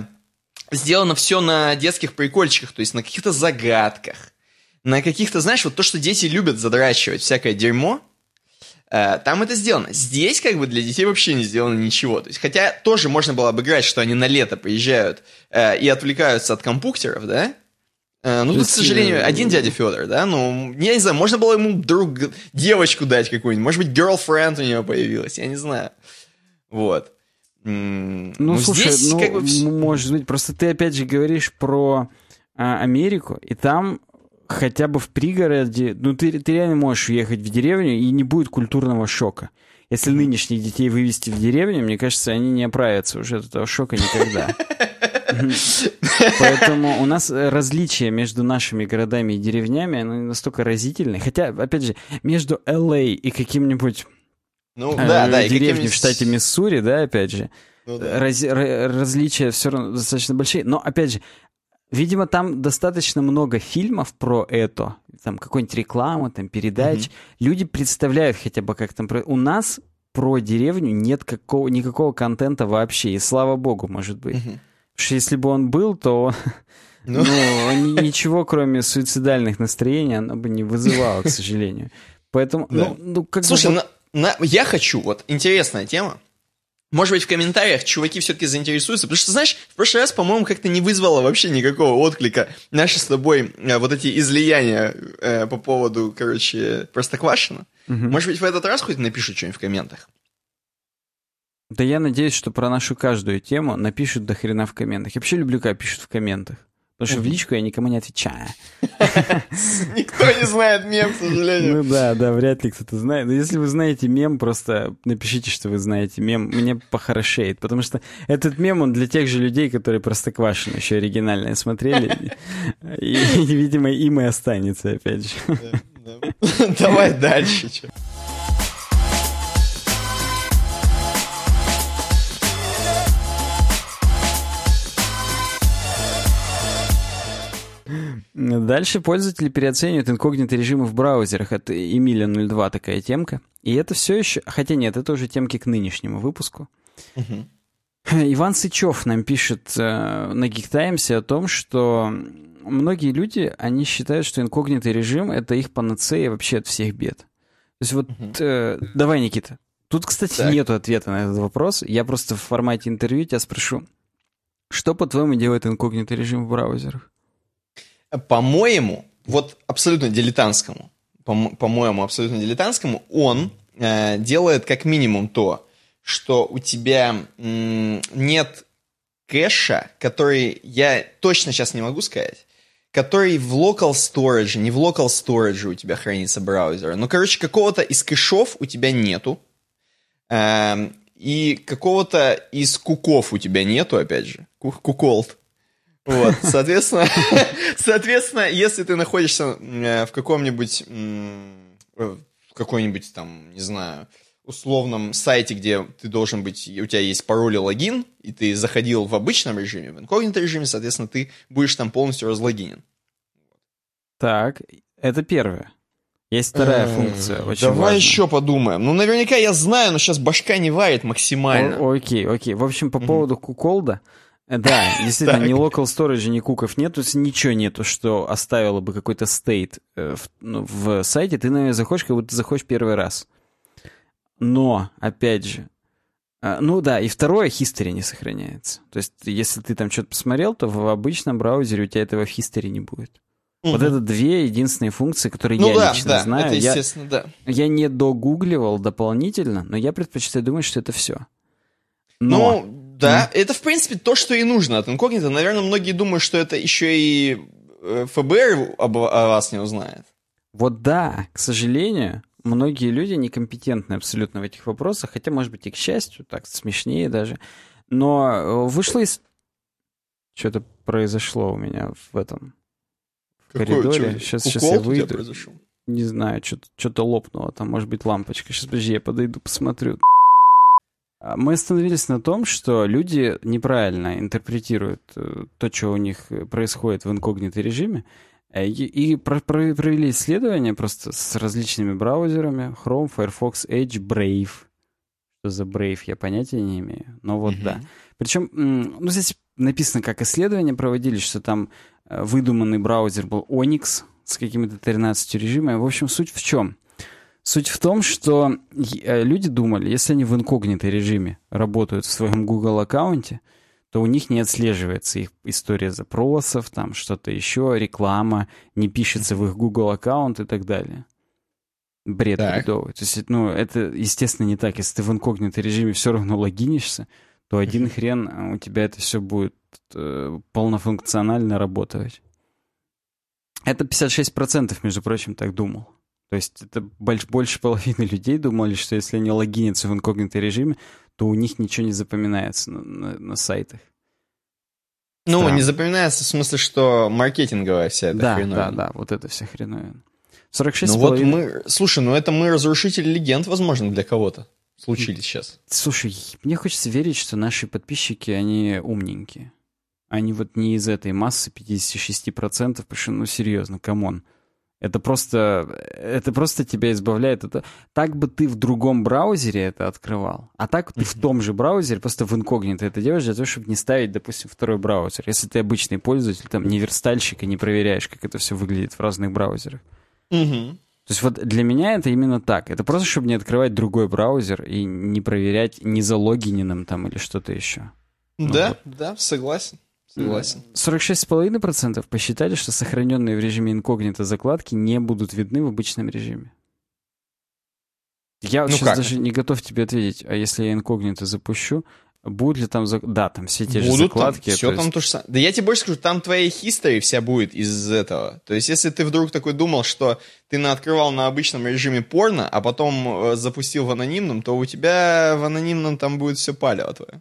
сделано все на детских прикольчиках, то есть на каких-то загадках, на каких-то, знаешь, вот то, что дети любят задрачивать, всякое дерьмо – там это сделано. Здесь как бы для детей вообще не сделано ничего. То есть, хотя тоже можно было обыграть, что они на лето приезжают э, и отвлекаются от компьютеров, да? Э, ну, тут, к сожалению, э, один дядя Федор, да? Ну, я не знаю, можно было ему друг, девочку дать какую-нибудь. Может быть, girlfriend у него появилась, я не знаю. Вот. Ну, ну слушай, здесь, ну, как бы... может быть, просто ты опять же говоришь про а, Америку, и там хотя бы в пригороде, ну ты, ты реально можешь уехать в деревню, и не будет культурного шока. Если нынешних детей вывести в деревню, мне кажется, они не оправятся уже от этого шока никогда. Поэтому у нас различия между нашими городами и деревнями оно настолько разительные. Хотя, опять же, между Л.А. и каким-нибудь ну, э, да, да, деревней в штате Миссури, да, опять же, ну, да. Раз, различия все равно достаточно большие. Но, опять же, Видимо, там достаточно много фильмов про это, там какой-нибудь рекламы, там передач. Mm-hmm. Люди представляют хотя бы, как там... У нас про деревню нет какого, никакого контента вообще, и слава богу, может быть. Mm-hmm. Потому что если бы он был, то ну, ну ничего, кроме суицидальных настроений, оно бы не вызывало, к сожалению. Поэтому, ну, ну как Слушай, бы... на, на, я хочу, вот интересная тема, может быть, в комментариях чуваки все-таки заинтересуются, потому что, знаешь, в прошлый раз, по-моему, как-то не вызвало вообще никакого отклика наши с тобой э, вот эти излияния э, по поводу, короче, Простоквашина. Угу. Может быть, в этот раз хоть напишут что-нибудь в комментах? Да я надеюсь, что про нашу каждую тему напишут до хрена в комментах. Я вообще люблю, когда пишут в комментах. Потому что в личку я никому не отвечаю. Никто не знает мем, к сожалению. Ну да, да, вряд ли кто-то знает. Но если вы знаете мем, просто напишите, что вы знаете мем. Мне похорошеет. Потому что этот мем, он для тех же людей, которые просто квашены, еще оригинальное смотрели. И, видимо, им и останется, опять же. Давай дальше. Дальше пользователи переоценивают инкогнито режимы в браузерах. Это Эмилия 02 такая темка. И это все еще... Хотя нет, это уже темки к нынешнему выпуску. Угу. Иван Сычев нам пишет э, на Geek о том, что многие люди, они считают, что инкогнитый режим — это их панацея вообще от всех бед. То есть вот... Угу. Э, давай, Никита. Тут, кстати, так. нету ответа на этот вопрос. Я просто в формате интервью тебя спрошу. Что, по-твоему, делает инкогнитый режим в браузерах? По-моему, вот абсолютно дилетантскому, по-моему, абсолютно дилетантскому, он э, делает как минимум то, что у тебя нет кэша, который я точно сейчас не могу сказать, который в local storage, не в local storage у тебя хранится браузер. Ну, короче, какого-то из кэшов у тебя нету. Э, и какого-то из куков у тебя нету, опять же. Куколд. Вот, соответственно, соответственно, если ты находишься э, в каком-нибудь, в какой-нибудь там, не знаю, условном сайте, где ты должен быть, у тебя есть пароль и логин, и ты заходил в обычном режиме, в инкогнито режиме, соответственно, ты будешь там полностью разлогинен. Так, это первое. Есть вторая функция, очень Давай важная. еще подумаем. Ну, наверняка я знаю, но сейчас башка не варит максимально. О, окей, окей. В общем, по поводу куколда, Э, да, действительно, ни local storage, ни куков нет, то есть ничего нету, что оставило бы какой-то стейт э, в, ну, в сайте. Ты, наверное, заходишь, как будто ты заходишь первый раз. Но, опять же, э, ну да, и второе, history не сохраняется. То есть, если ты там что-то посмотрел, то в обычном браузере у тебя этого в history не будет. Угу. Вот это две единственные функции, которые ну, я да, лично да, знаю. Это естественно, я, да. Я не догугливал дополнительно, но я предпочитаю думать, что это все. Но... Ну, Да, mm. это, в принципе, то, что и нужно от инкогнито. Наверное, многие думают, что это еще и э, ФБР об, о вас не узнает. Вот да, к сожалению, многие люди некомпетентны абсолютно в этих вопросах, хотя, может быть, и к счастью, так смешнее даже. Но э, вышло из... Что-то произошло у меня в этом в коридоре. Сейчас, сейчас я выйду. Не знаю, что-то лопнуло там, может быть, лампочка. Сейчас, подожди, я подойду, посмотрю. Мы остановились на том, что люди неправильно интерпретируют э, то, что у них происходит в инкогнито режиме, э, и, провели исследования просто с различными браузерами. Chrome, Firefox, Edge, Brave. Что за Brave, я понятия не имею. Но вот mm-hmm. да. Причем, ну, здесь написано, как исследования проводились, что там э, выдуманный браузер был Onyx с какими-то 13 режимами. В общем, суть в чем? Суть в том, что э, люди думали, если они в инкогнито режиме работают в своем Google аккаунте, то у них не отслеживается их история запросов, там что-то еще, реклама, не пишется в их Google аккаунт и так далее. Бред так. бредовый. То есть, ну, это, естественно, не так. Если ты в инкогнито режиме все равно логинишься, то один хрен э, у тебя это все будет э, полнофункционально работать. Это 56%, между прочим, так думал. То есть это больше, больше половины людей думали, что если они логинятся в инкогнито режиме, то у них ничего не запоминается на, на, на сайтах. Ну, Странно. не запоминается в смысле, что маркетинговая вся эта да, хреновина. Да, да, вот это вся хреновина. 46 Ну вот мы... Слушай, ну это мы разрушители легенд, возможно, для кого-то случились сейчас. Слушай, мне хочется верить, что наши подписчики, они умненькие. Они вот не из этой массы 56%, потому что, ну, серьезно, come on. Это просто, это просто тебя избавляет. Это, так бы ты в другом браузере это открывал, а так ты в том же браузере, просто в инкогнито это делаешь для того, чтобы не ставить, допустим, второй браузер. Если ты обычный пользователь, там, не верстальщик и не проверяешь, как это все выглядит в разных браузерах. Угу. То есть вот для меня это именно так. Это просто, чтобы не открывать другой браузер и не проверять, не залогиненным там или что-то еще. Да, ну, вот. да, согласен. Согласен. 46,5% посчитали, что сохраненные в режиме инкогнито закладки не будут видны в обычном режиме. Я ну сейчас как? даже не готов тебе ответить, а если я инкогнито запущу, будут ли там... Зак... Да, там все те Будут же закладки. Там, все есть... там то же самое. Да я тебе больше скажу, там твоя history вся будет из этого. То есть если ты вдруг такой думал, что ты открывал на обычном режиме порно, а потом э, запустил в анонимном, то у тебя в анонимном там будет все палево твое.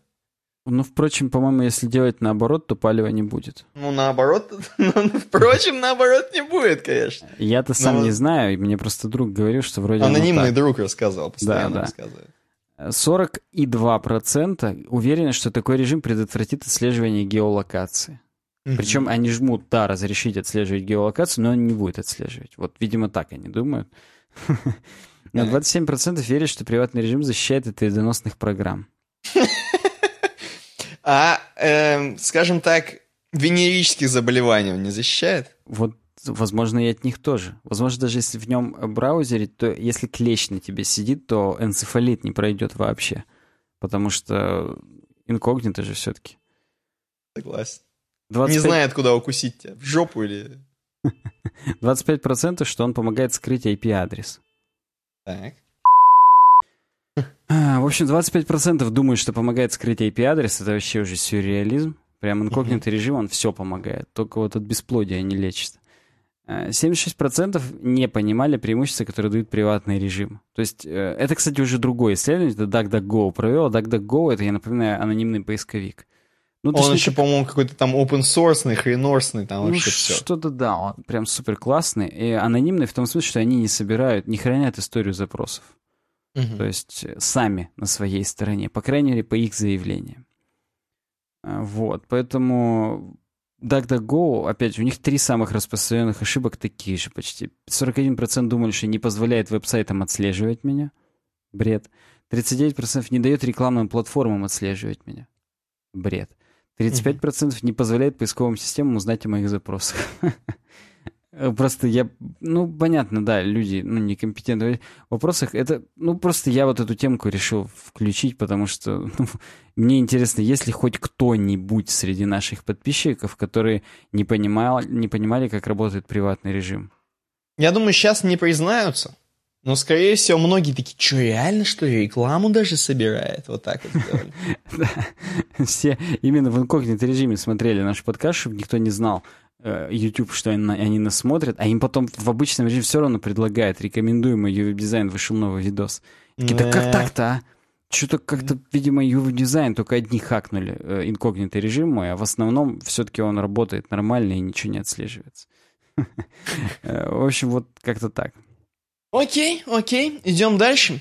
Ну, впрочем, по-моему, если делать наоборот, то палева не будет. Ну, наоборот, ну, впрочем, наоборот не будет, конечно. Я-то сам Но... не знаю, мне просто друг говорил, что вроде... Анонимный друг рассказывал, постоянно да, да. рассказывает. 42% уверены, что такой режим предотвратит отслеживание геолокации. Причем они жмут, да, разрешить отслеживать геолокацию, но он не будет отслеживать. Вот, видимо, так они думают. Но 27% верят, что приватный режим защищает от вредоносных программ. А, э, скажем так, венерических заболеваний он не защищает? Вот, возможно, и от них тоже. Возможно, даже если в нем браузере, то если клещ на тебе сидит, то энцефалит не пройдет вообще. Потому что инкогнито же все-таки. Согласен. 25... Не знает, куда укусить тебя. В жопу или... 25% что он помогает скрыть IP-адрес. Так. А, в общем, 25% думают, что помогает скрыть IP-адрес. Это вообще уже сюрреализм. Прям инкогнитый режим, он все помогает. Только вот от бесплодия не лечит. 76% а, не понимали преимущества, которые дают приватный режим. То есть, э, это, кстати, уже другой исследование, это DuckDuckGo провел. DuckDuckGo — это, я напоминаю, анонимный поисковик. Ну, он еще, как... по-моему, какой-то там open source, хренорсный, там ну, вообще все. Что-то да, он прям супер классный. И анонимный в том смысле, что они не собирают, не хранят историю запросов. Угу. То есть э, сами на своей стороне, по крайней мере, по их заявлениям. А, вот, поэтому DuckDuckGo, опять у них три самых распространенных ошибок такие же почти. 41% думали, что не позволяет веб-сайтам отслеживать меня. Бред. 39% не дает рекламным платформам отслеживать меня. Бред. 35% не позволяет поисковым системам узнать о моих запросах. Э, просто я, ну, понятно, да, люди, ну, некомпетентные в вопросах. Это, ну, просто я вот эту темку решил включить, потому что ну, мне интересно, есть ли хоть кто-нибудь среди наших подписчиков, которые не, понимал, не понимали, как работает приватный режим. Я думаю, сейчас не признаются. Но, скорее всего, многие такие, что, реально, что ли, рекламу даже собирает? Вот так вот сделали. Все именно в инкогнито режиме смотрели наш подкаст, чтобы никто не знал, э, YouTube, что они, они нас смотрят, а им потом в обычном режиме все равно предлагает рекомендуемый UV-дизайн, вышел новый видос. Такие, да как так-то, а? Что-то как-то, видимо, UV-дизайн только одни хакнули э, инкогнито режим мой, а в основном все-таки он работает нормально и ничего не отслеживается. Э, в общем, вот как-то так. Окей, окей, идем дальше.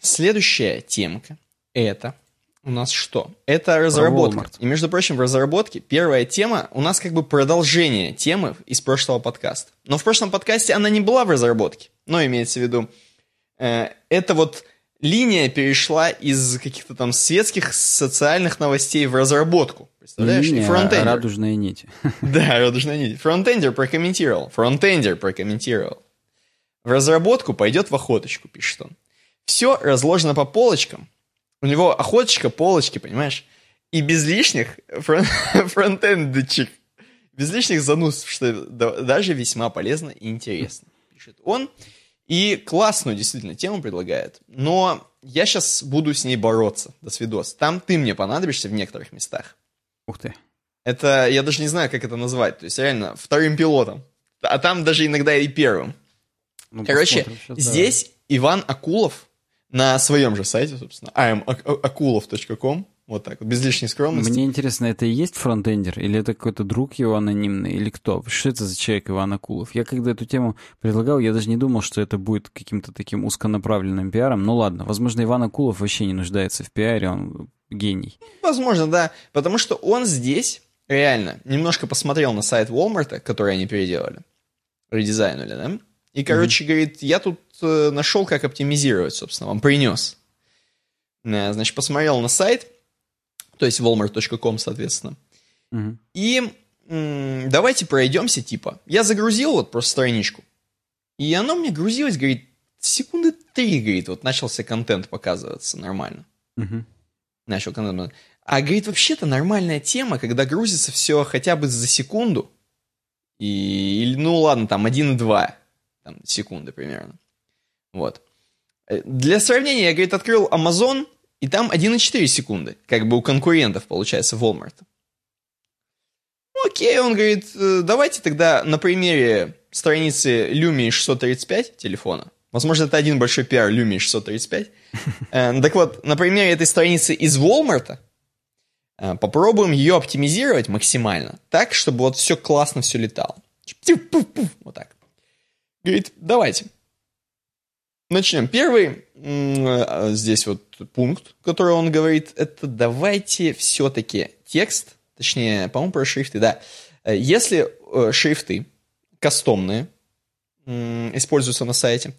Следующая темка это у нас что? Это разработка. И, между прочим, в разработке первая тема у нас как бы продолжение темы из прошлого подкаста. Но в прошлом подкасте она не была в разработке. Но имеется в виду, э, это вот линия перешла из каких-то там светских социальных новостей в разработку. Представляешь? Линия, фронтендер. радужная нить. Да, радужная нить. Фронтендер прокомментировал. Фронтендер прокомментировал. В разработку пойдет в охоточку, пишет он. Все разложено по полочкам. У него охоточка, полочки, понимаешь? И без лишних фрон фронтендочек. Без лишних заноз, что даже весьма полезно и интересно, пишет он. И классную действительно тему предлагает. Но я сейчас буду с ней бороться. До свидос. Там ты мне понадобишься в некоторых местах. Ух ты. Это, я даже не знаю, как это назвать. То есть, реально, вторым пилотом. А там даже иногда и первым. Ну, Короче, сейчас, здесь да. Иван Акулов на своем же сайте, собственно, amakulov.com вот так вот, без лишней скромности. Мне интересно, это и есть фронтендер, или это какой-то друг его анонимный, или кто? Что это за человек Иван Акулов? Я когда эту тему предлагал, я даже не думал, что это будет каким-то таким узконаправленным пиаром. Ну ладно, возможно, Иван Акулов вообще не нуждается в пиаре, он гений. Возможно, да, потому что он здесь реально немножко посмотрел на сайт Walmart, который они переделали, редизайнули, да? И, короче, mm-hmm. говорит, я тут э, нашел, как оптимизировать, собственно, вам принес. Э, значит, посмотрел на сайт, то есть walmart.com, соответственно. Угу. И м- давайте пройдемся, типа. Я загрузил вот просто страничку, и оно мне грузилось, говорит, секунды три, говорит, вот начался контент показываться нормально. Угу. Начал контент. А, говорит, вообще-то нормальная тема, когда грузится все хотя бы за секунду, и, или, ну ладно, там 1,2 там, секунды примерно. Вот. Э, для сравнения, я, говорит, открыл Amazon, и там 1,4 секунды, как бы у конкурентов, получается, Walmart. Окей, он говорит, «Э, давайте тогда на примере страницы Lumia 635 телефона, возможно, это один большой пиар Lumia 635, э, так вот, на примере этой страницы из Walmart э, попробуем ее оптимизировать максимально, так, чтобы вот все классно все летало. Вот так. Говорит, давайте. Начнем. Первый здесь вот пункт, который он говорит, это давайте все-таки текст, точнее, по-моему, про шрифты, да. Если э, шрифты кастомные используются на сайте,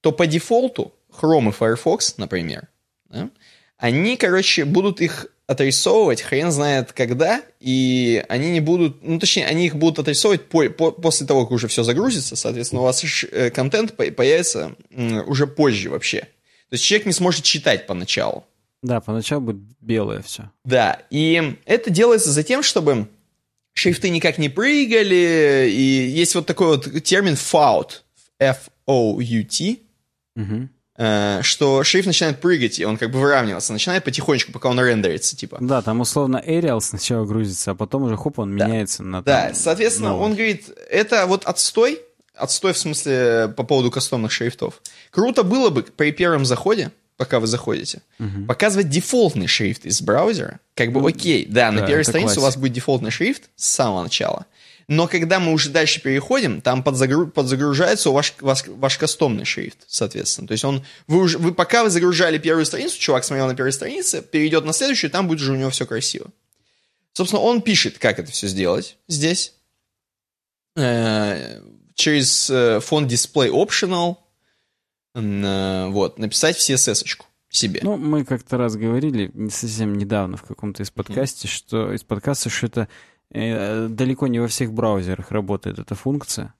то по дефолту Chrome и Firefox, например, да, они, короче, будут их отрисовывать хрен знает когда, и они не будут, ну точнее, они их будут отрисовывать по, по, после того, как уже все загрузится, соответственно, у вас э, контент появится уже позже вообще. То есть человек не сможет читать поначалу. Да, поначалу будет белое все. Да, и это делается за тем, чтобы шрифты никак не прыгали, и есть вот такой вот термин FOUT, F-O-U-T, угу. Э, что шрифт начинает прыгать, и он как бы выравниваться, начинает потихонечку, пока он рендерится, типа. Да, там условно Arial сначала грузится, а потом уже хоп, он да. меняется на... Да, там, соответственно, новый. он говорит, это вот отстой, отстой в смысле по поводу кастомных шрифтов. Круто было бы при первом заходе, пока вы заходите, угу. показывать дефолтный шрифт из браузера. Как бы ну, окей, да, на первой странице классик. у вас будет дефолтный шрифт с самого начала. Но когда мы уже дальше переходим, там подзагру... подзагружается ваш, ваш, ваш кастомный шрифт, соответственно. То есть он, вы, уже, вы пока вы загружали первую страницу, чувак смотрел на первой странице, перейдет на следующую, там будет уже у него все красиво. Собственно, он пишет, как это все сделать здесь. Э, через э, фонд Display Optional. Э, вот, написать в CSS-очку себе. Ну, мы как-то раз говорили, совсем недавно в каком-то из подкасте, mm. что из подкаста, что это Э, далеко не во всех браузерах работает эта функция.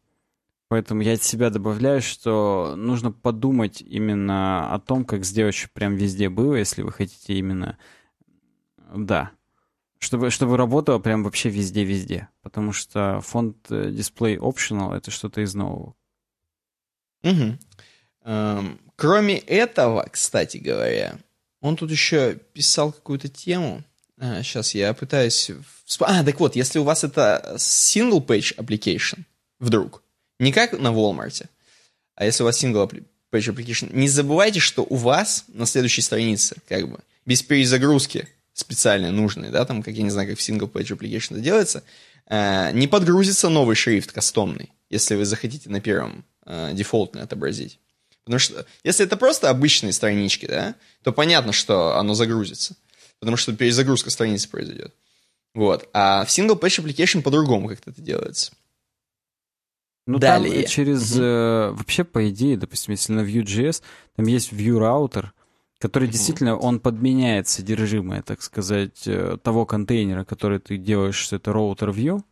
Поэтому я от себя добавляю, что нужно подумать именно о том, как сделать, чтобы прям везде было, если вы хотите именно Да. Чтобы, чтобы работало прям вообще везде-везде. Потому что фонд э, Display Optional — это что-то из нового. Угу. Эм, кроме этого, кстати говоря, он тут еще писал какую-то тему. А, сейчас я пытаюсь... А, так вот, если у вас это single-page application, вдруг, не как на Walmart, а если у вас single-page application, не забывайте, что у вас на следующей странице, как бы, без перезагрузки специальной нужной, да, там, как я не знаю, как в single-page application это делается, э, не подгрузится новый шрифт кастомный, если вы захотите на первом э, дефолтный отобразить. Потому что если это просто обычные странички, да, то понятно, что оно загрузится. Потому что перезагрузка страницы произойдет. Вот. А в Single Page Application по-другому как-то это делается. Ну, Далее. Там через... Э, вообще, по идее, допустим, если на Vue.js, там есть View Router, который действительно, он подменяет содержимое, так сказать, э, того контейнера, который ты делаешь, что это Router View.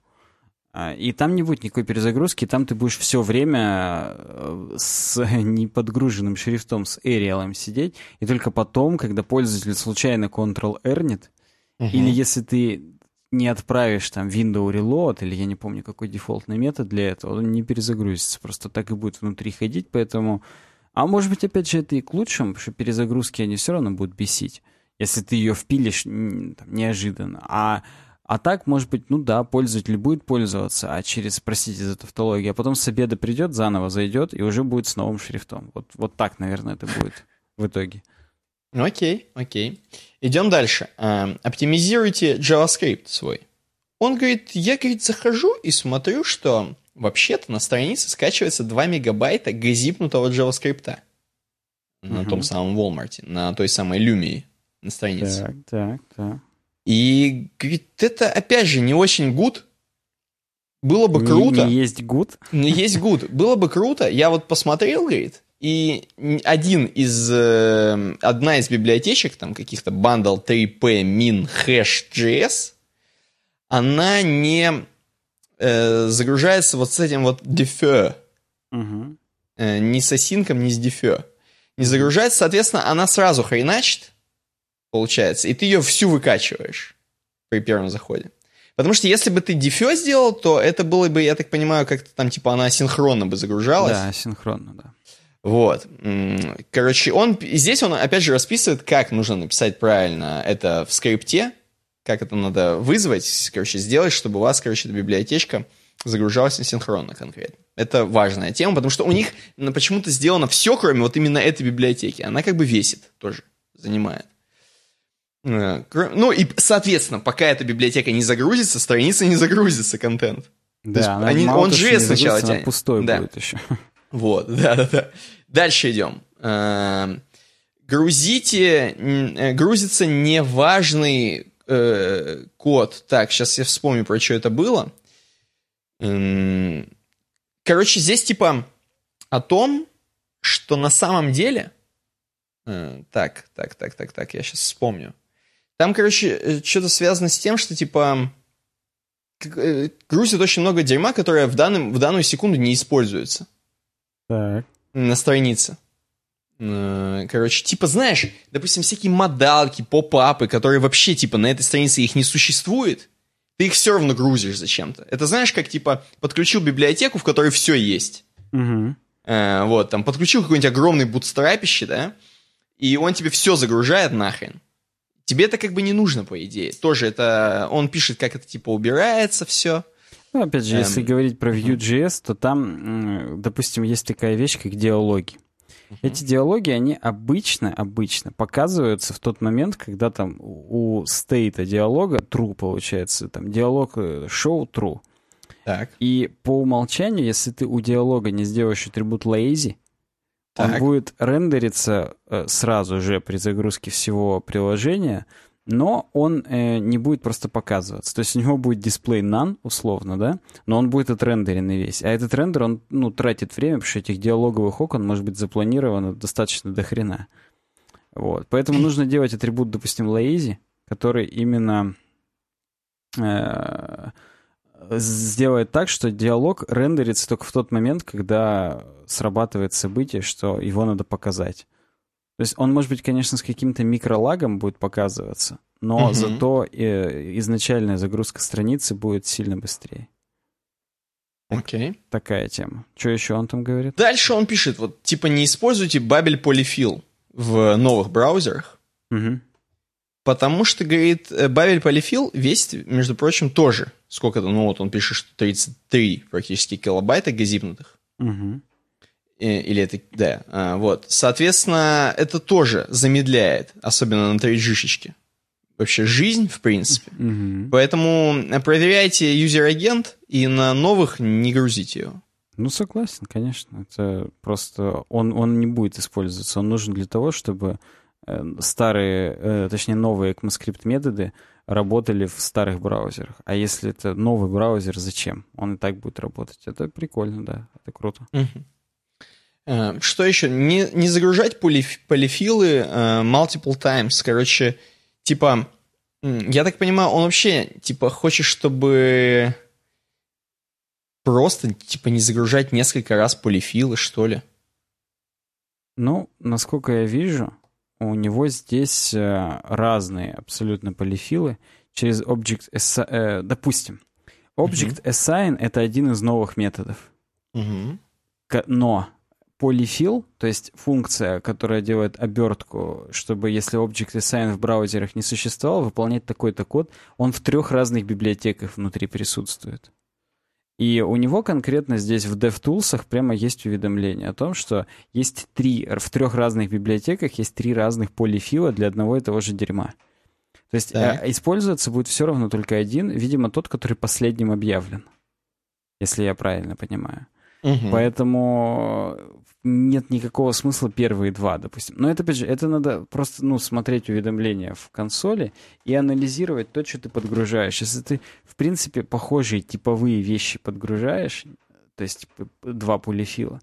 А, и там не будет никакой перезагрузки, там ты будешь все время э, с неподгруженным шрифтом, с Arial сидеть, и только потом, когда пользователь случайно Ctrl-Эрнет, uh-huh. или если ты не отправишь там window reload, или я не помню, какой дефолтный метод для этого, он не перезагрузится, просто так и будет внутри ходить, поэтому... А может быть, опять же, это и к лучшему, потому что перезагрузки они все равно будут бесить, если ты ее впилишь там, неожиданно. А а так, может быть, ну да, пользователь будет пользоваться, а через, простите за тавтологию, а потом с обеда придет, заново зайдет и уже будет с новым шрифтом. Вот, вот так, наверное, это будет в итоге. Окей, окей. Идем дальше. Эм, оптимизируйте JavaScript свой. Он говорит, я, говорит, захожу и смотрю, что вообще-то на странице скачивается 2 мегабайта газипнутого JavaScript. На угу. том самом Walmart, на той самой Lumii на странице. Так, так, так. И говорит, это опять же не очень good. Было бы круто. Не есть good? Не есть good. Было бы круто. Я вот посмотрел, говорит, и один из, э, одна из библиотечек, там каких-то bundle 3p min hash.js, она не э, загружается вот с этим вот defer. Угу. Э, ни с осинком, ни с defer. Не загружается, соответственно, она сразу хреначит, получается, и ты ее всю выкачиваешь при первом заходе. Потому что если бы ты дефё сделал, то это было бы, я так понимаю, как-то там типа она синхронно бы загружалась. Да, синхронно, да. Вот. Короче, он здесь он опять же расписывает, как нужно написать правильно это в скрипте, как это надо вызвать, короче, сделать, чтобы у вас, короче, эта библиотечка загружалась синхронно конкретно. Это важная тема, потому что у них ну, почему-то сделано все, кроме вот именно этой библиотеки. Она как бы весит тоже, занимает. Э, ну и, соответственно, пока эта библиотека не загрузится, страница не загрузится, контент. Да, она они, он JS сначала тянет. пустой да. будет еще. Вот, да-да-да. Дальше идем. Эм, грузите, э, грузится неважный э, код. Так, сейчас я вспомню, про что это было. Эм, короче, здесь типа о том, что на самом деле... Э, так, так, так, так, так, я сейчас вспомню. Там, короче, э, что-то связано с тем, что, типа, э, грузит очень много дерьма, которое в, данном, в данную секунду не используется. Так. На странице. Э, короче, типа, знаешь, допустим, всякие модалки, поп-апы, которые вообще, типа, на этой странице их не существует, ты их все равно грузишь зачем-то. Это знаешь, как, типа, подключил библиотеку, в которой все есть. Угу. Э, вот, там, подключил какой-нибудь огромный бутстрапище, да, и он тебе все загружает нахрен. Тебе это как бы не нужно, по идее. Тоже это... Он пишет, как это типа убирается все. Ну, опять же, эм... если говорить про Vue.js, то там, допустим, есть такая вещь, как диалоги. Эти диалоги, они обычно, обычно показываются в тот момент, когда там у стейта диалога true получается, там диалог э, show true. Так. И по умолчанию, если ты у диалога не сделаешь атрибут lazy, так. Он будет рендериться э, сразу же при загрузке всего приложения, но он э, не будет просто показываться. То есть у него будет дисплей none, условно, да, но он будет отрендеренный весь. А этот рендер, он ну, тратит время, потому что этих диалоговых окон может быть запланировано достаточно до хрена. Вот. Поэтому нужно делать атрибут, допустим, lazy, который именно э, сделает так, что диалог рендерится только в тот момент, когда срабатывает событие, что его надо показать. То есть он, может быть, конечно, с каким-то микролагом будет показываться, но угу. зато э, изначальная загрузка страницы будет сильно быстрее. Окей. Okay. Такая тема. Что еще он там говорит? Дальше он пишет, вот, типа, не используйте Babel Polyfill в новых браузерах, угу. потому что, говорит, Babel Polyfill весит, между прочим, тоже. Сколько-то, ну вот он пишет, что 33 практически килобайта газипнутых. Угу. Или это, да, а, вот. Соответственно, это тоже замедляет, особенно на 3G-шечке. Вообще жизнь, в принципе. Mm-hmm. Поэтому проверяйте юзер-агент и на новых не грузите его. Ну, согласен, конечно. Это просто... Он, он не будет использоваться. Он нужен для того, чтобы э, старые, э, точнее, новые ECMAScript методы работали в старых браузерах. А если это новый браузер, зачем? Он и так будет работать. Это прикольно, да. Это круто. Mm-hmm. Э, что еще? Не, не загружать полиф, полифилы uh, multiple times. Короче, типа, я так понимаю, он вообще, типа, хочет, чтобы просто, типа, не загружать несколько раз полифилы, что ли? Ну, насколько я вижу, у него здесь э, разные абсолютно полифилы через Object assi- э, допустим, Object uh-huh. Assign — это один из новых методов. Uh-huh. Но Polyfill, то есть функция, которая делает обертку, чтобы если Object Assign в браузерах не существовал, выполнять такой-то код, он в трех разных библиотеках внутри присутствует. И у него конкретно здесь в DevTools прямо есть уведомление о том, что есть три, в трех разных библиотеках есть три разных полифила для одного и того же дерьма. То есть э, использоваться будет все равно только один, видимо, тот, который последним объявлен. Если я правильно понимаю. Угу. Поэтому нет никакого смысла первые два, допустим. Но это, опять же, это надо просто, ну, смотреть уведомления в консоли и анализировать то, что ты подгружаешь. Если ты, в принципе, похожие типовые вещи подгружаешь, то есть два полифила,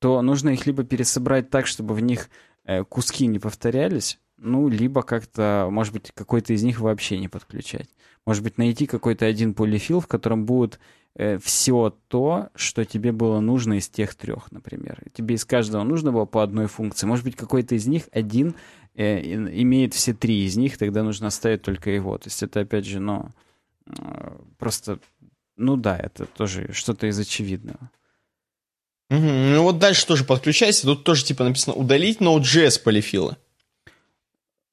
то нужно их либо пересобрать так, чтобы в них э, куски не повторялись, ну, либо как-то, может быть, какой-то из них вообще не подключать. Может быть, найти какой-то один полифил, в котором будут э, все то, что тебе было нужно из тех трех, например. Тебе из каждого нужно было по одной функции. Может быть, какой-то из них один э, имеет все три из них, тогда нужно оставить только его. То есть это, опять же, ну, э, просто, ну да, это тоже что-то из очевидного. Угу. Ну вот дальше тоже подключайся. Тут тоже типа написано удалить Node.js полифилы.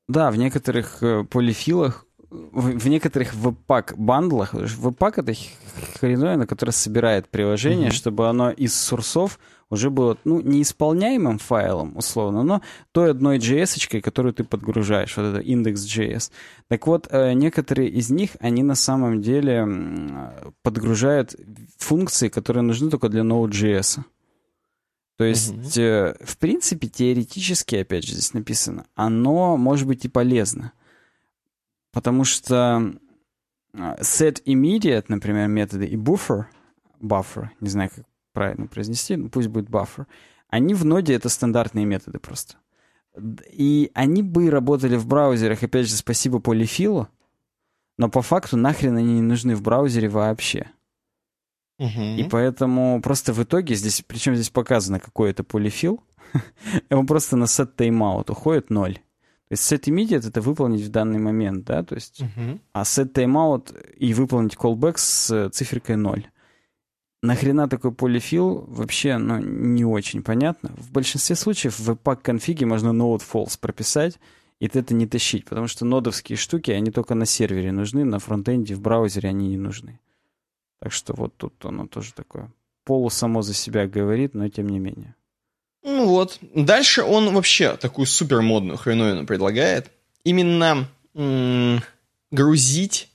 Да, в некоторых э, полифилах, в, в некоторых веб-пак бандлах, веб-пак это хреновина, которая собирает приложение, mm-hmm. чтобы оно из сурсов уже было, ну, неисполняемым файлом, условно, но той одной JS, которую ты подгружаешь, вот это index.js. Так вот, э, некоторые из них, они на самом деле подгружают функции, которые нужны только для Node.js. То есть, э, в принципе, теоретически, опять же, здесь написано, оно может быть и полезно. Потому что а, set immediate, например, методы и buffer, buffer, не знаю, как правильно произнести, но пусть будет buffer, они в ноде это стандартные методы просто. И они бы работали в браузерах, опять же, спасибо полифилу, но по факту нахрен они не нужны в браузере вообще. Угу. И поэтому просто в итоге здесь, причем здесь показано, какой это полифил, он просто на set timeout уходит ноль. То есть set immediate это выполнить в данный момент, да, то есть, угу. а set timeout и выполнить callback с циферкой 0. Нахрена такой полифил вообще ну, не очень понятно. В большинстве случаев в webpack конфиге можно node false прописать, и это не тащить, потому что нодовские штуки, они только на сервере нужны, на фронтенде, в браузере они не нужны. Так что вот тут оно тоже такое. Полу само за себя говорит, но тем не менее. Ну вот. Дальше он вообще такую супер модную хреновину предлагает. Именно м- грузить,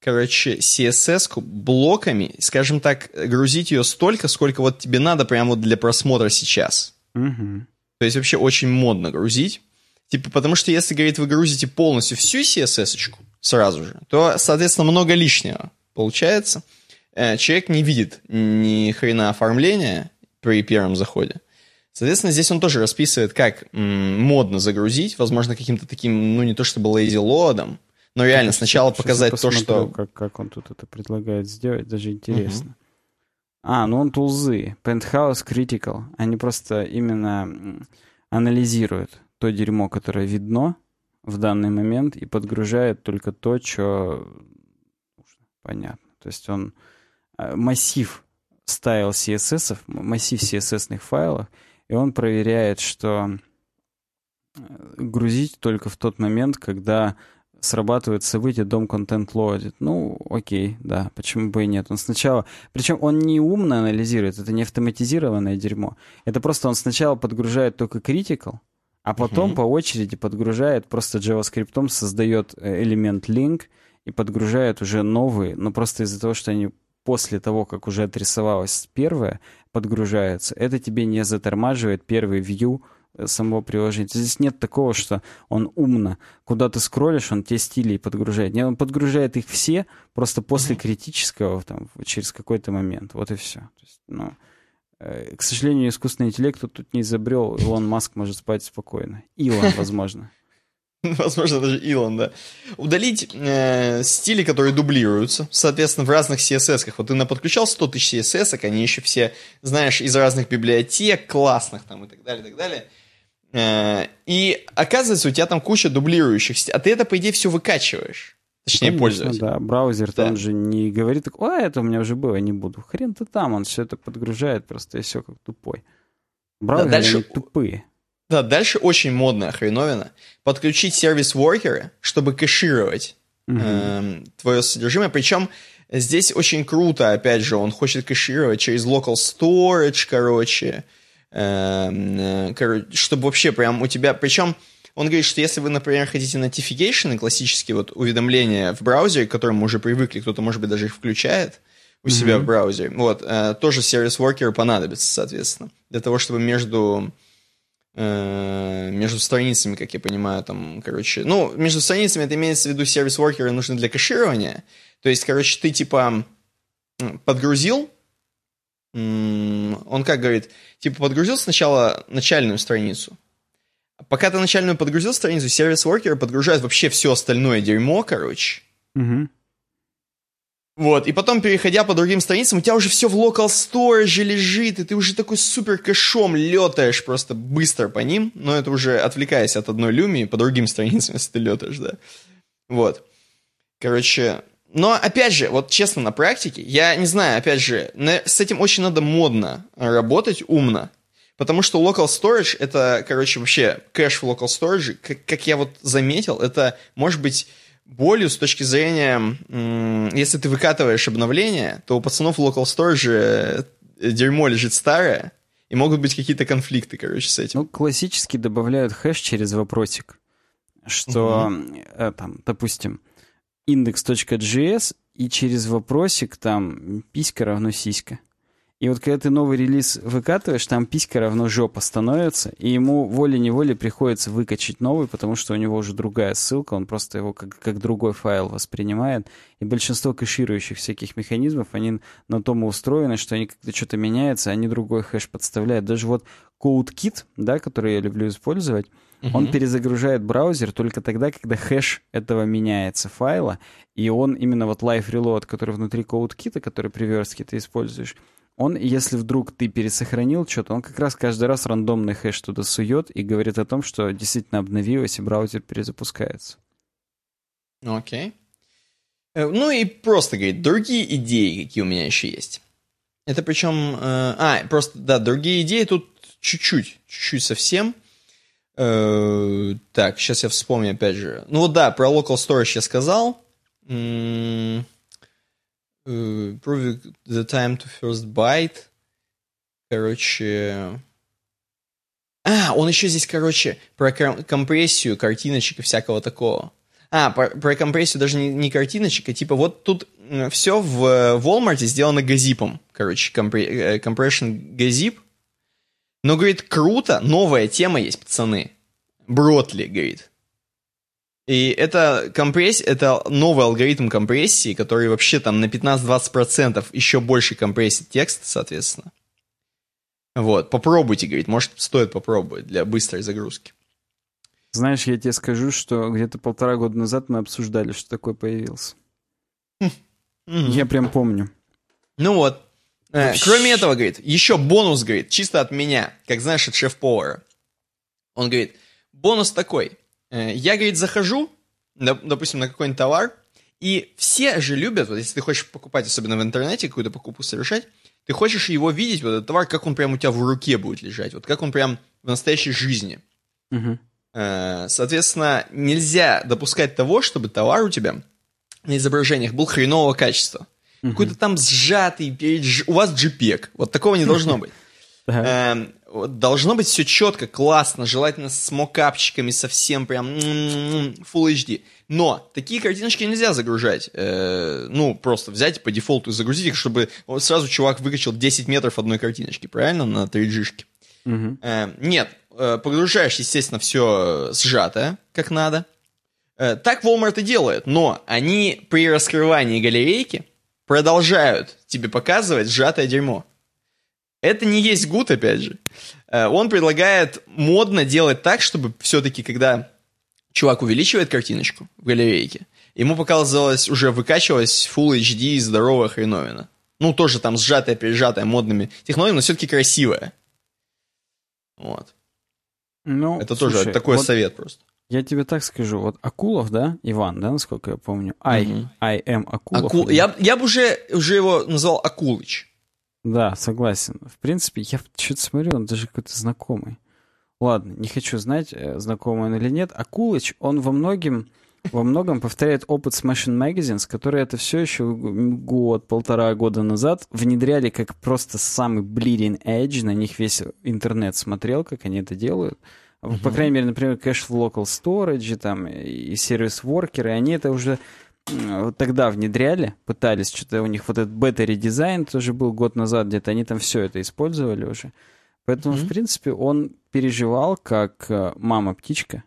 короче, CSS блоками, скажем так, грузить ее столько, сколько вот тебе надо прямо вот для просмотра сейчас. Угу. То есть вообще очень модно грузить. Типа, потому что если, говорит, вы грузите полностью всю CSS-очку сразу же, то, соответственно, много лишнего получается. Э, человек не видит ни хрена оформления при первом заходе. Соответственно, здесь он тоже расписывает, как м, модно загрузить, возможно, каким-то таким, ну, не то чтобы lazy лодом, но реально сейчас, сначала сейчас показать то, что... Как, как он тут это предлагает сделать, даже интересно. Uh-huh. А, ну он тулзы. Penthouse Critical. Они просто именно анализируют. то дерьмо, которое видно в данный момент, и подгружает только то, что понятно. То есть он э, массив стайл CSS, массив CSS файлов, и он проверяет, что э, грузить только в тот момент, когда срабатывает событие дом контент loaded. Ну, окей, да, почему бы и нет. Он сначала... Причем он не умно анализирует, это не автоматизированное дерьмо. Это просто он сначала подгружает только critical, а потом uh-huh. по очереди подгружает, просто JavaScript создает э, элемент link и подгружает уже новые, но просто из-за того, что они после того, как уже отрисовалось первое, подгружается, это тебе не затормаживает первый view, самого приложения. Здесь нет такого, что он умно. Куда ты скроллишь, он те стили подгружает. Нет, он подгружает их все просто после mm-hmm. критического, там, через какой-то момент. Вот и все. То есть, ну, э, к сожалению, искусственный интеллект тут не изобрел. Илон Маск может спать спокойно. Илон, возможно. Возможно, даже Илон, да. Удалить э, стили, которые дублируются, соответственно, в разных CSS-ках. Вот ты на подключал 100 тысяч CSS, они еще все, знаешь, из разных библиотек, классных там и так далее, и так далее. Э, и оказывается, у тебя там куча дублирующих, а ты это, по идее, все выкачиваешь. Точнее, Конечно, пользователь. Да, браузер да. он же не говорит, а, это у меня уже было, не буду. Хрен ты там, он все это подгружает, просто и все как тупой. Браузеры, да, дальше... тупые. Да, дальше очень модная хреновина. Подключить сервис-воркеры, чтобы кэшировать mm-hmm. э, твое содержимое. Причем здесь очень круто, опять же, он хочет кэшировать через local storage, короче. Эм, э, чтобы вообще прям у тебя... Причем он говорит, что если вы, например, хотите notification, классические вот уведомления в браузере, к которым мы уже привыкли, кто-то, может быть, даже их включает у mm-hmm. себя в браузере, вот, э, тоже сервис-воркеры понадобится, соответственно, для того, чтобы между между страницами, как я понимаю, там, короче, ну, между страницами это имеется в виду сервис-воркеры нужны для кэширования, то есть, короче, ты, типа, подгрузил он как говорит, типа подгрузил сначала начальную страницу. Пока ты начальную подгрузил страницу, сервис воркер подгружает вообще все остальное дерьмо, короче. Угу. Вот, и потом, переходя по другим страницам, у тебя уже все в local storage лежит, и ты уже такой супер кэшом летаешь просто быстро по ним, но это уже отвлекаясь от одной люмии по другим страницам, если ты летаешь, да. Вот. Короче, но, опять же, вот честно, на практике, я не знаю, опять же, с этим очень надо модно работать, умно. Потому что local storage это, короче, вообще кэш в local storage, как, как я вот заметил, это может быть болью с точки зрения, если ты выкатываешь обновление, то у пацанов в local storage э, дерьмо лежит старое, и могут быть какие-то конфликты, короче, с этим. Ну, классически добавляют хэш через вопросик, что, угу. там, допустим, index.js, и через вопросик там писька равно сиська. И вот когда ты новый релиз выкатываешь, там писька равно жопа становится, и ему волей-неволей приходится выкачать новый, потому что у него уже другая ссылка, он просто его как, как другой файл воспринимает. И большинство кэширующих всяких механизмов, они на том и устроены, что они когда что-то меняется, они другой хэш подставляют. Даже вот CodeKit, да, который я люблю использовать, Угу. Он перезагружает браузер только тогда, когда хэш этого меняется файла, и он именно вот Live Reload, который внутри CodeKit, который при верстке ты используешь, он, если вдруг ты пересохранил что-то, он как раз каждый раз рандомный хэш туда сует и говорит о том, что действительно обновилось, и браузер перезапускается. Окей. Okay. Э, ну и просто, говорит, другие идеи, какие у меня еще есть. Это причем... Э, а, просто, да, другие идеи тут чуть-чуть, чуть-чуть совсем. Э, так, сейчас я вспомню опять же. Ну вот да, про local storage я сказал. Prove the time to first byte. Короче... А, он еще здесь, короче, про компрессию картиночек и всякого такого. А, про, про компрессию даже не, не картиночек, а типа вот тут все в Walmart сделано газипом. Короче, компре, э, compression газип. Но, говорит, круто, новая тема есть, пацаны. Бротли, говорит. И это компрессия, это новый алгоритм компрессии, который вообще там на 15-20% еще больше компрессит текст, соответственно. Вот, попробуйте, говорит, может, стоит попробовать для быстрой загрузки. Знаешь, я тебе скажу, что где-то полтора года назад мы обсуждали, что такое появился. Я прям помню. Ну вот. Э, кроме этого, говорит, еще бонус, говорит, чисто от меня, как знаешь, от шеф-повара. Он говорит, бонус такой. Э, я, говорит, захожу, допустим, на какой-нибудь товар, и все же любят, вот если ты хочешь покупать, особенно в интернете, какую-то покупку совершать, ты хочешь его видеть, вот этот товар, как он прям у тебя в руке будет лежать, вот как он прям в настоящей жизни. Угу. Соответственно, нельзя допускать того, чтобы товар у тебя на изображениях был хренового качества. Угу. Какой-то там сжатый, у вас JPEG. Вот такого не должно быть. Должно быть все четко, классно, желательно с мокапчиками, совсем прям Full HD. Но такие картиночки нельзя загружать. Э, ну, просто взять по дефолту и загрузить их, чтобы сразу чувак выкачал 10 метров одной картиночки, правильно, на 3G-шке. Угу. Э, нет, э, погружаешь, естественно, все сжатое, как надо. Э, так Walmart и делает, но они при раскрывании галерейки продолжают тебе показывать сжатое дерьмо. Это не есть гуд, опять же. Э, он предлагает модно делать так, чтобы все-таки, когда чувак увеличивает картиночку в галерейке, ему показалось, уже выкачивалась Full HD здоровая хреновина. Ну, тоже там сжатая, пережатая модными технологиями, но все-таки красивая. Вот. Ну, Это слушай, тоже такой вот совет просто. Я тебе так скажу, вот Акулов, да, Иван, да, насколько я помню, I, угу. I am Акулов. Акул... Я, я бы уже, уже его назвал Акулыч. Да, согласен. В принципе, я что-то смотрю, он даже какой-то знакомый. Ладно, не хочу знать, э, знакомый он или нет. Акулыч, он во многим, во многом повторяет опыт Smashing Magazines, которые это все еще год, полтора года назад внедряли как просто самый bleeding edge, на них весь интернет смотрел, как они это делают. Uh-huh. По крайней мере, например, Cache в Local Storage там, и сервис воркеры, они это уже тогда внедряли, пытались, что-то у них вот этот бета-редизайн тоже был год назад где-то, они там все это использовали уже. Поэтому, mm-hmm. в принципе, он переживал как э, мама-птичка,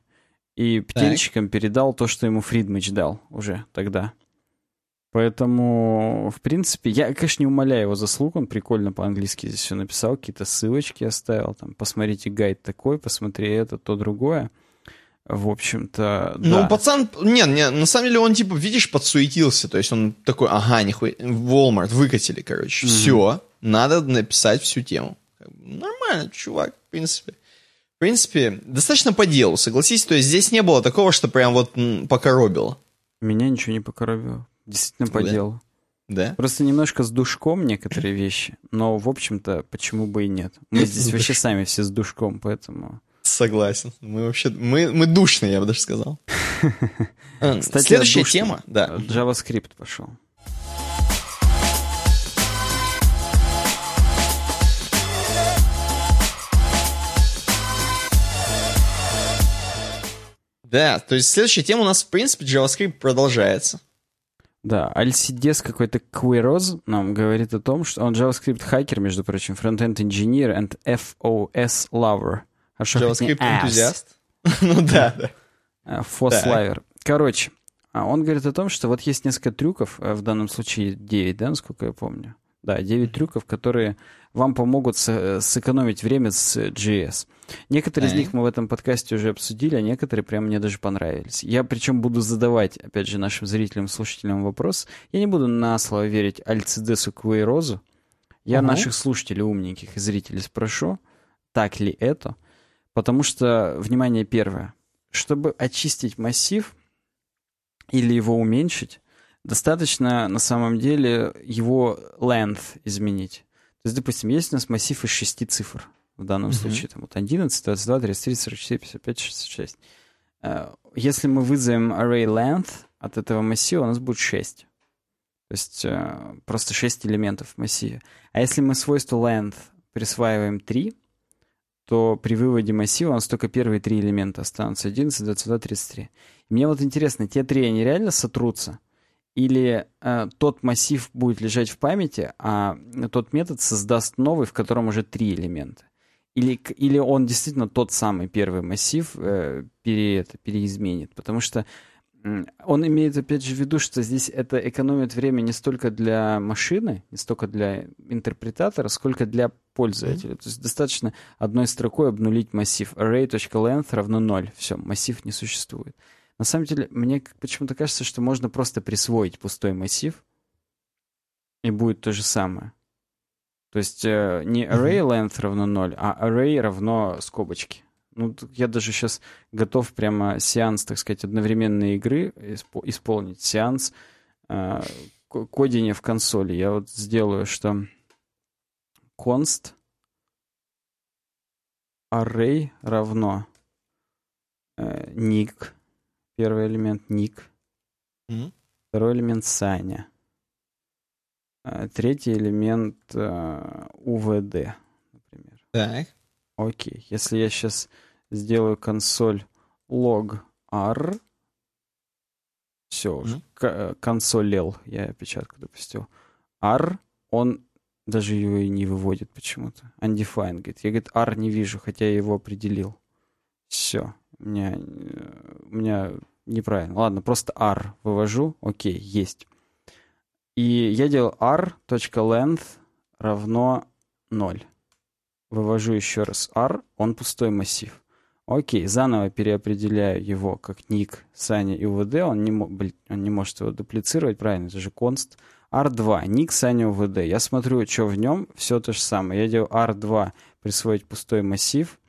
и птенчикам так. передал то, что ему Фридмич дал уже тогда. Поэтому, в принципе, я, конечно, не умоляю его заслуг, он прикольно по-английски здесь все написал, какие-то ссылочки оставил, там, посмотрите гайд такой, посмотри это, то, другое. В общем-то, Ну, да. пацан, не, не, на самом деле он, типа, видишь, подсуетился, то есть он такой, ага, нихуя, Walmart выкатили, короче, mm-hmm. все, надо написать всю тему. Нормально, чувак, в принципе. В принципе, достаточно по делу, согласись, то есть здесь не было такого, что прям вот покоробило. Меня ничего не покоробило, действительно по да. делу. Да? Просто немножко с душком некоторые вещи, но, в общем-то, почему бы и нет. Мы здесь вообще сами все с душком, поэтому... Согласен. Мы вообще... Мы, мы душные, я бы даже сказал. Кстати, Следующая тема, да. JavaScript пошел. Да, то есть следующая тема у нас, в принципе, JavaScript продолжается. Да, Альсидес какой-то Queroz нам говорит о том, что он JavaScript хакер, между прочим, frontend engineer and FOS lover. А JavaScript энтузиаст? ну да, да. Фослайвер. Короче, а он говорит о том, что вот есть несколько трюков, э, в данном случае 9, да, насколько я помню? Да, 9 трюков, которые вам помогут э, сэкономить время с JS. Некоторые из них мы в этом подкасте уже обсудили, а некоторые прям мне даже понравились. Я причем буду задавать, опять же, нашим зрителям, слушателям вопрос. Я не буду на слово верить Альцидесу Квейрозу. Я угу. наших слушателей умненьких и зрителей спрошу, так ли это. Потому что, внимание, первое. Чтобы очистить массив или его уменьшить, достаточно на самом деле его length изменить. То есть, допустим, есть у нас массив из шести цифр. В данном mm-hmm. случае там вот 11, 22, 33, 44, 55, 66. Если мы вызовем array length от этого массива, у нас будет 6. То есть э, просто 6 элементов в массиве. А если мы свойство length присваиваем 3, то при выводе массива у нас только первые три элемента останутся. 11, 22, 33. И мне вот интересно, те три, они реально сотрутся? Или э, тот массив будет лежать в памяти, а тот метод создаст новый, в котором уже три элемента? Или, или он действительно тот самый первый массив э, пере, это, переизменит? Потому что он имеет, опять же, в виду, что здесь это экономит время не столько для машины, не столько для интерпретатора, сколько для пользователя. Mm-hmm. То есть достаточно одной строкой обнулить массив array.length равно 0. Все, массив не существует. На самом деле, мне почему-то кажется, что можно просто присвоить пустой массив, и будет то же самое. То есть э, не array length равно 0, а array равно скобочки. Ну, я даже сейчас готов прямо сеанс, так сказать, одновременной игры исполнить. Сеанс э, кодения в консоли. Я вот сделаю, что const array равно э, ник, первый элемент ник, mm-hmm. второй элемент Саня, э, третий элемент э, UVD, например. Так. Окей, если я сейчас сделаю консоль log r, все уже, mm-hmm. консоль L, я опечатку допустил, r, он даже его и не выводит почему-то. Undefined, говорит. Я, говорит, R не вижу, хотя я его определил. Все. У меня, у меня неправильно. Ладно, просто R вывожу. Окей, есть. И я делал r.length равно 0. Вывожу еще раз r, он пустой массив. Окей, заново переопределяю его как ник, Саня и УВД. Он не, блин, он не может его дуплицировать, правильно, это же const. R2, ник Саня УВД. Я смотрю, что в нем, все то же самое. Я делаю R2, присвоить пустой массив.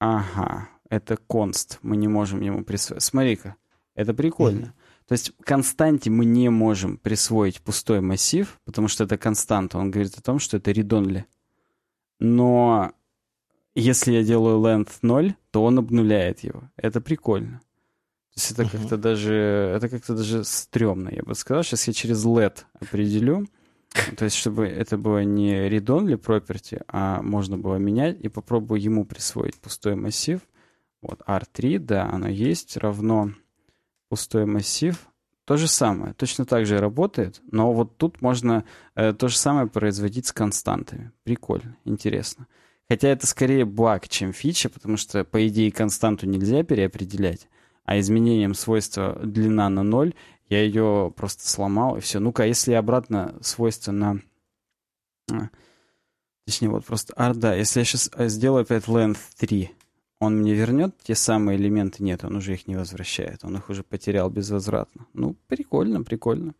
Ага, это const. Мы не можем ему присвоить. Смотри-ка, это прикольно. Mm-hmm. То есть константе мы не можем присвоить пустой массив, потому что это константа. Он говорит о том, что это редонли. Но если я делаю length 0, то он обнуляет его. Это прикольно. То есть это uh-huh. как-то даже, это как-то даже стрёмно, я бы сказал. Сейчас я через LED определю. То есть, чтобы это было не read-only property, а можно было менять, и попробую ему присвоить пустой массив. Вот, R3, да, оно есть, равно пустой массив. То же самое, точно так же работает, но вот тут можно э, то же самое производить с константами. Прикольно, интересно. Хотя это скорее баг, чем фича, потому что, по идее, константу нельзя переопределять а изменением свойства длина на ноль я ее просто сломал, и все. Ну-ка, если обратно свойство на... А, точнее, вот просто... А, да, если я сейчас э, сделаю опять length 3, он мне вернет те самые элементы? Нет, он уже их не возвращает. Он их уже потерял безвозвратно. Ну, прикольно, прикольно.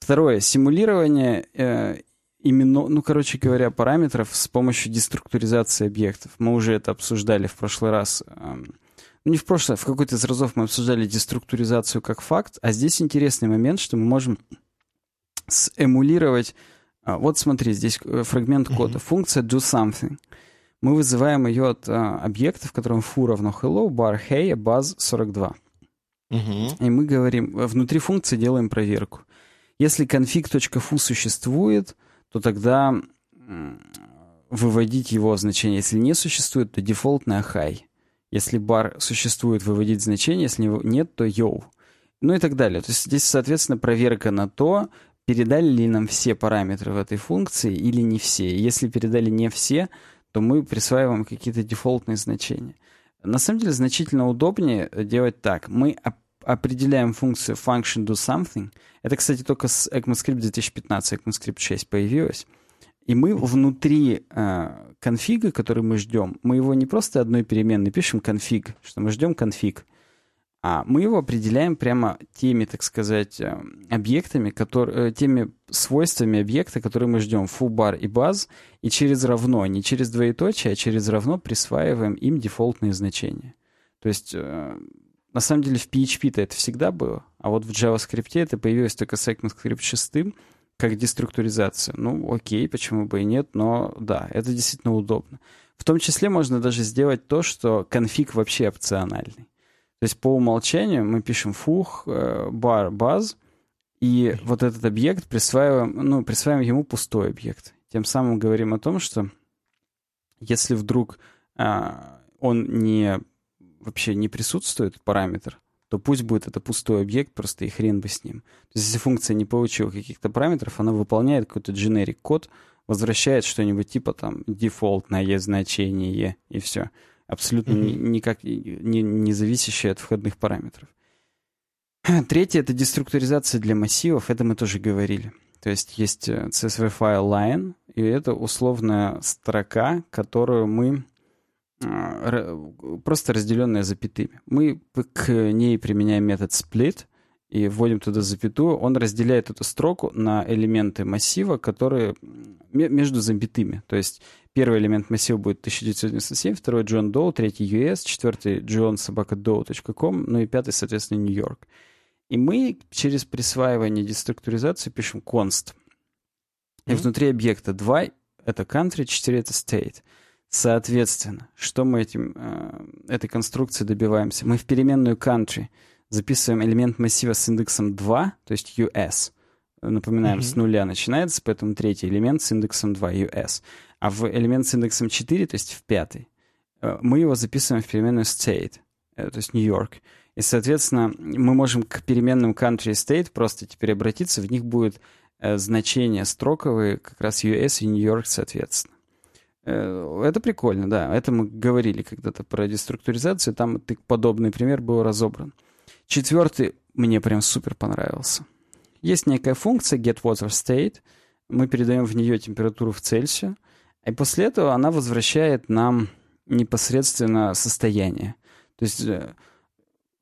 Второе. Симулирование э, именно, ну, короче говоря, параметров с помощью деструктуризации объектов. Мы уже это обсуждали в прошлый раз. Э, ну, не в прошлое, в какой-то из разов мы обсуждали деструктуризацию как факт, а здесь интересный момент, что мы можем сэмулировать... А, вот смотри, здесь э, фрагмент кода. Uh-huh. Функция do something. Мы вызываем ее от а, объекта, в котором foo равно hello, bar hey, buzz 42. Uh-huh. И мы говорим, внутри функции делаем проверку. Если config.foo существует, то тогда выводить его значение. Если не существует, то дефолтная high. Если бар существует, выводить значение, если нет, то йоу. Ну и так далее. То есть здесь, соответственно, проверка на то, передали ли нам все параметры в этой функции или не все. Если передали не все, то мы присваиваем какие-то дефолтные значения. На самом деле значительно удобнее делать так. Мы определяем функцию function do something. Это, кстати, только с ECMAScript 2015, ECMAScript 6 появилось. И мы внутри э, конфига, который мы ждем, мы его не просто одной переменной пишем конфиг, что мы ждем конфиг, а мы его определяем прямо теми, так сказать, э, объектами, которые, э, теми свойствами объекта, которые мы ждем, foo, и buzz, и через равно, не через двоеточие, а через равно присваиваем им дефолтные значения. То есть, э, на самом деле в PHP-то это всегда было, а вот в JavaScript это появилось только с ECMAScript 6, как деструктуризация. Ну, окей, почему бы и нет, но да, это действительно удобно. В том числе можно даже сделать то, что конфиг вообще опциональный. То есть по умолчанию мы пишем фух, бар, баз, и вот этот объект присваиваем, ну, присваиваем ему пустой объект. Тем самым говорим о том, что если вдруг а, он не вообще не присутствует, параметр, то пусть будет это пустой объект, просто и хрен бы с ним. То есть если функция не получила каких-то параметров, она выполняет какой-то generic код, возвращает что-нибудь типа там дефолтное значение и все. Абсолютно mm-hmm. никак не, не зависящее от входных параметров. Третье — это деструктуризация для массивов. Это мы тоже говорили. То есть есть э, CSV файл line, и это условная строка, которую мы а, просто разделенная запятыми. Мы к ней применяем метод split, и вводим туда запятую, он разделяет эту строку на элементы массива, которые между запятыми. То есть первый элемент массива будет 1997, второй Джон Доу, третий US, четвертый Джон собака Doe.com, ну и пятый, соответственно, Нью-Йорк. И мы через присваивание деструктуризации пишем const. И mm-hmm. внутри объекта 2 это country, 4 это state. Соответственно, что мы этим, э, этой конструкцией добиваемся? Мы в переменную country записываем элемент массива с индексом 2, то есть US. Напоминаем, mm-hmm. с нуля начинается, поэтому третий элемент с индексом 2, US. А в элемент с индексом 4, то есть в пятый, э, мы его записываем в переменную state, э, то есть Нью-Йорк. И, соответственно, мы можем к переменным country и state просто теперь обратиться, в них будет э, значение строковые, как раз US и Нью-Йорк, соответственно. Это прикольно, да. Это мы говорили когда-то про деструктуризацию, там подобный пример был разобран. Четвертый мне прям супер понравился. Есть некая функция getWaterState, мы передаем в нее температуру в Цельсию, и после этого она возвращает нам непосредственно состояние. То есть э,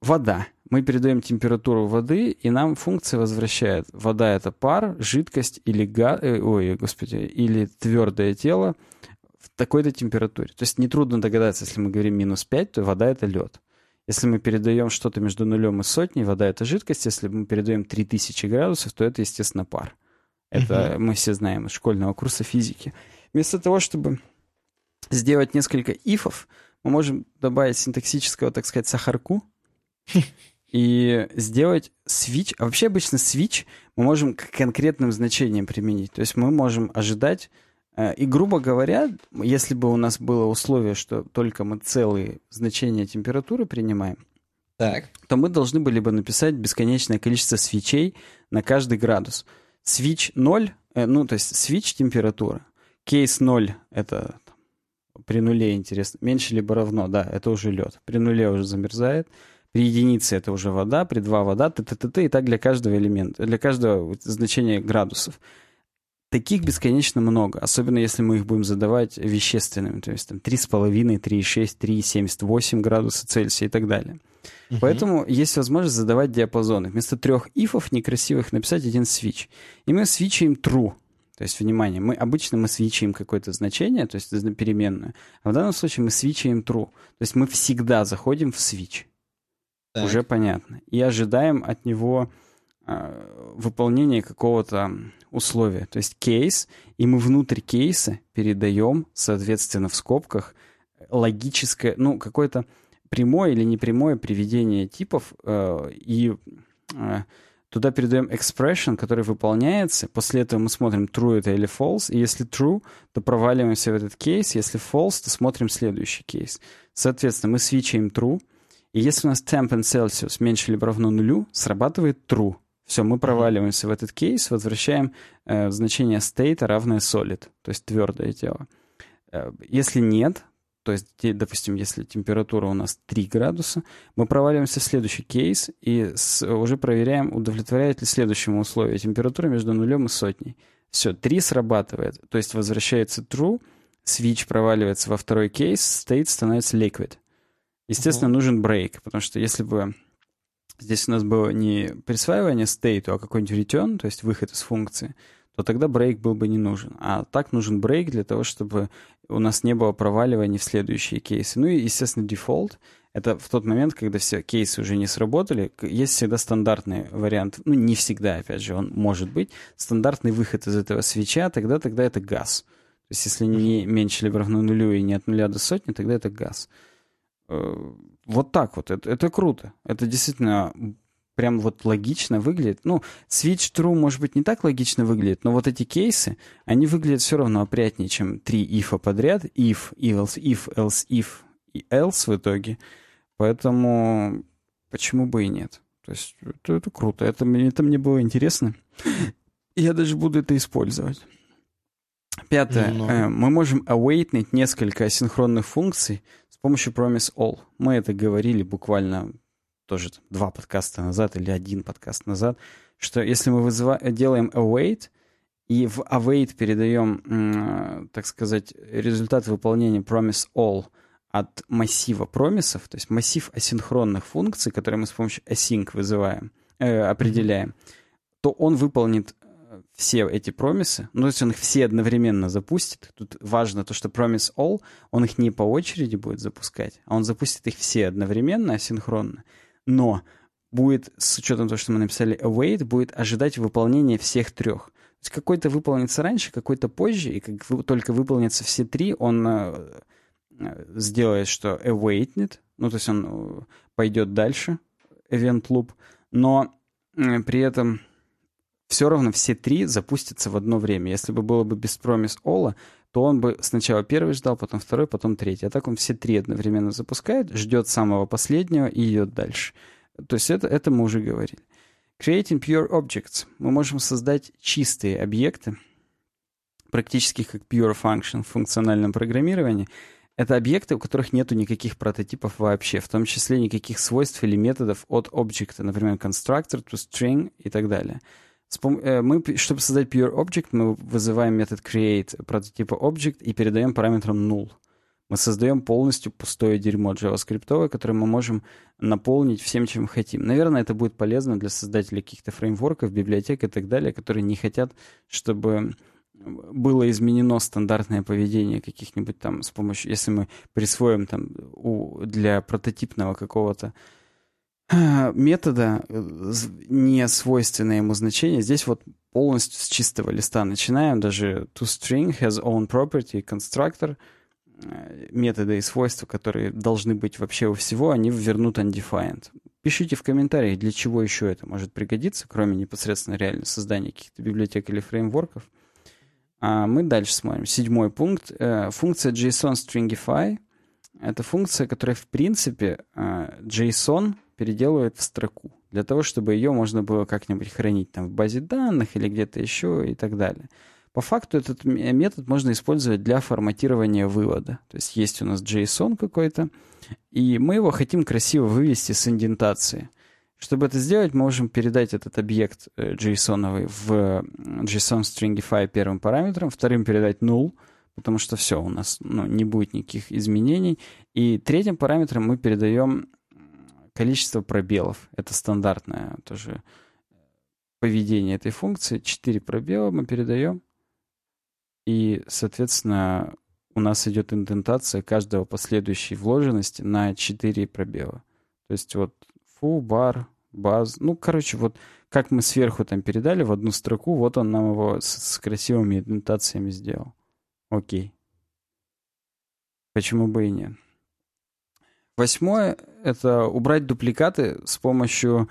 вода. Мы передаем температуру воды, и нам функция возвращает. Вода — это пар, жидкость или, га... Э, ой, господи, или твердое тело в такой-то температуре. То есть нетрудно догадаться, если мы говорим минус 5, то вода — это лед. Если мы передаем что-то между нулем и сотней, вода — это жидкость. Если мы передаем 3000 градусов, то это, естественно, пар. Это угу. мы все знаем из школьного курса физики. Вместо того, чтобы сделать несколько ифов, мы можем добавить синтаксического, так сказать, сахарку и сделать switch. А вообще обычно switch мы можем к конкретным значениям применить. То есть мы можем ожидать и, грубо говоря, если бы у нас было условие, что только мы целые значения температуры принимаем, так. то мы должны были бы написать бесконечное количество свечей на каждый градус. Свич 0, э, ну, то есть свич температура. Кейс 0 — это при нуле, интересно. Меньше либо равно, да, это уже лед. При нуле уже замерзает. При единице это уже вода, при 2 вода, т т т т и так для каждого элемента, для каждого значения градусов. Таких бесконечно много, особенно если мы их будем задавать вещественными, то есть там 3,5, 3,6, 3,78 градуса Цельсия и так далее. Угу. Поэтому есть возможность задавать диапазоны. Вместо трех ифов некрасивых написать один switch. И мы свичаем true. То есть, внимание, мы обычно мы свичаем какое-то значение, то есть переменную, а в данном случае мы свичаем true. То есть мы всегда заходим в switch. Так. Уже понятно. И ожидаем от него э, выполнения какого-то условия, то есть кейс, и мы внутрь кейса передаем, соответственно, в скобках логическое, ну, какое-то прямое или непрямое приведение типов, э, и э, туда передаем expression, который выполняется, после этого мы смотрим, true это или false, и если true, то проваливаемся в этот кейс, если false, то смотрим следующий кейс. Соответственно, мы свичаем true, и если у нас temp and Celsius меньше либо равно нулю, срабатывает true. Все, мы проваливаемся в этот кейс, возвращаем э, значение state равное solid, то есть твердое тело. Э, если нет, то есть, допустим, если температура у нас 3 градуса, мы проваливаемся в следующий кейс и с, уже проверяем, удовлетворяет ли следующему условию температура между нулем и сотней. Все, 3 срабатывает, то есть возвращается true, switch проваливается во второй кейс, state становится liquid. Естественно, uh-huh. нужен break, потому что если бы здесь у нас было не присваивание state у, а какой-нибудь return, то есть выход из функции, то тогда break был бы не нужен. А так нужен break для того, чтобы у нас не было проваливаний в следующие кейсы. Ну и, естественно, дефолт — это в тот момент, когда все кейсы уже не сработали, есть всегда стандартный вариант, ну не всегда, опять же, он может быть, стандартный выход из этого свеча, тогда, тогда это газ. То есть если не меньше либо равно нулю и не от нуля до сотни, тогда это газ. Вот так вот. Это, это круто. Это действительно прям вот логично выглядит. Ну, Switch True, может быть, не так логично выглядит, но вот эти кейсы, они выглядят все равно опрятнее, чем три if подряд. If, else, if, else, if и else в итоге. Поэтому почему бы и нет? То есть это, это круто. Это, это мне было интересно. Я даже буду это использовать. Пятое. Ну, э, мы можем awaitнуть несколько асинхронных функций помощью promise all. Мы это говорили буквально тоже два подкаста назад или один подкаст назад, что если мы вызыва... делаем await и в await передаем, так сказать, результат выполнения promise all от массива промисов, то есть массив асинхронных функций, которые мы с помощью async вызываем, э, определяем, то он выполнит все эти промисы, ну, то есть он их все одновременно запустит. Тут важно то, что promise all, он их не по очереди будет запускать, а он запустит их все одновременно, асинхронно. Но будет, с учетом того, что мы написали await, будет ожидать выполнения всех трех. То есть какой-то выполнится раньше, какой-то позже, и как только выполнятся все три, он э, э, сделает, что awaitнет, ну, то есть он э, пойдет дальше, event loop, но при этом все равно все три запустятся в одно время. Если бы было бы без promise all, то он бы сначала первый ждал, потом второй, потом третий. А так он все три одновременно запускает, ждет самого последнего и идет дальше. То есть это, это мы уже говорили. Creating pure objects. Мы можем создать чистые объекты, практически как pure function в функциональном программировании. Это объекты, у которых нету никаких прототипов вообще, в том числе никаких свойств или методов от объекта, например, constructor to string и так далее. Э, мы, чтобы создать pure object, мы вызываем метод create прототипа object и передаем параметром null мы создаем полностью пустое дерьмо JavaScript, которое мы можем наполнить всем, чем хотим. Наверное, это будет полезно для создателей каких-то фреймворков, библиотек и так далее, которые не хотят, чтобы было изменено стандартное поведение каких-нибудь там с помощью, если мы присвоим там у, для прототипного какого-то метода э, не свойственное ему значение, здесь вот полностью с чистого листа начинаем, даже toString has own property constructor — Э, методы и свойства, которые должны быть вообще у всего, они вернут undefined. Пишите в комментариях, для чего еще это может пригодиться, кроме непосредственно реально создания каких-то библиотек или фреймворков. А мы дальше смотрим. Седьмой пункт. Э, функция JSON Stringify. Это функция, которая, в принципе, э, JSON переделывает в строку. Для того, чтобы ее можно было как-нибудь хранить там в базе данных или где-то еще и так далее. По факту этот метод можно использовать для форматирования вывода. То есть есть у нас JSON какой-то, и мы его хотим красиво вывести с индентации. Чтобы это сделать, мы можем передать этот объект JSON в JSON stringify первым параметром, вторым передать null, потому что все, у нас ну, не будет никаких изменений. И третьим параметром мы передаем количество пробелов. Это стандартное тоже поведение этой функции. Четыре пробела мы передаем. И, соответственно, у нас идет индентация каждого последующей вложенности на 4 пробела. То есть вот фу, бар, баз. Ну, короче, вот как мы сверху там передали в одну строку, вот он нам его с, с красивыми индентациями сделал. Окей. Почему бы и нет? Восьмое — это убрать дупликаты с помощью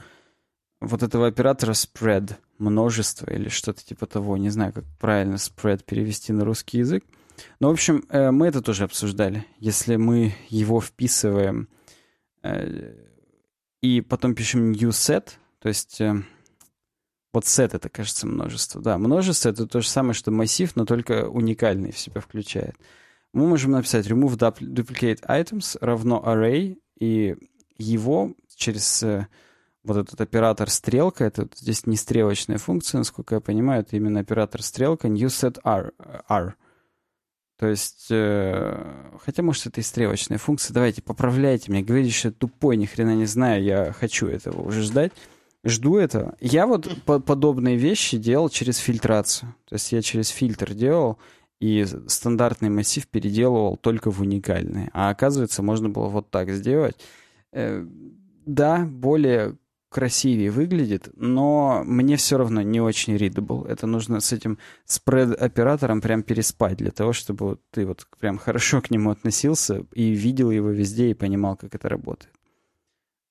вот этого оператора spread множество или что-то типа того. Не знаю, как правильно spread перевести на русский язык. Но, в общем, э, мы это тоже обсуждали. Если мы его вписываем э, и потом пишем new set, то есть э, вот set это, кажется, множество. Да, множество это то же самое, что массив, но только уникальный в себя включает. Мы можем написать remove duplicate items равно array, и его через вот этот оператор стрелка, это здесь не стрелочная функция, насколько я понимаю, это именно оператор стрелка new set r, r. То есть, э, хотя, может, это и стрелочная функция. Давайте, поправляйте меня. Говорите, что я тупой, ни хрена не знаю, я хочу этого уже ждать. Жду этого. Я вот по подобные вещи делал через фильтрацию. То есть я через фильтр делал, и стандартный массив переделывал только в уникальный. А оказывается, можно было вот так сделать. Э, да, более красивее выглядит, но мне все равно не очень readable. Это нужно с этим спред-оператором прям переспать для того, чтобы ты вот прям хорошо к нему относился и видел его везде и понимал, как это работает.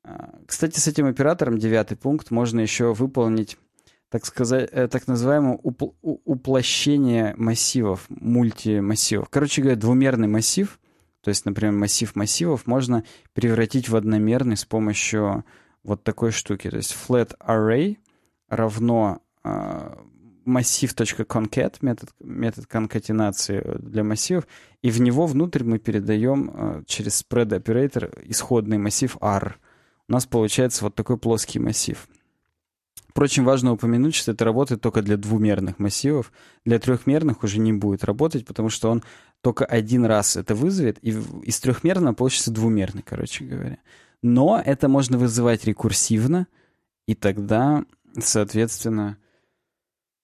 А, кстати, с этим оператором, девятый пункт, можно еще выполнить, так сказать, э, так называемое упл уплощение массивов, мультимассивов. Короче говоря, двумерный массив, то есть, например, массив массивов можно превратить в одномерный с помощью вот такой штуки. То есть flat array равно э, массив.concat, метод, метод конкатенации для массивов, и в него внутрь мы передаем э, через spread оператор исходный массив r. У нас получается вот такой плоский массив. Впрочем, важно упомянуть, что это работает только для двумерных массивов. Для трехмерных уже не будет работать, потому что он только один раз это вызовет, и из трехмерного получится двумерный, короче говоря. Но это можно вызывать рекурсивно, И тогда, соответственно,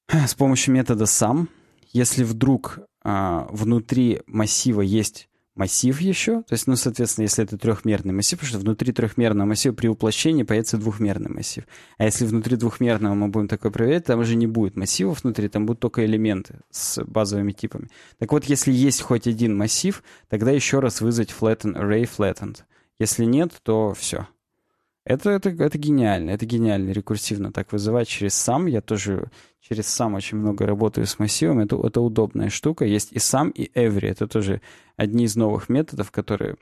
с помощью метода sum, если вдруг а, внутри массива есть массив еще, то есть, ну, соответственно, если это трехмерный массив, потому что внутри трехмерного массива при уплощении появится двухмерный массив. А если внутри двухмерного мы будем такое проверять, там уже не будет массивов внутри, там будут только элементы с базовыми типами. Так вот, если есть хоть один массив, тогда еще раз вызвать flatten array flattened. Если нет, то все. Это, это, это гениально, это гениально рекурсивно так вызывать через сам. Я тоже через сам очень много работаю с массивом. Это, это удобная штука. Есть и сам, и every. Это тоже одни из новых методов, которые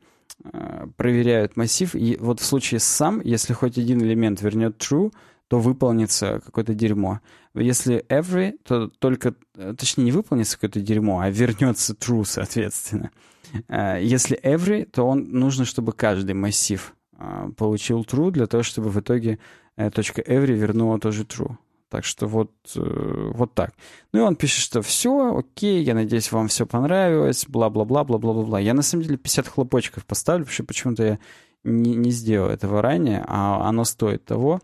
э, проверяют массив. И вот в случае с сам, если хоть один элемент вернет true, то выполнится какое-то дерьмо. Если every, то только, точнее, не выполнится какое-то дерьмо, а вернется true, соответственно. Э, если every, то он нужно, чтобы каждый массив получил true для того, чтобы в итоге точка .every вернула тоже true. Так что вот, э, вот так. Ну и он пишет, что все, окей, я надеюсь, вам все понравилось, бла-бла-бла, бла-бла-бла. Я на самом деле 50 хлопочков поставлю, потому что почему-то я не, не сделал этого ранее, а оно стоит того.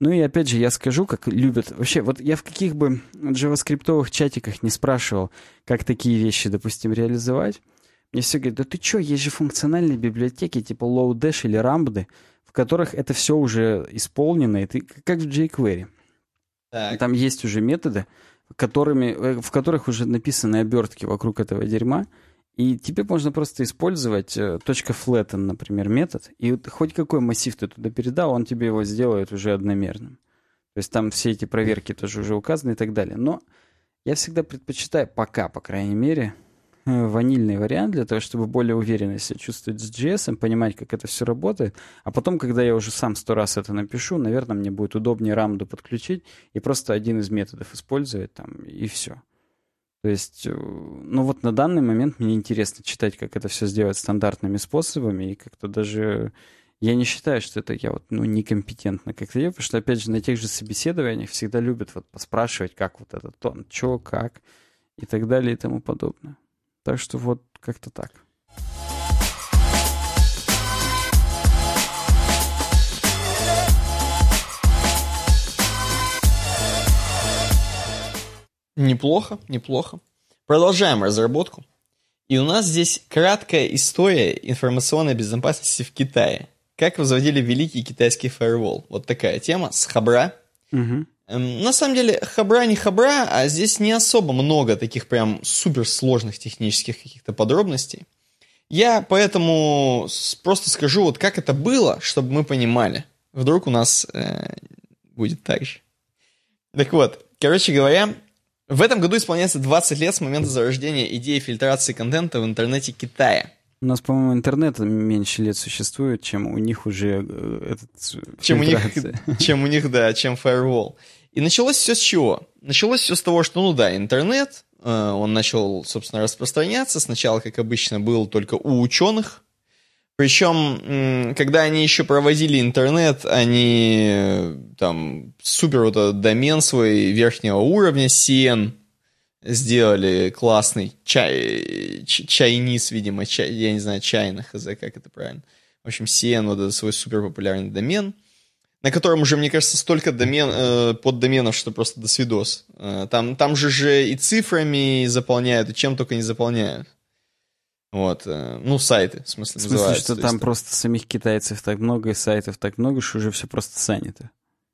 Ну и опять же, я скажу, как любят... Вообще, вот я в каких бы джаваскриптовых чатиках не спрашивал, как такие вещи, допустим, реализовать, мне все говорят, да ты что, есть же функциональные библиотеки типа Lodash или Ramble, в которых это все уже исполнено, и ты как в jQuery. Так. Там есть уже методы, которыми, э, в которых уже написаны обертки вокруг этого дерьма, и тебе можно просто использовать э, .flatten, например, метод, и хоть какой массив ты туда передал, он тебе его сделает уже одномерным. То есть там все эти проверки тоже уже указаны и так далее. Но я всегда предпочитаю, пока, по крайней мере, ванильный вариант для того, чтобы более уверенно себя чувствовать с JS, понимать, как это все работает. А потом, когда я уже сам сто раз это напишу, наверное, мне будет удобнее рамду подключить и просто один из методов использовать там, и все. То есть, э, ну вот на данный момент мне интересно читать, как это все сделать стандартными способами, и как-то даже я не считаю, что это я вот, ну, некомпетентно как-то делаю, потому что, опять же, на тех же собеседованиях всегда любят вот поспрашивать, как вот этот тон, что, как, и так далее и тому подобное. Так что вот как-то так. Неплохо, неплохо. Продолжаем разработку. И у нас здесь краткая история информационной безопасности в Китае. Как возводили великий китайский фаервол. Вот такая тема с хабра. Угу. Эм, на самом деле, хабра не хабра, а здесь не особо много таких прям суперсложных технических каких-то подробностей. Я поэтому просто скажу, вот как это было, чтобы мы понимали. Вдруг у нас э, будет так же. Так вот, короче говоря, в этом году исполняется 20 лет с момента зарождения идеи фильтрации контента в интернете Китая. У нас, по-моему, интернет меньше лет существует, чем у них уже э, этот чем у них, чем у них, да, чем firewall. И началось все с чего? Началось все с того, что, ну да, интернет, э, он начал, собственно, распространяться. Сначала, как обычно, был только у ученых. Причем, когда они еще проводили интернет, они э, там супер вот этот домен свой верхнего уровня, CN, сделали классный чай, чайниз, видимо, чай, я не знаю, чайных, как это правильно. В общем, CN, вот этот свой супер популярный домен – на котором уже, мне кажется, столько домен, э, поддоменов, что просто до свидос. Э, там, там же же и цифрами заполняют, и чем только не заполняют. Вот, э, ну, сайты, в смысле, В смысле, что там просто самих китайцев так много, и сайтов так много, что уже все просто занято.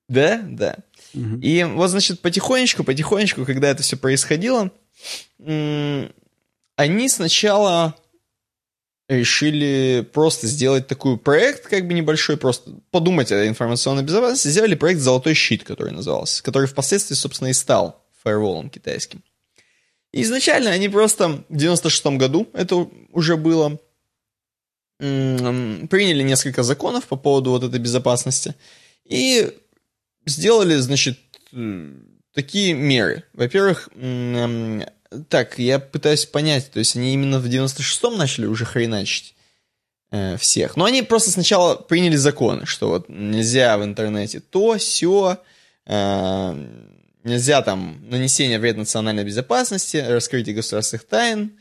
Да, да. Угу. И вот, значит, потихонечку, потихонечку, когда это все происходило, они сначала решили просто сделать такой проект, как бы небольшой, просто подумать о информационной безопасности, сделали проект «Золотой щит», который назывался, который впоследствии, собственно, и стал фаерволом китайским. И изначально они просто в 96 году, это уже было, приняли несколько законов по поводу вот этой безопасности и сделали, значит, такие меры. Во-первых, так, я пытаюсь понять, то есть они именно в 96-м начали уже хреначить э, всех. Но они просто сначала приняли законы, что вот нельзя в интернете то, все, э, нельзя там нанесение вред национальной безопасности, раскрытие государственных тайн,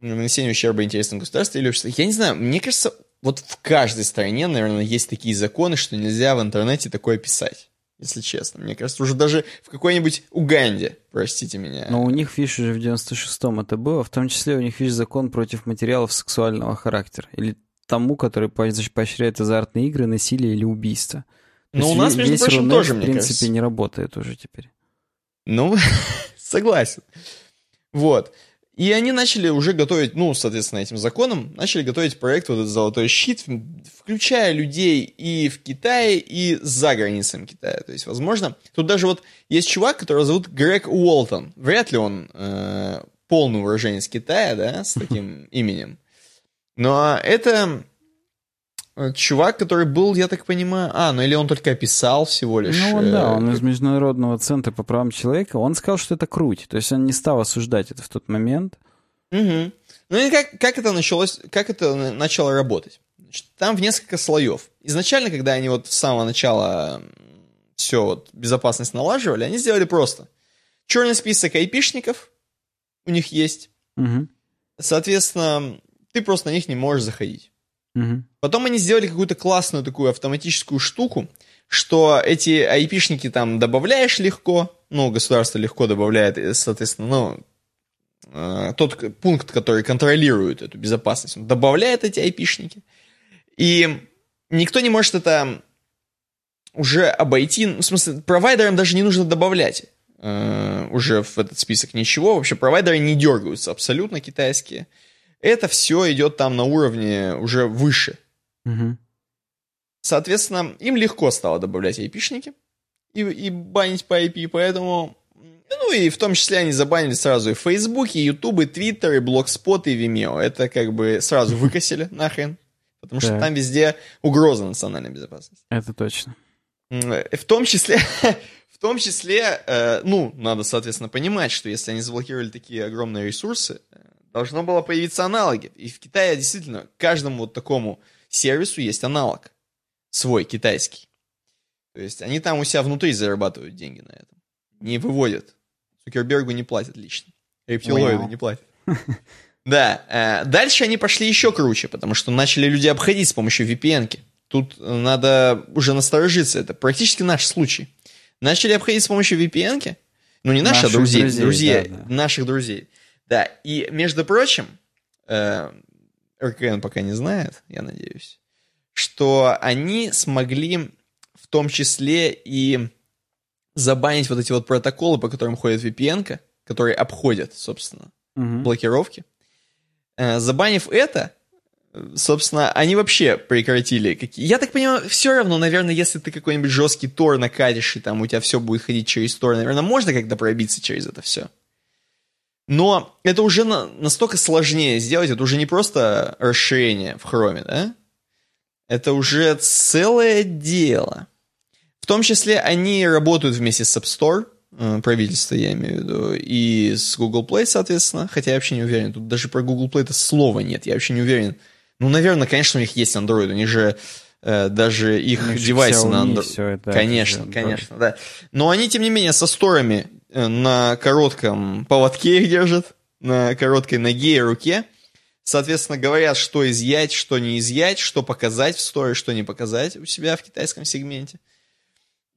нанесение ущерба интересам государства или общества. Я не знаю, мне кажется, вот в каждой стране, наверное, есть такие законы, что нельзя в интернете такое писать. Если честно. Мне кажется, уже даже в какой-нибудь Уганде, простите меня. Но у них, видишь, уже в 96-м это было, в том числе у них, видишь, закон против материалов сексуального характера. Или тому, который поощряет азартные игры, насилие или убийство. Но у нас, между прочим, Рунет, тоже, в принципе, кажется. не работает уже теперь. Ну, согласен. Вот. И они начали уже готовить, ну, соответственно, этим законом, начали готовить проект вот этот «Золотой щит», включая людей и в Китае, и за границами Китая. То есть, возможно, тут даже вот есть чувак, которого зовут Грег Уолтон. Вряд ли он э, полный уроженец Китая, да, с таким именем. Но это чувак, который был, я так понимаю... А, ну или он только описал всего лишь... Ну, он, да, он из Международного центра по правам человека. Он сказал, что это круть. То есть он не стал осуждать это в тот момент. Угу. Ну и как, как это началось, как это начало работать? Значит, там в несколько слоев. Изначально, когда они вот с самого начала все вот безопасность налаживали, они сделали просто. Черный список айпишников у них есть. Угу. Соответственно, ты просто на них не можешь заходить. Потом они сделали какую-то классную такую автоматическую штуку, что эти айпишники там добавляешь легко, ну, государство легко добавляет, соответственно, ну, э, тот пункт, который контролирует эту безопасность, он добавляет эти айпишники. И никто не может это уже обойти, ну, в смысле, провайдерам даже не нужно добавлять э, уже в этот список ничего. Вообще провайдеры не дергаются абсолютно китайские. Это все идет там на уровне уже выше. Угу. Соответственно, им легко стало добавлять IP-шники и, и банить по IP, поэтому... Ну и в том числе они забанили сразу и Facebook, и YouTube, и Twitter, и Blogspot, и Vimeo. Это как бы сразу выкосили нахрен. Потому что там везде угроза национальной безопасности. Это точно. В том числе, в том числе, э, ну, надо, соответственно, понимать, что если они заблокировали такие огромные ресурсы, должно было появиться аналоги. И в Китае действительно каждому вот такому сервису есть аналог. Свой, китайский. То есть они там у себя внутри зарабатывают деньги на этом. Не выводят. Цукербергу не платят лично. Рептилоиду не платят. Да. Э, дальше они пошли еще круче, потому что начали люди обходить с помощью VPN-ки. Тут надо уже насторожиться. Это практически наш случай. Начали обходить с помощью VPN-ки. Ну, не наших, наших друзей, друзей, друзей да, да. наших друзей. Да, и, между прочим, э, РКН пока не знает, я надеюсь, что они смогли в том числе и забанить вот эти вот протоколы, по которым ходит VPN, которые обходят, собственно, угу. блокировки. Э, забанив это, собственно, они вообще прекратили какие... Я так понимаю, все равно, наверное, если ты какой-нибудь жесткий тор накатишь, и там у тебя все будет ходить через тор, наверное, можно как-то пробиться через это все. Но это уже на, настолько сложнее сделать, это уже не просто расширение в хроме, да? Это уже целое дело. В том числе они работают вместе с App Store, э, правительство, я имею в виду, и с Google Play, соответственно, хотя я вообще не уверен, тут даже про Google Play это слова нет, я вообще не уверен. Ну, наверное, конечно, у них есть Android, у них же э, даже их девайсы на Android. Конечно, конечно, да. Но они, тем не менее, со сторами на коротком поводке их держат, на короткой ноге и руке. Соответственно, говорят, что изъять, что не изъять, что показать в сторе, что не показать у себя в китайском сегменте.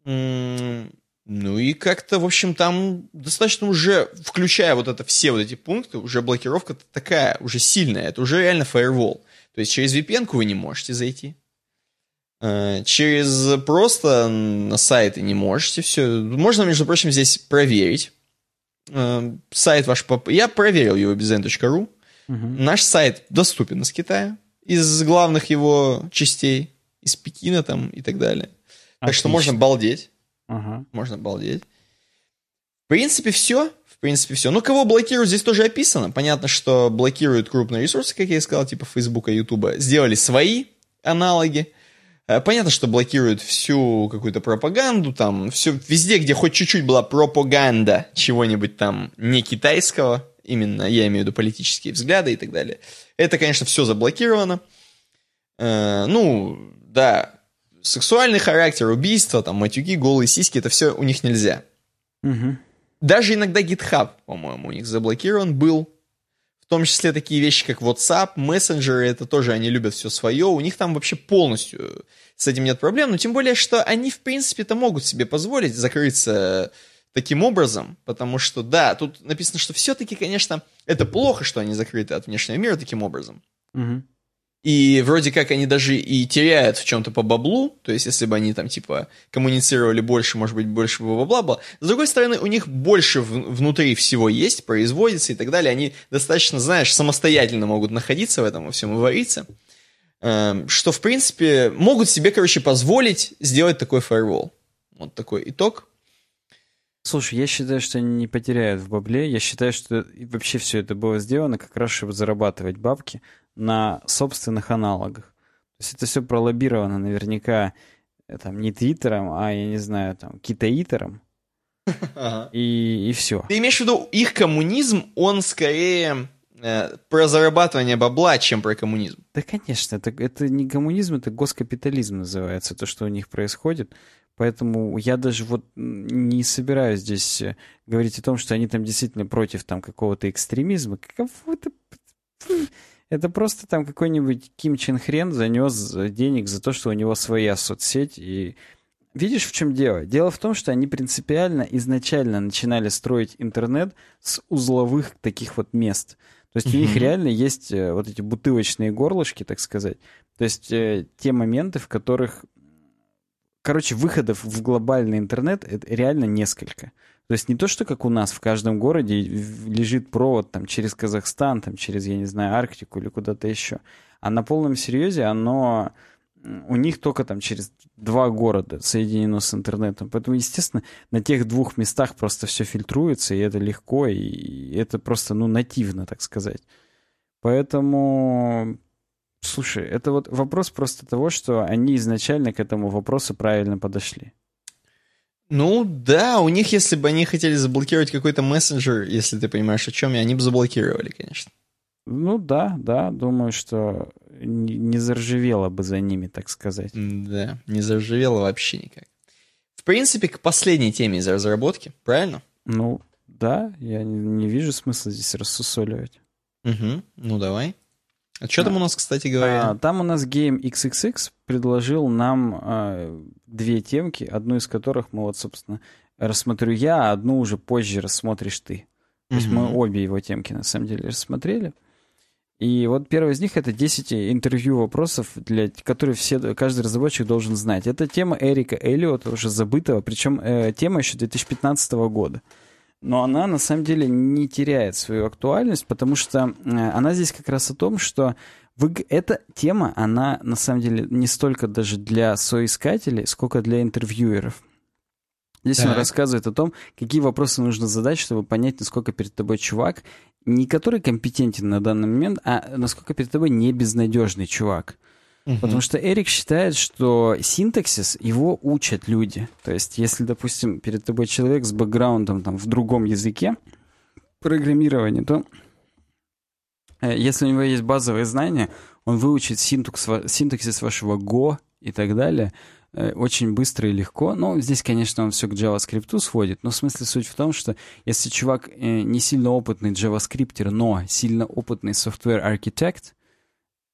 Ну и как-то, в общем, там достаточно уже, включая вот это все вот эти пункты, уже блокировка такая, уже сильная. Это уже реально фаервол. То есть через VPN вы не можете зайти. Э, через просто на сайты не можете все. Можно, между прочим, здесь проверить. Э, сайт ваш... Я проверил его bizn.ru. Угу. Наш сайт доступен из Китая. Из главных его частей. Из Пекина там и так далее. Отлично. Так что можно балдеть. Ага. Можно балдеть. В принципе, все. В принципе, все. Ну, кого блокируют, здесь тоже описано. Понятно, что блокируют крупные ресурсы, как я и сказал, типа Фейсбука, Ютуба. Сделали свои аналоги. Э, понятно, что блокируют всю какую-то пропаганду, там, все, везде, где хоть чуть-чуть была пропаганда чего-нибудь там не китайского, именно, я имею в виду политические взгляды и так далее. Это, конечно, все заблокировано. Э, ну, да, сексуальный характер, убийства, там, матюки, голые сиськи, это все у них нельзя. Угу. Даже иногда GitHub, по-моему, у них заблокирован был. Том числе такие вещи, как WhatsApp, мессенджеры, это тоже они любят все свое, у них там вообще полностью с этим нет проблем, но тем более, что они, в принципе-то, могут себе позволить закрыться таким образом, потому что, да, тут написано, что все-таки, конечно, это плохо, что они закрыты от внешнего мира таким образом. Угу. И вроде как они даже и теряют в чем-то по баблу, то есть если бы они там типа коммуницировали больше, может быть, больше бы бабла было. С другой стороны, у них больше в, внутри всего есть, производится и так далее. Они достаточно, знаешь, самостоятельно могут находиться в этом во всем и вариться. Эм, что, в принципе, могут себе, короче, позволить сделать такой фаервол. Вот такой итог. Слушай, я считаю, что они не потеряют в бабле. Я считаю, что вообще все это было сделано как раз, чтобы зарабатывать бабки на собственных аналогах. То есть это все пролоббировано наверняка э, там не Твиттером, а, я не знаю, там, китаитером. Ага. И, и все. Ты имеешь в виду, их коммунизм, он скорее э, про зарабатывание бабла, чем про коммунизм? Да, конечно. Это, это не коммунизм, это госкапитализм называется, то, что у них происходит. Поэтому я даже вот не собираюсь здесь э, говорить о том, что они там действительно против там какого-то экстремизма. Какого-то это просто там какой-нибудь Ким Чен Хрен занес денег за то, что у него своя соцсеть. И видишь, в чем дело? Дело в том, что они принципиально изначально начинали строить интернет с узловых таких вот мест. То есть mm-hmm. у них реально есть э, вот эти бутылочные горлышки, так сказать. То есть э, те моменты, в которых... Короче, выходов в глобальный интернет это реально несколько. То есть не то, что как у нас в каждом городе лежит провод там через Казахстан, там через, я не знаю, Арктику или куда-то еще. А на полном серьезе оно у них только там через два города соединено с интернетом. Поэтому, естественно, на тех двух местах просто все фильтруется, и это легко, и это просто, ну, нативно, так сказать. Поэтому, слушай, это вот вопрос просто того, что они изначально к этому вопросу правильно подошли. Ну да, у них, если бы они хотели заблокировать какой-то мессенджер, если ты понимаешь, о чем я, они бы заблокировали, конечно. Ну да, да, думаю, что не заржавело бы за ними, так сказать. Да, не заржавело вообще никак. В принципе, к последней теме из разработки, правильно? Ну, да, я не, не вижу смысла здесь рассусоливать. Угу, ну давай. А что там у нас, кстати говоря? А, там у нас Game XXX предложил нам а, две темки, одну из которых мы вот, собственно, рассмотрю я, а одну уже позже рассмотришь ты. То есть мы обе его темки, на самом деле, рассмотрели. И вот первый из них это 10 интервью вопросов, для, которые все, каждый разработчик должен знать. Это тема Эрика Эллиота, уже забытого, причем э, тема еще 2015 года но она на самом деле не теряет свою актуальность, потому что э, она здесь как раз о том, что вы, эта тема, она на самом деле не столько даже для соискателей, сколько для интервьюеров. Здесь так. он рассказывает о том, какие вопросы нужно задать, чтобы понять, насколько перед тобой чувак, не который компетентен на данный момент, а насколько перед тобой не безнадежный чувак. Угу. Потому что Эрик считает, что синтаксис его учат люди. То есть, если, допустим, перед тобой человек с бэкграундом там, в другом языке программирования, то э, если у него есть базовые знания, он выучит синтакс, синтаксис вашего Go и так далее э, очень быстро и легко. Ну, здесь, конечно, он все к JavaScript сводит, но в смысле суть в том, что если чувак э, не сильно опытный JavaScripter, но сильно опытный software architect,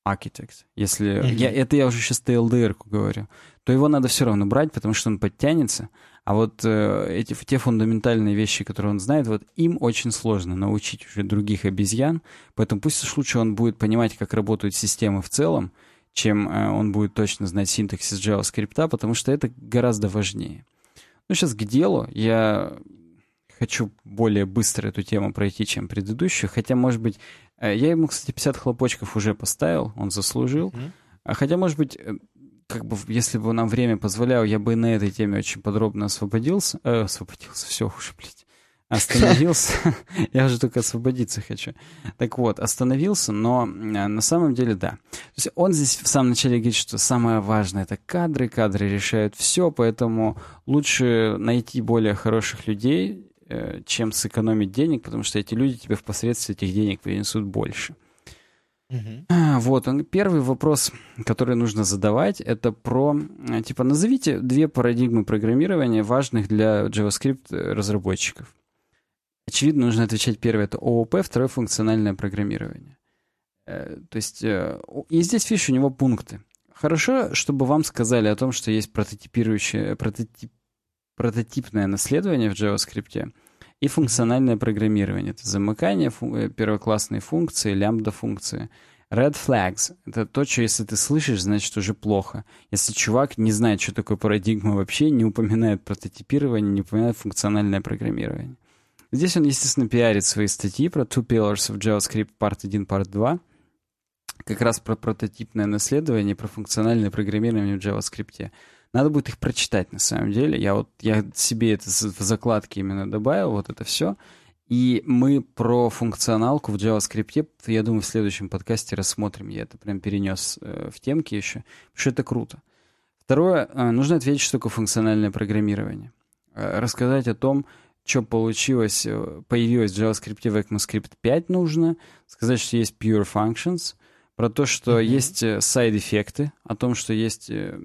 architect, если... Mm-hmm. Я, это я уже сейчас TLDR говорю. То его надо все равно брать, потому что он подтянется. А вот э, эти, те фундаментальные вещи, которые он знает, вот им очень сложно научить уже других обезьян. Поэтому пусть уж лучше он будет понимать, как работают системы в целом, чем э, он будет точно знать синтаксис JavaScript, потому что это гораздо важнее. Ну, сейчас к делу. Я хочу более быстро эту тему пройти, чем предыдущую. Хотя, может быть, э, я ему, кстати, 50 хлопочков уже поставил, он заслужил. Mm-hmm. Хотя, может быть, э, как бы, если бы нам время позволяло, я бы на этой теме очень подробно освободился. Э, освободился, все уже, блядь. Остановился. я уже только освободиться хочу. Так вот, остановился, но на самом деле да. То есть он здесь в самом начале говорит, что самое важное это кадры, кадры решают все, поэтому лучше найти более хороших людей, Э, чем сэкономить денег, потому что эти люди тебе впоследствии этих денег принесут больше. Uh-huh. Вот, он, первый вопрос, который нужно задавать, это про, э, типа, назовите две парадигмы программирования, важных для JavaScript разработчиков. очевидно, нужно отвечать первое, это ООП, второе — функциональное программирование. Э, то есть, э, и здесь, видишь, у него пункты. Хорошо, чтобы вам сказали о том, что есть прототипирующее, прототип, прототипное наследование в JavaScript и функциональное программирование. Это замыкание, фу, э, первоклассные функции, лямбда-функции. Red flags — это то, что если ты слышишь, значит уже плохо. Если чувак не знает, что такое парадигма вообще, не упоминает прототипирование, не упоминает функциональное программирование. Здесь он, естественно, пиарит свои статьи про Two Pillars of JavaScript Part 1, Part 2, как раз про прототипное наследование, про функциональное программирование в JavaScript. Надо будет их прочитать на самом деле. Я вот я себе это в закладке именно добавил, вот это все. И мы про функционалку в JavaScript, я думаю, в следующем подкасте рассмотрим. Я это прям перенес э, в темки еще, потому что это круто. Второе, э, нужно ответить, что такое функциональное программирование. Э, рассказать о том, что получилось, появилось в JavaScript в ECMAScript 5 нужно. Сказать, что есть pure functions. Про то, что mm-hmm. есть э, сайд-эффекты, о том, что есть э,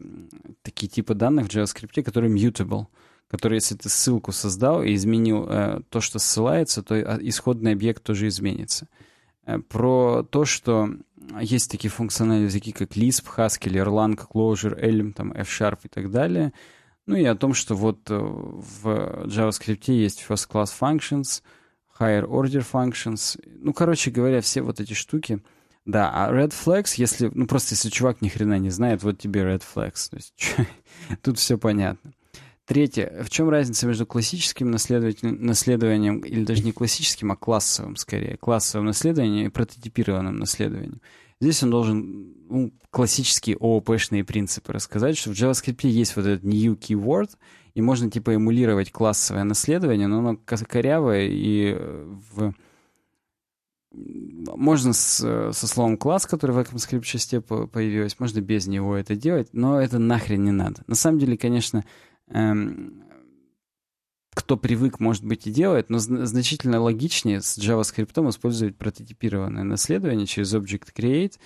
такие типы данных в JavaScript, которые mutable который, если ты ссылку создал и изменил э, то, что ссылается, то а, исходный объект тоже изменится. Э, про то, что есть такие функциональные языки, как Lisp, Haskell, Erlang, Clojure, Elm, там, F-Sharp и так далее. Ну и о том, что вот в JavaScript есть first class functions, higher order functions. Ну, короче говоря, все вот эти штуки. Да, а red flags, если, ну просто если чувак ни хрена не знает, вот тебе red flags. То есть, тут все понятно. Третье. В чем разница между классическим наследованием, или даже не классическим, а классовым, скорее, классовым наследованием и прототипированным наследованием? Здесь он должен ну, классические ООП-шные принципы рассказать, что в JavaScript есть вот этот new keyword, и можно типа эмулировать классовое наследование, но оно корявое и э, в... Можно с, со словом класс, который в ECMAScript части появилось, можно без него это делать, но это нахрен не надо. На самом деле, конечно, эм, кто привык, может быть, и делает, но значительно логичнее с JavaScript использовать прототипированное наследование через Object Create.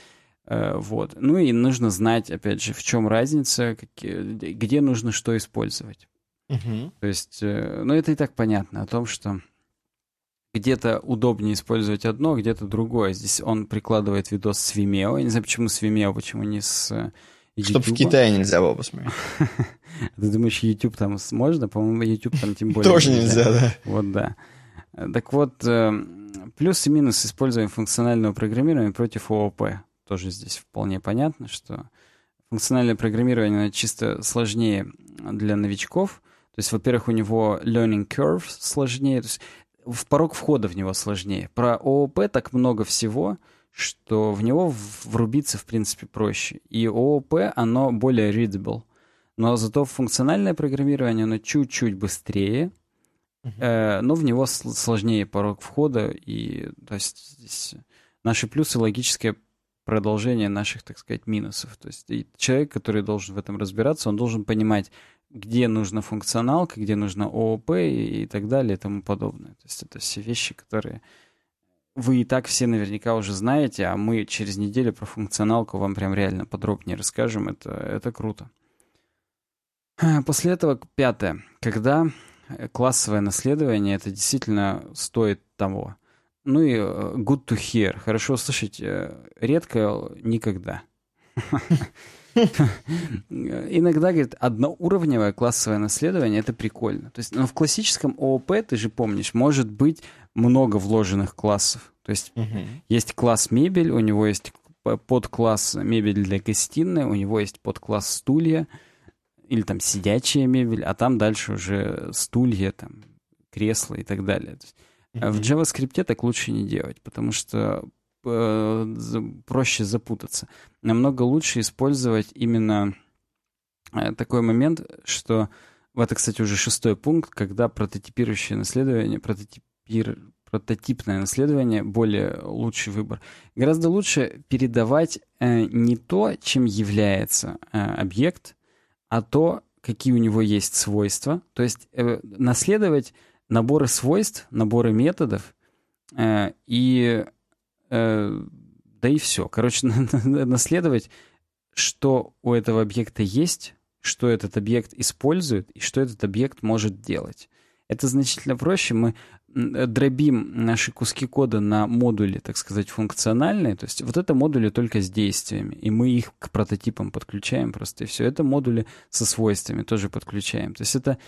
Э, вот. Ну и нужно знать, опять же, в чем разница, какие, где нужно что использовать. Uh-huh. То есть, э, ну это и так понятно о том, что где-то удобнее использовать одно, где-то другое. Здесь он прикладывает видос с Vimeo. Я не знаю, почему с Vimeo, почему не с Чтобы в Китае нельзя было посмотреть. Ты думаешь, YouTube там можно? По-моему, YouTube там тем более Тоже нельзя, да. Вот, да. Так вот, э, плюс и минус использования функционального программирования против ООП. Тоже здесь вполне понятно, что функциональное программирование чисто сложнее для новичков. То есть, во-первых, у него learning curve сложнее, то есть в порог входа в него сложнее. Про ООП так много всего, что в него врубиться, в принципе, проще. И ООП, оно более readable. Но зато функциональное программирование, оно чуть-чуть быстрее, uh-huh. э, но в него сложнее порог входа. И, то есть, здесь наши плюсы логическое продолжение наших, так сказать, минусов. То есть человек, который должен в этом разбираться, он должен понимать, где нужна функционалка, где нужно ООП и, так далее и тому подобное. То есть это все вещи, которые вы и так все наверняка уже знаете, а мы через неделю про функционалку вам прям реально подробнее расскажем. Это, это круто. После этого пятое. Когда классовое наследование, это действительно стоит того. Ну и э, good to hear. Хорошо услышать. Э, редко, никогда. Иногда, говорит, одноуровневое классовое наследование — это прикольно. То есть, но в классическом ООП, ты же помнишь, может быть много вложенных классов. То есть есть класс мебель, у него есть подкласс мебель для гостиной, у него есть подкласс стулья, или там сидячая мебель, а там дальше уже стулья, там, кресла и так далее. Mm-hmm. В JavaScript так лучше не делать, потому что э, проще запутаться. Намного лучше использовать именно э, такой момент, что это, кстати, уже шестой пункт, когда прототипирующее наследование, прототипир, прототипное наследование более лучший выбор. Гораздо лучше передавать э, не то, чем является э, объект, а то, какие у него есть свойства. То есть э, наследовать наборы свойств, наборы методов э, и э, да и все. Короче, наследовать, что у этого объекта есть, что этот объект использует и что этот объект может делать. Это значительно проще. Мы дробим наши куски кода на модули, так сказать, функциональные, то есть вот это модули только с действиями, и мы их к прототипам подключаем просто, и все. Это модули со свойствами тоже подключаем. То есть это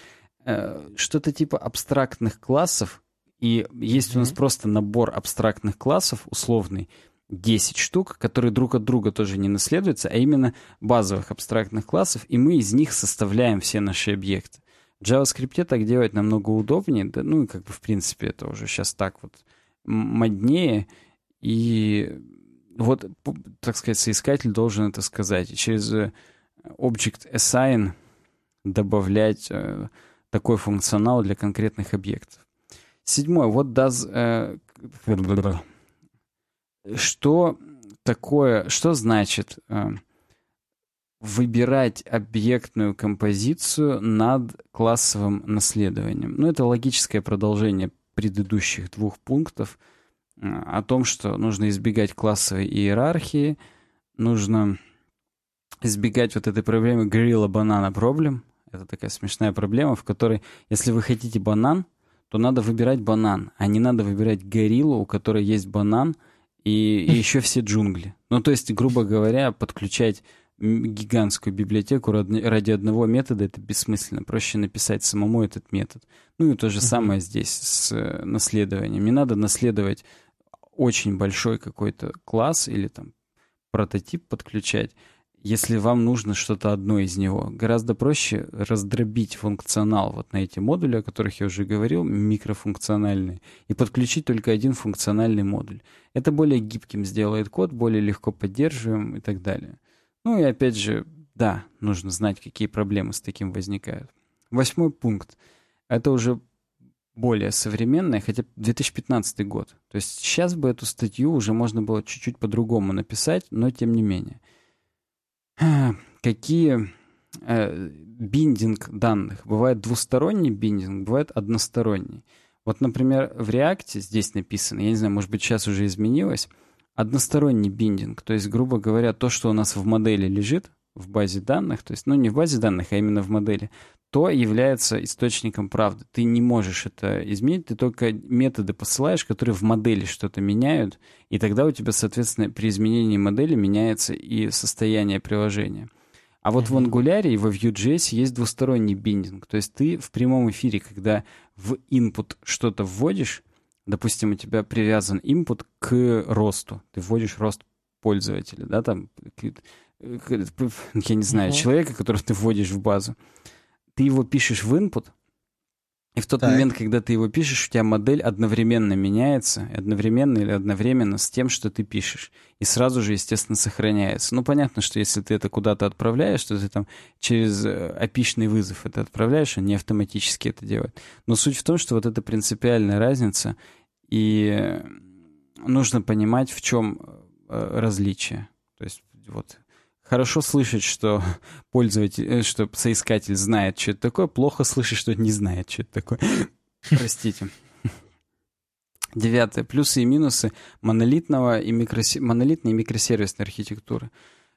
э, что-то типа абстрактных классов, и есть mm-hmm. у нас просто набор абстрактных классов условный, 10 штук, которые друг от друга тоже не наследуются, а именно базовых абстрактных классов, и мы из них составляем все наши объекты. В JavaScript так делать намного удобнее, да, ну и как бы в принципе это уже сейчас так вот моднее, и вот, так сказать, соискатель должен это сказать. И через э, Object Assign добавлять э, такой функционал для конкретных объектов. Седьмое. Вот does... Э, что такое, что значит э, выбирать объектную композицию над классовым наследованием? Ну, это логическое продолжение предыдущих двух пунктов э, о том, что нужно избегать классовой иерархии, нужно избегать вот этой проблемы горилла-банана проблем. Это такая смешная проблема, в которой, если вы хотите банан, то надо выбирать банан, а не надо выбирать гориллу, у которой есть банан — и, и еще все джунгли. Ну, то есть, грубо говоря, подключать гигантскую библиотеку ради одного метода это бессмысленно. Проще написать самому этот метод. Ну и то же самое здесь с э, наследованием. Не надо наследовать очень большой какой-то класс или там прототип подключать, если вам нужно что-то одно из него. Гораздо проще раздробить функционал вот на эти модули, о которых я уже говорил, микрофункциональные, и подключить только один функциональный модуль. Это более гибким сделает код, более легко поддерживаем и так далее. Ну и опять же, да, нужно знать, какие проблемы с таким возникают. Восьмой пункт. Это уже более современная, хотя 2015 год. То есть сейчас бы эту статью уже можно было чуть-чуть по-другому написать, но тем не менее. Какие э, биндинг данных? Бывает двусторонний биндинг, бывает односторонний. Вот, например, в React здесь написано, я не знаю, может быть, сейчас уже изменилось, односторонний биндинг. То есть, грубо говоря, то, что у нас в модели лежит, в базе данных, то есть, ну, не в базе данных, а именно в модели, то является источником правды. Ты не можешь это изменить, ты только методы посылаешь, которые в модели что-то меняют, и тогда у тебя, соответственно, при изменении модели меняется и состояние приложения. А вот в Angular и во Vue.js есть двусторонний биндинг. То есть ты в прямом эфире, когда в input что-то вводишь, допустим, у тебя привязан input к росту, ты вводишь рост пользователя, да, там, я не знаю, uh-huh. человека, которого ты вводишь в базу, ты его пишешь в input, и в тот так. момент, когда ты его пишешь, у тебя модель одновременно меняется, одновременно или одновременно с тем, что ты пишешь. И сразу же, естественно, сохраняется. Ну, понятно, что если ты это куда-то отправляешь, что ты там через опишный э, вызов это отправляешь, он не автоматически это делает. Но суть в том, что вот эта принципиальная разница, и нужно понимать, в чем э, различие. То есть вот Хорошо слышать, что пользователь, э, что соискатель знает, что это такое. Плохо слышать, что не знает, что это такое. Простите. Девятое. Плюсы и минусы монолитного и микросе... монолитной и микросервисной архитектуры.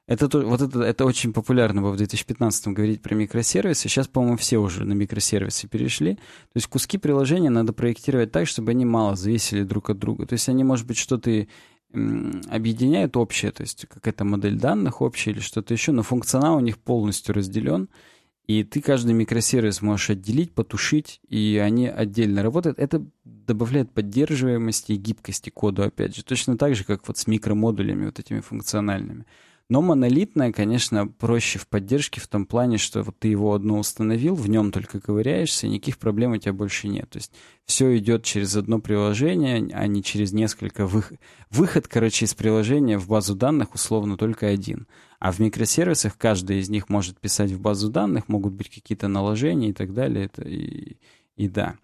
Это, вот это, это очень популярно было в 2015 говорить про микросервисы. Сейчас, по-моему, все уже на микросервисы перешли. То есть куски приложения надо проектировать так, чтобы они мало зависели друг от друга. То есть они, может быть, что-то объединяют общее, то есть какая-то модель данных общая или что-то еще, но функционал у них полностью разделен, и ты каждый микросервис можешь отделить, потушить, и они отдельно работают. Это добавляет поддерживаемости и гибкости коду, опять же, точно так же, как вот с микромодулями вот этими функциональными. Но монолитное, конечно, проще в поддержке в том плане, что вот ты его одно установил, в нем только ковыряешься, никаких проблем у тебя больше нет. То есть все идет через одно приложение, а не через несколько выход. Выход, короче, из приложения в базу данных условно только один. А в микросервисах каждый из них может писать в базу данных, могут быть какие-то наложения и так далее. Это и, и да.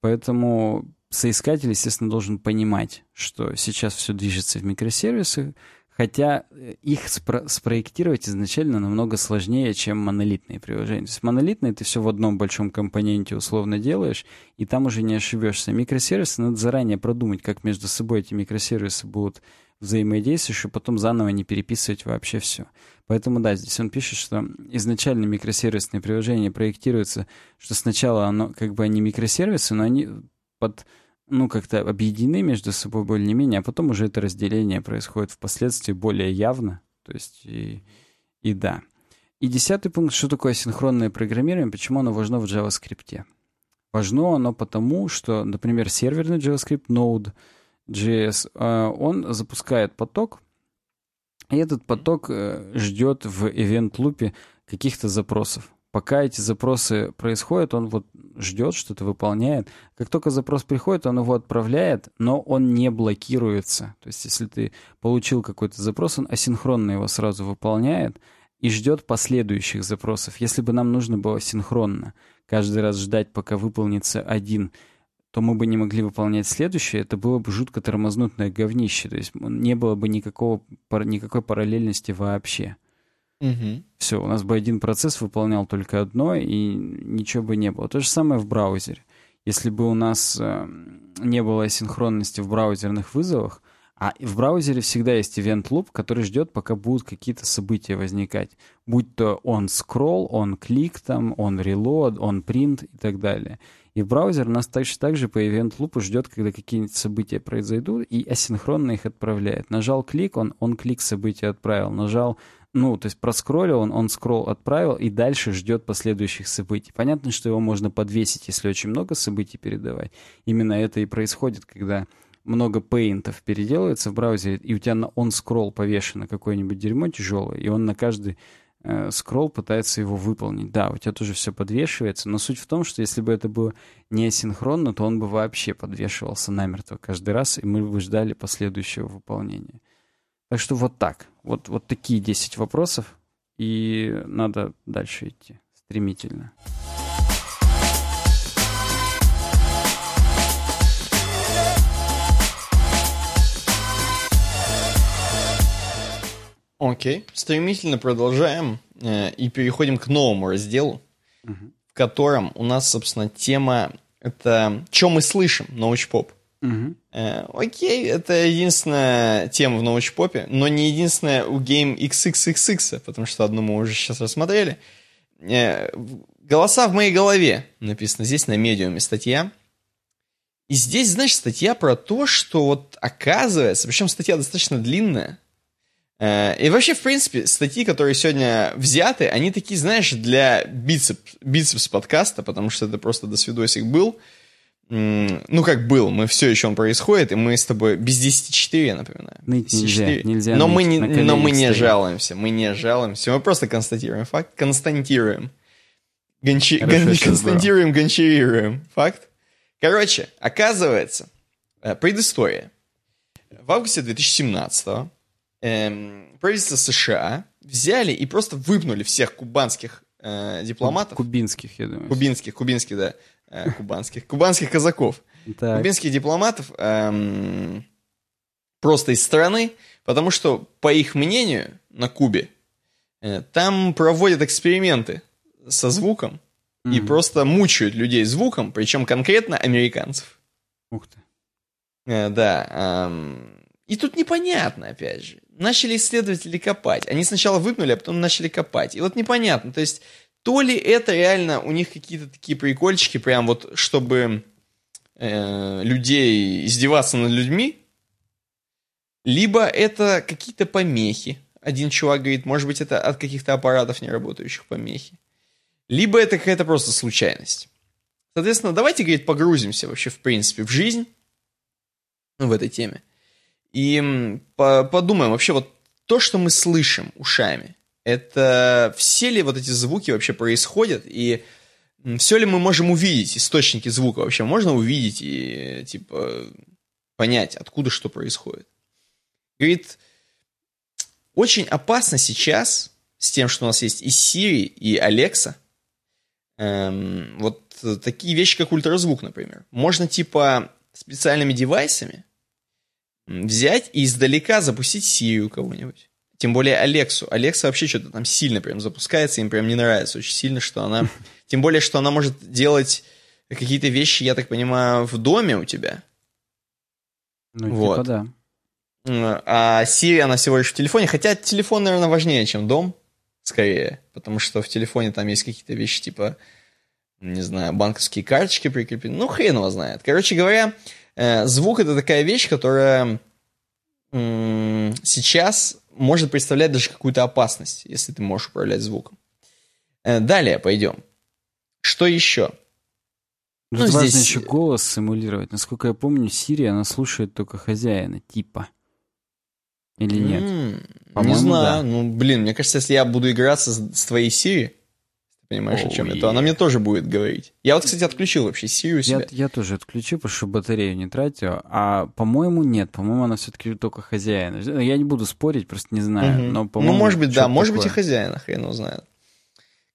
Поэтому соискатель, естественно, должен понимать, что сейчас все движется в микросервисах, Хотя э, их спро спроектировать изначально намного сложнее, чем монолитные приложения. То есть монолитные ты все в одном большом компоненте условно делаешь, и там уже не ошибешься. Микросервисы надо заранее продумать, как между собой эти микросервисы будут взаимодействовать, чтобы потом заново не переписывать вообще все. Поэтому да, здесь он пишет, что изначально микросервисные приложения проектируются, что сначала оно как бы они микросервисы, но они под ну, как-то объединены между собой более-менее, а потом уже это разделение происходит впоследствии более явно. То есть, и, и да. И десятый пункт, что такое синхронное программирование, почему оно важно в JavaScript. Важно оно потому, что, например, серверный JavaScript, Node.js, э, он запускает поток, и этот поток э, ждет в event-лупе каких-то запросов. Пока эти запросы происходят, он вот ждет, что-то выполняет. Как только запрос приходит, он его отправляет, но он не блокируется. То есть, если ты получил какой-то запрос, он асинхронно его сразу выполняет и ждет последующих запросов. Если бы нам нужно было синхронно каждый раз ждать, пока выполнится один, то мы бы не могли выполнять следующее, это было бы жутко тормознутное говнище. То есть не было бы никакого, никакой параллельности вообще. Угу. Все, у нас бы один процесс выполнял только одно, и ничего бы не было. То же самое в браузере. Если бы у нас э, не было синхронности в браузерных вызовах, а в браузере всегда есть event loop, который ждет, пока будут какие-то события возникать. Будь то он scroll, он клик там, он reload, он print и так далее. И браузер нас точно так же по event loop ждет, когда какие-нибудь события произойдут, и асинхронно их отправляет. Нажал клик, он, он клик события отправил. Нажал ну, то есть проскроллил он, он скролл отправил и дальше ждет последующих событий. Понятно, что его можно подвесить, если очень много событий передавать. Именно это и происходит, когда много пейнтов переделывается в браузере, и у тебя на он скролл повешено какое-нибудь дерьмо тяжелое, и он на каждый э, скролл пытается его выполнить. Да, у тебя тоже все подвешивается, но суть в том, что если бы это было не асинхронно, то он бы вообще подвешивался намертво каждый раз, и мы бы ждали последующего выполнения. Так что вот так. Вот, вот такие 10 вопросов, и надо дальше идти стремительно. Окей, okay. стремительно продолжаем э, и переходим к новому разделу, угу. в котором у нас, собственно, тема это «Что мы слышим?» научпоп. Угу. Э, окей, это единственная тема в научпопе, но не единственная у Game XXXX, потому что одну мы уже сейчас рассмотрели. Э, «Голоса в моей голове» написано здесь на медиуме статья. И здесь, знаешь, статья про то, что вот оказывается, причем статья достаточно длинная, э, и вообще, в принципе, статьи, которые сегодня взяты, они такие, знаешь, для бицепс, бицепс подкаста, потому что это просто до свидосик был – ну, как был, мы все еще он происходит, и мы с тобой без 10-4, я напоминаю. Ныть нельзя, нельзя но, мы не, но мы не жалуемся, мы не жалуемся, мы просто констатируем факт, константируем. Гончи, гон, константируем, гончарируем. Факт. Короче, оказывается, э, предыстория. В августе 2017 эм, правительство США взяли и просто выпнули всех кубанских э, дипломатов. Кубинских, я думаю. Кубинских, кубинских, да э, кубанских, кубанских казаков, так. кубинских дипломатов эм, просто из страны, потому что, по их мнению, на Кубе э, там проводят эксперименты со звуком mm-hmm. и просто мучают людей звуком, причем конкретно американцев. Ух ты. Э, да. Эм, и тут непонятно, опять же. Начали исследователи копать. Они сначала выпнули, а потом начали копать. И вот непонятно. То есть то ли это реально у них какие-то такие прикольчики, прям вот, чтобы э, людей издеваться над людьми, либо это какие-то помехи. Один чувак говорит, может быть, это от каких-то аппаратов неработающих помехи. Либо это какая-то просто случайность. Соответственно, давайте, говорит, погрузимся вообще, в принципе, в жизнь ну, в этой теме. И по подумаем вообще вот то, что мы слышим ушами, это все ли вот эти звуки вообще происходят, и все ли мы можем увидеть источники звука вообще, можно увидеть и, типа, понять, откуда что происходит. Говорит, очень опасно сейчас с тем, что у нас есть и Siri, и Alexa, эм, вот такие вещи, как ультразвук, например. Можно, типа, специальными девайсами взять и издалека запустить Siri у кого-нибудь. Тем более Алексу. Алекса вообще что-то там сильно прям запускается, им прям не нравится очень сильно, что она... Тем более, что она может делать какие-то вещи, я так понимаю, в доме у тебя. Ну, типа вот. типа да. А Siri, она всего лишь в телефоне, хотя телефон, наверное, важнее, чем дом, скорее, потому что в телефоне там есть какие-то вещи, типа, не знаю, банковские карточки прикреплены, ну, хрен его знает. Короче говоря, э, звук это такая вещь, которая сейчас может представлять даже какую-то опасность, если ты можешь управлять звуком. Э, далее пойдем. Что еще? Ну, ну важно здесь... еще голос симулировать. Насколько я помню, Сирия, она слушает только хозяина, типа. Или нет? Mm, не знаю. Да. Ну, блин, мне кажется, если я буду играться с, с твоей Сири, понимаешь, oh, о чем yeah. это, она мне тоже будет говорить. Я вот, кстати, отключил вообще Сирию себя. Я, я тоже отключил, потому что батарею не тратил. А, по-моему, нет. По-моему, она все-таки только хозяина. Я не буду спорить, просто не знаю. Mm-hmm. Но, ну, может быть, да. Может такое. быть, и хозяина, хрен его знает.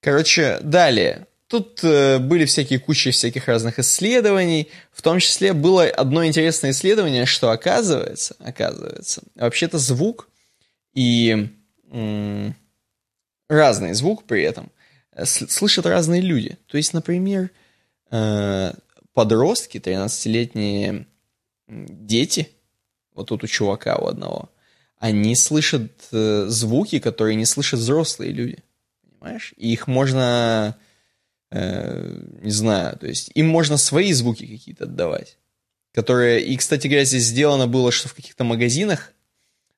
Короче, далее. Тут э, были всякие кучи всяких разных исследований. В том числе было одно интересное исследование, что оказывается, оказывается, вообще-то звук и м- разный звук при этом слышат разные люди. То есть, например, э, подростки, 13-летние дети, вот тут у чувака у одного, они слышат э, звуки, которые не слышат взрослые люди. Понимаешь? И их можно э, не знаю, то есть им можно свои звуки какие-то отдавать, которые, и, кстати говоря, здесь сделано было, что в каких-то магазинах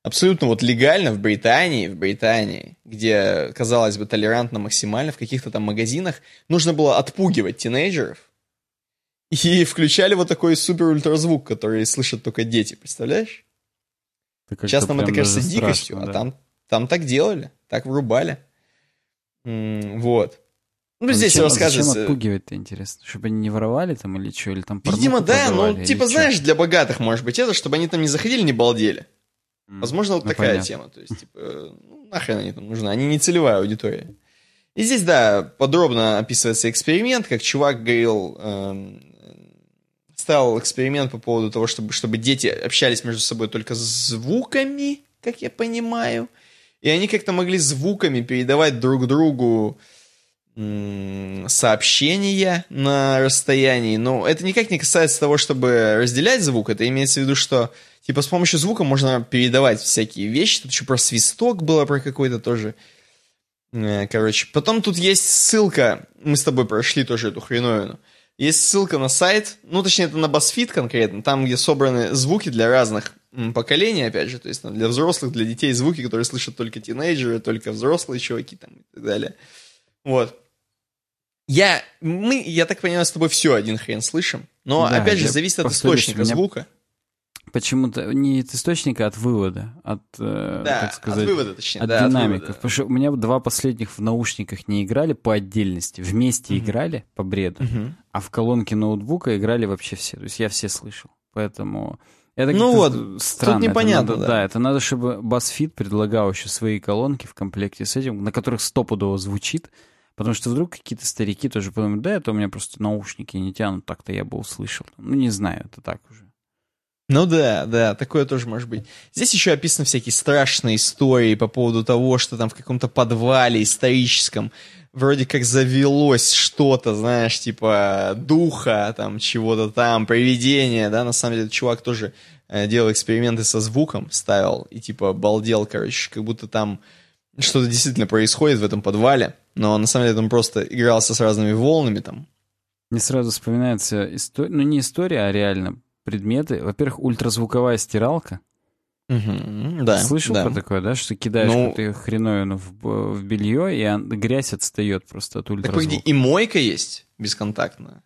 абсолютно вот легально в Британии, в Британии, где, казалось бы, толерантно максимально, в каких-то там магазинах нужно было отпугивать тинейджеров, и включали вот такой супер ультразвук, который слышат только дети, представляешь? Сейчас нам это кажется дикостью, страшно, а там, там так делали, так врубали. Вот. Ну, а здесь зачем, рассказывается... Зачем отпугивать-то, интересно? Чтобы они не воровали там или что? Или там Видимо, да, ну, типа, знаешь, для богатых, может быть, это, чтобы они там не заходили, не балдели. Возможно, вот ну, такая понятно. тема. То есть, типа, ну, нахрен они там нужны? Они не целевая аудитория. И здесь, да, подробно описывается эксперимент, как чувак говорил, э, ставил эксперимент по поводу того, чтобы, чтобы дети общались между собой только звуками, как я понимаю. И они как-то могли звуками передавать друг другу сообщения на расстоянии, но это никак не касается того, чтобы разделять звук, это имеется в виду, что типа с помощью звука можно передавать всякие вещи, тут еще про свисток было, про какой-то тоже, э, короче. Потом тут есть ссылка, мы с тобой прошли тоже эту хреновину, есть ссылка на сайт, ну точнее это на BuzzFeed конкретно, там где собраны звуки для разных поколений, опять же, то есть там, для взрослых, для детей звуки, которые слышат только тинейджеры, только взрослые чуваки там и так далее. Вот. Я, мы, я так понимаю, с тобой все один хрен слышим, но, да, опять же, зависит от источника меня... звука. Почему-то не от источника, а от вывода, от, э, да, так сказать, от вывода, точнее, от да, динамиков. От вывода. Потому что у меня два последних в наушниках не играли по отдельности, вместе mm-hmm. играли по бреду, mm-hmm. а в колонке ноутбука играли вообще все. То есть я все слышал, поэтому это ну вот, странно. Тут непонятно, это надо, да. да. это надо, чтобы BuzzFeed предлагал еще свои колонки в комплекте с этим, на которых стопудово звучит, Потому что вдруг какие-то старики тоже подумают, да, это у меня просто наушники не тянут, так-то я бы услышал. Ну, не знаю, это так уже. Ну да, да, такое тоже может быть. Здесь еще описаны всякие страшные истории по поводу того, что там в каком-то подвале историческом вроде как завелось что-то, знаешь, типа духа, там, чего-то там, привидения, да, на самом деле чувак тоже э, делал эксперименты со звуком, ставил и типа балдел, короче, как будто там что-то действительно происходит в этом подвале, но на самом деле он просто игрался с разными волнами там. Мне сразу вспоминается история, ну не история, а реально предметы. Во-первых, ультразвуковая стиралка. Угу, да, Слышал да. про такое, да? Что кидаешь ну, какую-то хреновину в, в белье, и он, грязь отстает просто от ультразвука. Так, и мойка есть бесконтактная.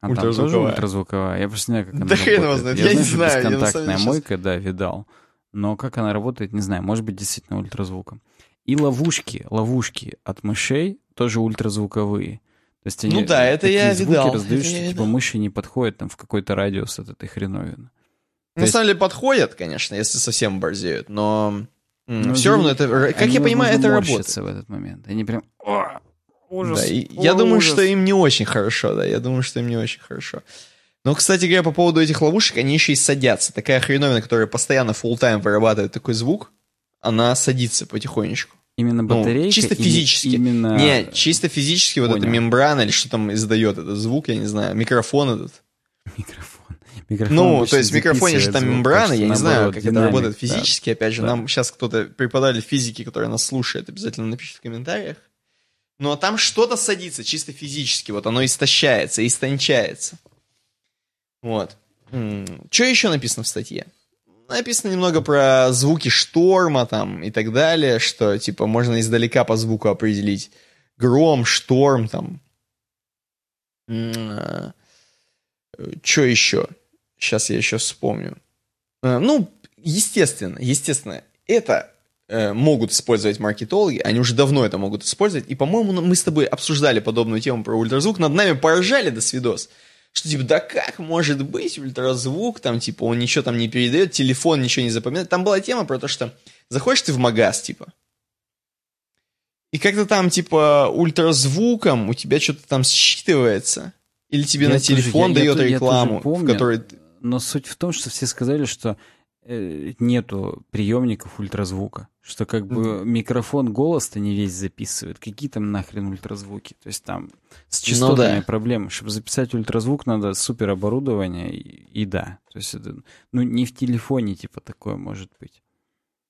А там тоже ультразвуковая? Я просто не знаю, как она да работает. Хрен знает. Я, я знаю, не знаю. Бесконтактная я мойка, сейчас... да, видал. Но как она работает, не знаю. Может быть, действительно ультразвуком. И ловушки, ловушки от мышей тоже ультразвуковые. То есть они, ну да, это я звуки видал. раздают, это что типа мыши не подходят там в какой-то радиус от этой хреновины. На есть... самом деле подходят, конечно, если совсем борзеют, но ну, все равно это, как я понимаю, это работает. в этот момент. Они прям... О, ужас, да, и о, я думаю, ужас. что им не очень хорошо, да, я думаю, что им не очень хорошо. Но, кстати говоря, по поводу этих ловушек, они еще и садятся. Такая хреновина, которая постоянно full тайм вырабатывает такой звук, она садится потихонечку. Именно ну, батарейка? Ну, чисто физически. Именно... Не, чисто физически Понял. вот эта мембрана или что там издает этот звук, я не знаю, микрофон этот. Микрофон. микрофон ну, то есть в микрофоне же там звук, мембрана, я не знаю, как динамик, это работает физически, да. опять же, да. нам сейчас кто-то преподали физики, который нас слушает, обязательно напишите в комментариях. Но там что-то садится чисто физически, вот оно истощается, истончается. Вот. Что еще написано в статье? Написано немного про звуки шторма там и так далее, что типа можно издалека по звуку определить гром, шторм там. А, что еще? Сейчас я еще вспомню. А, ну, естественно, естественно, это э, могут использовать маркетологи, они уже давно это могут использовать, и, по-моему, мы с тобой обсуждали подобную тему про ультразвук, над нами поржали до свидос. Что типа, да как может быть ультразвук, там типа он ничего там не передает, телефон ничего не запоминает. Там была тема про то, что заходишь ты в магаз, типа, и как-то там типа ультразвуком у тебя что-то там считывается. Или тебе я на телефон я, дает я, рекламу, я помню, в которой... Но суть в том, что все сказали, что э, нету приемников ультразвука. Что как бы микрофон голос-то не весь записывает. Какие там нахрен ультразвуки? То есть там с ну частотами ну, да. проблемы. Чтобы записать ультразвук, надо супер оборудование и, и да. То есть это, ну, не в телефоне типа такое может быть.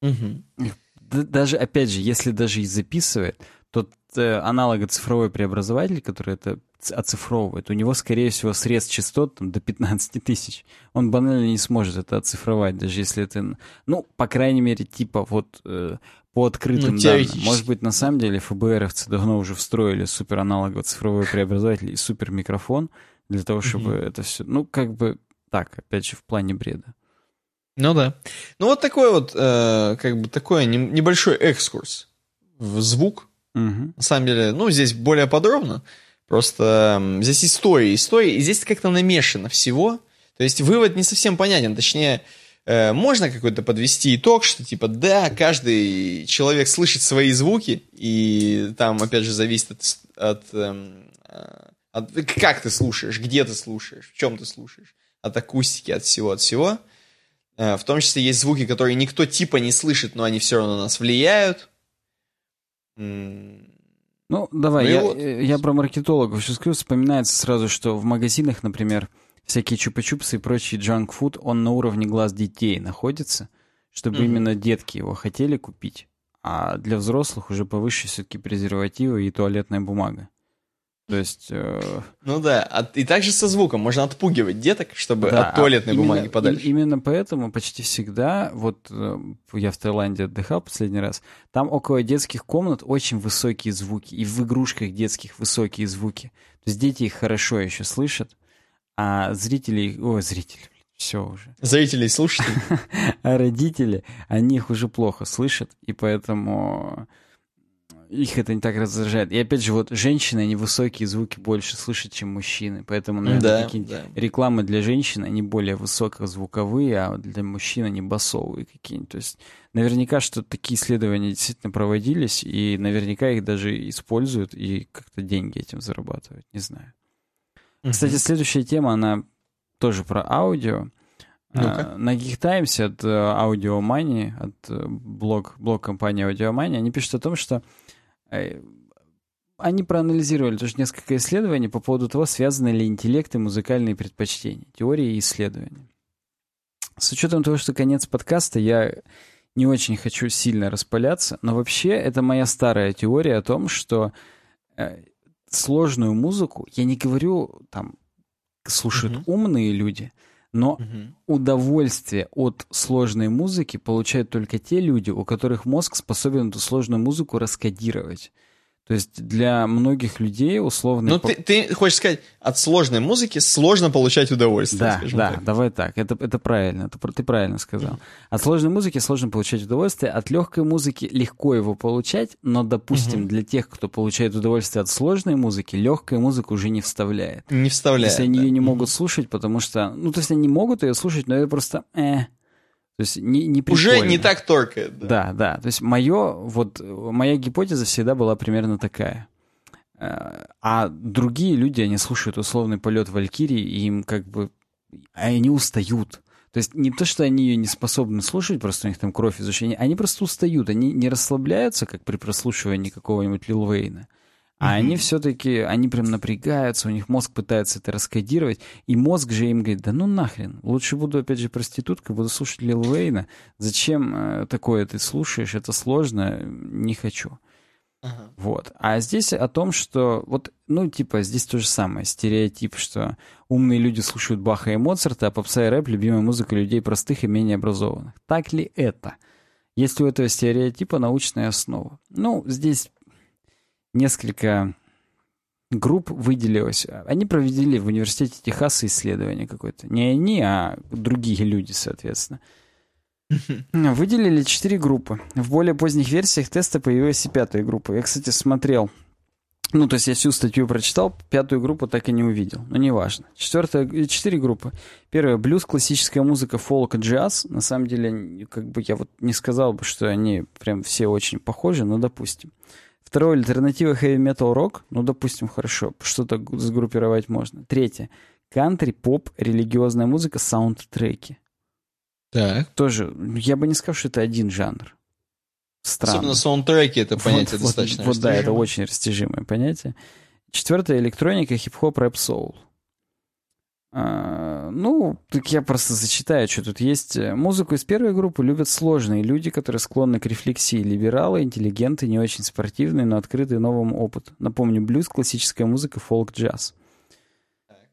Mm-hmm. Даже, опять же, если даже и записывает, тот э, аналого-цифровой преобразователь, который это оцифровывает, у него, скорее всего, срез частот там, до 15 тысяч. Он банально не сможет это оцифровать, даже если это... Ну, по крайней мере, типа вот э, по открытым ну, данным. Может быть, на самом деле ФБРовцы давно уже встроили супераналоговый цифровой преобразователь и супермикрофон для того, чтобы mm-hmm. это все... Ну, как бы так, опять же, в плане бреда. Ну да. Ну вот такой вот, э, как бы такой небольшой экскурс в звук. Угу. На самом деле, ну здесь более подробно. Просто здесь история, история, и здесь как-то намешано всего. То есть вывод не совсем понятен, точнее, э, можно какой-то подвести итог, что типа, да, каждый человек слышит свои звуки, и там, опять же, зависит от, от, эм, э, от как ты слушаешь, где ты слушаешь, в чем ты слушаешь, от акустики, от всего, от всего. Э, в том числе есть звуки, которые никто типа не слышит, но они все равно на нас влияют. Ну, давай, ну, я, вот. Э, я про маркетологов сейчас скажу. Вспоминается сразу, что в магазинах, например, всякие чупа-чупсы и прочий джанк-фуд, он на уровне глаз детей находится, чтобы mm-hmm. именно детки его хотели купить. А для взрослых уже повыше все-таки презервативы и туалетная бумага. То есть... Э... Ну да, от, и также со звуком можно отпугивать деток, чтобы да, от туалетной именно, бумаги подальше. И, именно поэтому почти всегда, вот э, я в Таиланде отдыхал последний раз, там около детских комнат очень высокие звуки, и в игрушках детских высокие звуки. То есть дети их хорошо еще слышат, а зрители... Ой, зрители, все уже. Зрители и слушатели. А родители, они их уже плохо слышат, и поэтому их это не так раздражает. И опять же, вот женщины, они высокие звуки больше слышат, чем мужчины. Поэтому, наверное, да, какие-нибудь да. рекламы для женщин, они более высокозвуковые, а для мужчин они басовые какие-нибудь. То есть наверняка, что такие исследования действительно проводились, и наверняка их даже используют и как-то деньги этим зарабатывают. Не знаю. Угу. Кстати, следующая тема, она тоже про аудио. ну -ка. На Geek Times от Audio Money, от э, блог, блог компании Audio Money, они пишут о том, что Э, они проанализировали тоже несколько исследований по поводу того, связаны ли интеллект и музыкальные предпочтения, теории и исследования. С учетом того, что конец подкаста, я не очень хочу сильно распаляться, но вообще это моя старая теория о том, что э, сложную музыку, я не говорю, там, слушают uh-huh. умные люди, но угу. удовольствие от сложной музыки получают только те люди, у которых мозг способен эту сложную музыку раскодировать. То есть для многих людей условно... Ну, ты, ты хочешь сказать, от сложной музыки сложно получать удовольствие, Да, да, так. давай так. Это, это правильно, это, ты правильно сказал. От сложной музыки сложно получать удовольствие, от легкой музыки легко его получать, но, допустим, угу. для тех, кто получает удовольствие от сложной музыки, легкая музыка уже не вставляет. Не вставляет, есть они да. ее не могут слушать, потому что... Ну, то есть они могут ее слушать, но это просто... Э, то есть не, не Уже не так торкает. Да. да, да. То есть мое, вот, моя гипотеза всегда была примерно такая. Э, а другие люди, они слушают условный полет Валькирии, и им как бы... Они устают. То есть не то, что они ее не способны слушать, просто у них там кровь изучения, они просто устают, они не расслабляются, как при прослушивании какого-нибудь Лил Вейна. А mm-hmm. они все-таки, они прям напрягаются, у них мозг пытается это раскодировать, и мозг же им говорит, да ну нахрен, лучше буду опять же проституткой, буду слушать Лил Уэйна, зачем э, такое ты слушаешь, это сложно, не хочу. Ага. Вот. А здесь о том, что вот, ну, типа, здесь то же самое, стереотип, что умные люди слушают Баха и Моцарта, а попса и рэп — любимая музыка людей простых и менее образованных. Так ли это? Есть ли у этого стереотипа научная основа? Ну, здесь несколько групп выделилось. Они провели в университете Техаса исследование какое-то. Не они, а другие люди, соответственно. Выделили четыре группы. В более поздних версиях теста появилась и пятая группа. Я, кстати, смотрел. Ну, то есть я всю статью прочитал, пятую группу так и не увидел. Но неважно. Четвертая, четыре группы. Первая — блюз, классическая музыка, фолк, джаз. На самом деле, как бы я вот не сказал бы, что они прям все очень похожи, но допустим. Второе — альтернатива heavy metal рок. Ну, допустим, хорошо, что-то сгруппировать можно. Третье — кантри, поп, религиозная музыка, саундтреки. Так. Тоже, я бы не сказал, что это один жанр. Странно. Особенно саундтреки, это понятие вот, достаточно Вот, вот да, это очень растяжимое понятие. Четвертое — электроника, хип-хоп, рэп-соул. А, ну, так я просто зачитаю, что тут есть. Музыку из первой группы любят сложные люди, которые склонны к рефлексии. Либералы, интеллигенты, не очень спортивные, но открытые новому опыту. Напомню, блюз, классическая музыка, фолк, джаз.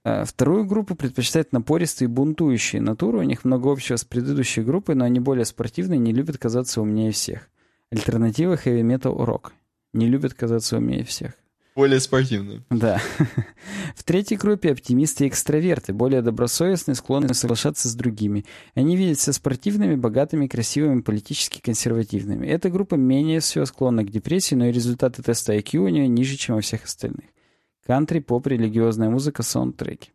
Э, вторую группу предпочитают напористые бунтующие натуры. У них много общего с предыдущей группой, но они более спортивные, не любят казаться умнее всех. Альтернатива metal рок. Не любят казаться умнее всех. Более спортивные. Да. В третьей группе оптимисты и экстраверты, более добросовестные, склонны соглашаться с другими. Они видят себя спортивными, богатыми, красивыми, политически консервативными. Эта группа менее всего склонна к депрессии, но и результаты теста IQ у нее ниже, чем у всех остальных. Кантри, поп, религиозная музыка, саундтреки.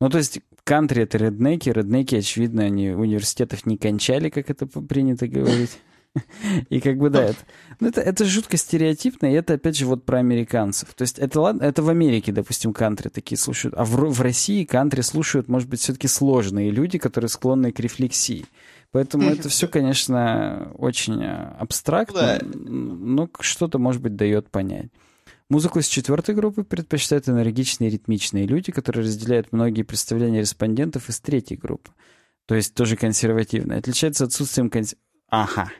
Ну, то есть, кантри — это реднеки. Реднеки, очевидно, они университетов не кончали, как это принято говорить. И как бы, да, это, ну, это, это жутко стереотипно, и это, опять же, вот про американцев. То есть это, ладно, это в Америке, допустим, кантри такие слушают, а в, в России кантри слушают, может быть, все-таки сложные люди, которые склонны к рефлексии. Поэтому это все, конечно, очень э, абстрактно, но что-то, может быть, дает понять. Музыку из четвертой группы предпочитают энергичные и ритмичные люди, которые разделяют многие представления респондентов из третьей группы. То есть тоже консервативные. Отличается отсутствием... Конс... Ага.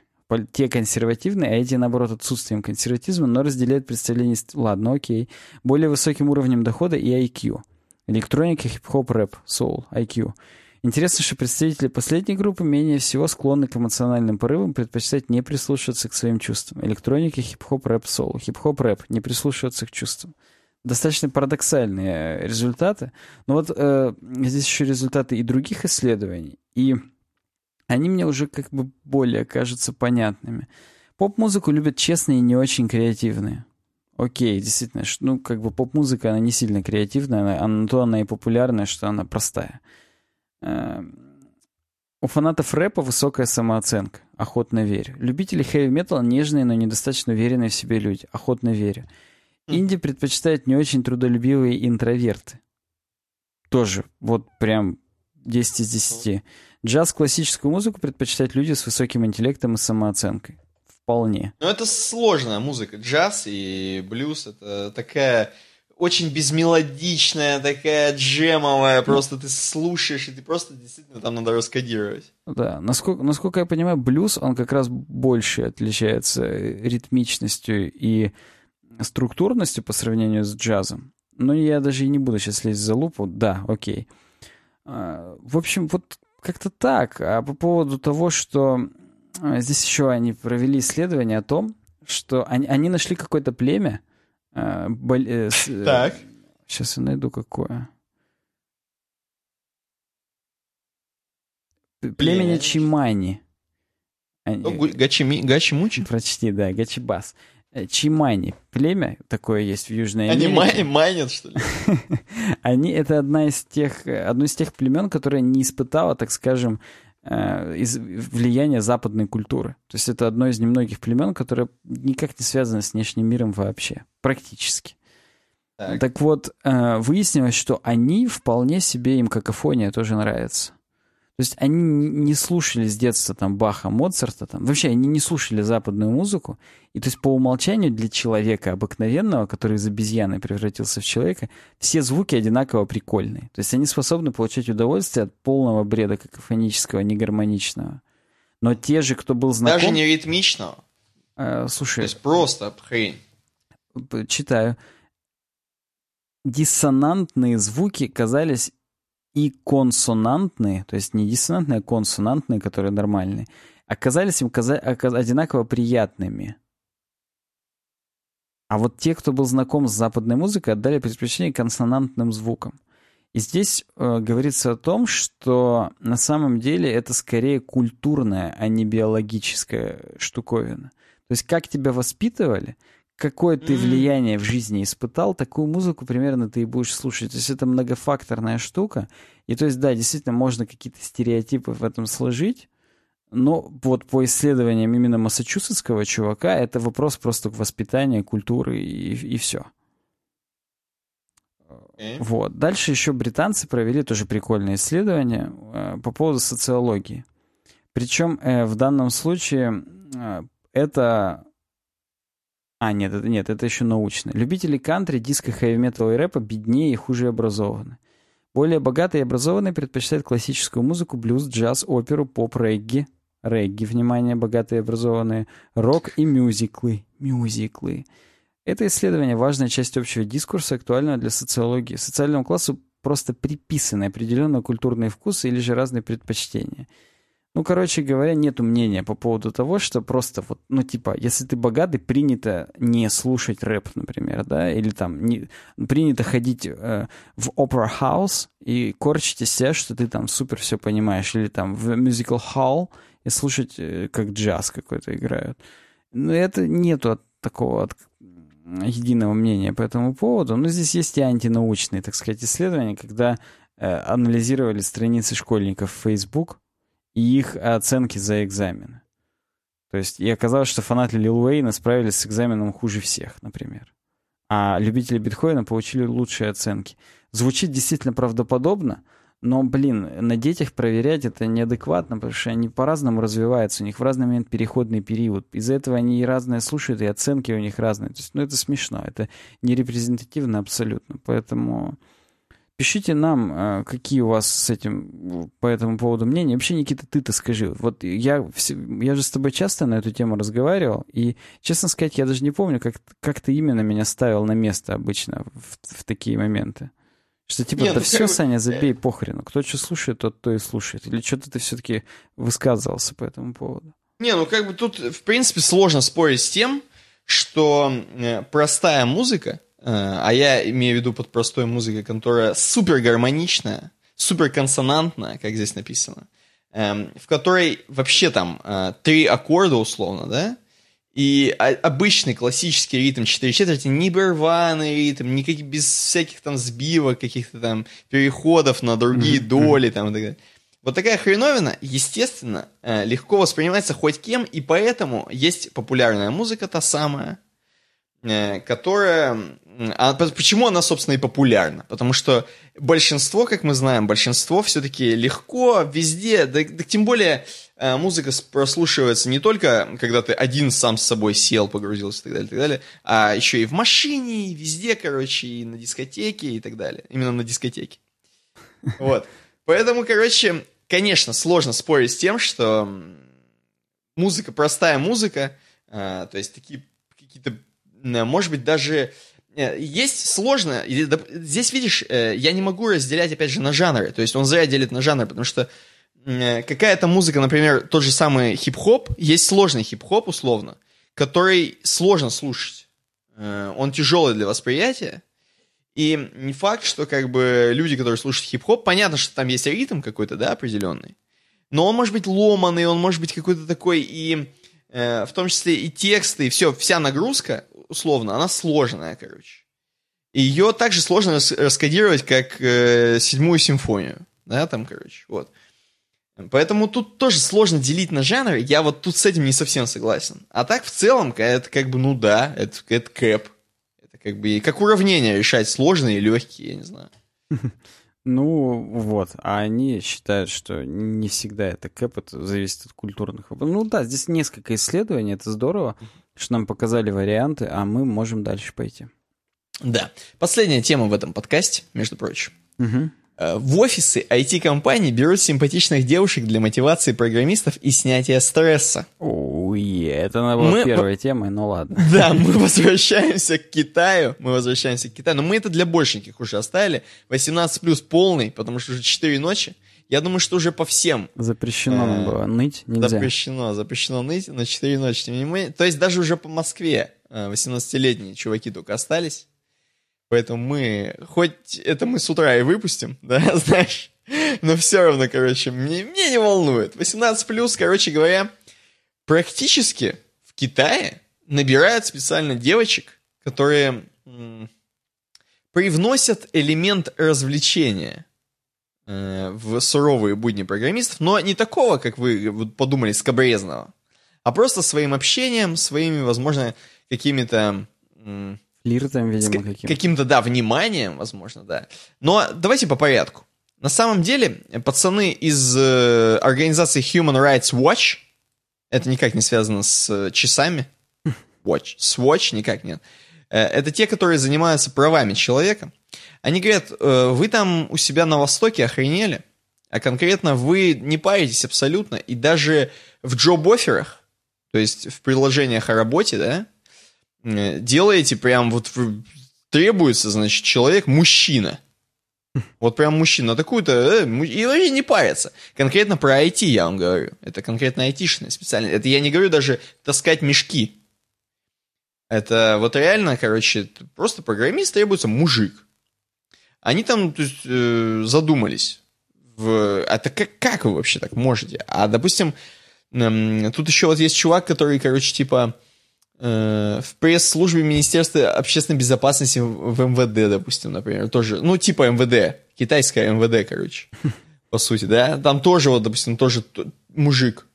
Те консервативные, а эти, наоборот, отсутствием консерватизма, но разделяют представления... Ладно, окей. Более высоким уровнем дохода и IQ. Электроника, хип-хоп, рэп, соул, IQ. Интересно, что представители последней группы менее всего склонны к эмоциональным порывам, предпочитать не прислушиваться к своим чувствам. Электроника, хип-хоп, рэп, соул. Хип-хоп, рэп, не прислушиваться к чувствам. Достаточно парадоксальные э, результаты. Но вот э, здесь еще результаты и других исследований. И они мне уже как бы более кажутся понятными. Поп-музыку любят честные и не очень креативные. Окей, действительно, ну, как бы поп-музыка, она не сильно креативная, она, она, то она и популярная, что она простая. Эм, у фанатов рэпа высокая самооценка. Охотно верю. Любители хэви-металла нежные, но недостаточно уверенные в себе люди. Охотно верю. Инди предпочитают не очень трудолюбивые интроверты. Тоже вот прям 10 из 10. Джаз, классическую музыку предпочитают люди с высоким интеллектом и самооценкой. Вполне. Ну, это сложная музыка. Джаз и блюз — это такая очень безмелодичная, такая джемовая, просто ты слушаешь, и ты просто действительно там надо раскодировать. Да, насколько, насколько я понимаю, блюз, он как раз больше отличается ритмичностью и структурностью по сравнению с джазом. Но я даже и не буду сейчас лезть за лупу. Да, окей. А, в общем, вот как-то так. А по поводу того, что а, здесь еще они провели исследование о том, что они, они нашли какое-то племя, а, бол... Э, э, так. Сейчас я найду какое. Племени Чимани. Гачими... Гачимучи? Прочти, да, Гачибас. Э, Чимани. Племя такое есть в Южной Америке. Они майнят, что ли? Они, это одна из тех, одно из тех племен, которое не испытало, так скажем, Э, из влияния западной культуры. То есть это одно из немногих племен, которое никак не связано с внешним миром вообще, практически. Так, так вот, э, выяснилось, что они вполне себе, им какофония тоже нравится. То есть они не слушали с детства там Баха, Моцарта, там, вообще они не слушали западную музыку. И то есть по умолчанию для человека обыкновенного, который из обезьяны превратился в человека, все звуки одинаково прикольные. То есть они способны получать удовольствие от полного бреда какофонического, негармоничного. Но те же, кто был знаком... Даже не ритмичного? Э, слушай. То есть просто хрень. Читаю. Диссонантные звуки казались и консонантные, то есть не диссонантные, а консонантные, которые нормальные, оказались им одинаково приятными. А вот те, кто был знаком с западной музыкой, отдали предпочтение консонантным звукам. И здесь э, говорится о том, что на самом деле это скорее культурная, а не биологическая штуковина. То есть как тебя воспитывали, какое ты влияние в жизни испытал, такую музыку примерно ты и будешь слушать. То есть это многофакторная штука. И то есть, да, действительно, можно какие-то стереотипы в этом сложить, но вот по исследованиям именно массачусетского чувака это вопрос просто воспитания, культуры и, и все. Okay. Вот. Дальше еще британцы провели тоже прикольное исследование э, по поводу социологии. Причем э, в данном случае э, это... А, нет, это, нет, это еще научно. Любители кантри, диска, хэви-металла и рэпа беднее и хуже образованы. Более богатые и образованные предпочитают классическую музыку, блюз, джаз, оперу, поп, регги, регги, внимание, богатые и образованные, рок и мюзиклы, мюзиклы. Это исследование – важная часть общего дискурса, актуального для социологии. Социальному классу просто приписаны определенные культурные вкусы или же разные предпочтения – ну, короче говоря, нету мнения по поводу того, что просто вот, ну, типа, если ты богатый, принято не слушать рэп, например, да, или там не, принято ходить э, в opera house и корчить из себя, что ты там супер все понимаешь, или там в musical hall и слушать, э, как джаз какой-то играют. Но это нету от такого от единого мнения по этому поводу. Но здесь есть и антинаучные, так сказать, исследования, когда э, анализировали страницы школьников в Facebook, и их оценки за экзамены. То есть, и оказалось, что фанаты Лил Уэйна справились с экзаменом хуже всех, например. А любители биткоина получили лучшие оценки. Звучит действительно правдоподобно, но, блин, на детях проверять это неадекватно, потому что они по-разному развиваются, у них в разный момент переходный период. Из-за этого они и разные слушают, и оценки у них разные. То есть, ну, это смешно, это не репрезентативно абсолютно. Поэтому Пишите нам, а, какие у вас с этим по этому поводу мнения. Вообще, Никита, ты-то скажи. Вот я, я же с тобой часто на эту тему разговаривал, и, честно сказать, я даже не помню, как, как ты именно меня ставил на место обычно в, в такие моменты. Что типа, Нет, да ну, все, как... Саня, забей похрену. Кто что слушает, тот то и слушает. Или что-то ты все-таки высказывался по этому поводу. Не, ну как бы тут, в принципе, сложно спорить с тем, что э, простая музыка, Э, а я имею в виду под простой музыкой, которая супер гармоничная, супер консонантная, как здесь написано, эм, в которой вообще там э, три аккорда условно, да, и обычный классический ритм 4 четверти, не рваный ритм, никаких, без всяких там сбивок, каких-то там переходов на другие доли там и так далее. Вот такая хреновина, естественно, э, легко воспринимается хоть кем, и поэтому есть популярная музыка та самая, которая а почему она, собственно, и популярна? Потому что большинство, как мы знаем, большинство все-таки легко везде, да, да тем более э, музыка прослушивается не только, когда ты один сам с собой сел, погрузился и так далее, и так далее, а еще и в машине, и везде, короче, и на дискотеке и так далее. Именно на дискотеке. Вот. Поэтому, короче, конечно, сложно спорить с тем, что музыка, простая музыка, э, то есть такие какие-то, может быть, даже Э, есть сложно. Здесь, видишь, э, я не могу разделять, опять же, на жанры. То есть он зря делит на жанры, потому что э, какая-то музыка, например, тот же самый хип-хоп, есть сложный хип-хоп, условно, который сложно слушать. Он тяжелый для восприятия. И не факт, что как бы люди, которые слушают хип-хоп, понятно, что там есть ритм какой-то, да, определенный. Но он может быть ломанный, он может быть какой-то такой и в том числе и тексты, и все, вся нагрузка условно, она сложная, короче. Ее также сложно рас раскодировать, как э, седьмую симфонию. Да, там, короче, вот. Поэтому тут тоже сложно делить на жанры. Я вот тут с этим не совсем согласен. А так, в целом, это как бы, ну да, это, это кэп. Это как бы как уравнение решать сложные и легкие, я не знаю. Ну, вот. А они считают, что не всегда это кэп, это зависит от культурных Ну да, здесь несколько исследований, это здорово что нам показали варианты, а мы можем дальше пойти. Да. Последняя тема в этом подкасте, между прочим. Угу. В офисы IT-компаний берут симпатичных девушек для мотивации программистов и снятия стресса. О, Уе, это она была Мы- первой темой, ну ладно. Да, мы возвращаемся к Китаю. Мы возвращаемся к Китаю. Но мы это для большеньких уже оставили. 18 плюс полный, потому что уже 4 ночи. Я думаю, что уже по всем Запрещено Э, было. Ныть нельзя. запрещено. Запрещено ныть на 4 ночи. Тем не менее, то есть даже уже по Москве э, 18-летние чуваки только остались. Поэтому мы, хоть это мы с утра и выпустим, да, знаешь, но все равно, короче, мне, мне не волнует. 18 плюс, короче говоря, практически в Китае набирают специально девочек, которые м, привносят элемент развлечения э, в суровые будни программистов, но не такого, как вы подумали, скобрезного, а просто своим общением, своими, возможно, какими-то Флиртом, видимо, ка- каким. каким-то, да, вниманием, возможно, да. Но давайте по порядку. На самом деле, пацаны из э, организации Human Rights Watch, это никак не связано с э, часами, Watch, с Watch никак нет. Э, Это те, которые занимаются правами человека. Они говорят, э, вы там у себя на Востоке охренели, а конкретно вы не паритесь абсолютно, и даже в джоб-офферах, то есть в предложениях о работе, да, э, делаете прям вот требуется, значит, человек мужчина. Вот прям мужчина такую-то, э, и вообще не парятся. Конкретно про IT я вам говорю. Это конкретно айтишное специально. Это я не говорю даже таскать мешки. Это вот реально, короче, просто программист требуется мужик. Они там то есть, э, задумались. В... А это как, как вы вообще так можете? А, допустим, м, тут еще вот есть чувак, который, короче, типа э, в пресс-службе Министерства общественной безопасности в МВД, допустим, например, тоже, ну, типа МВД, китайская МВД, короче, по сути, да, там тоже, вот, допустим, тоже мужик.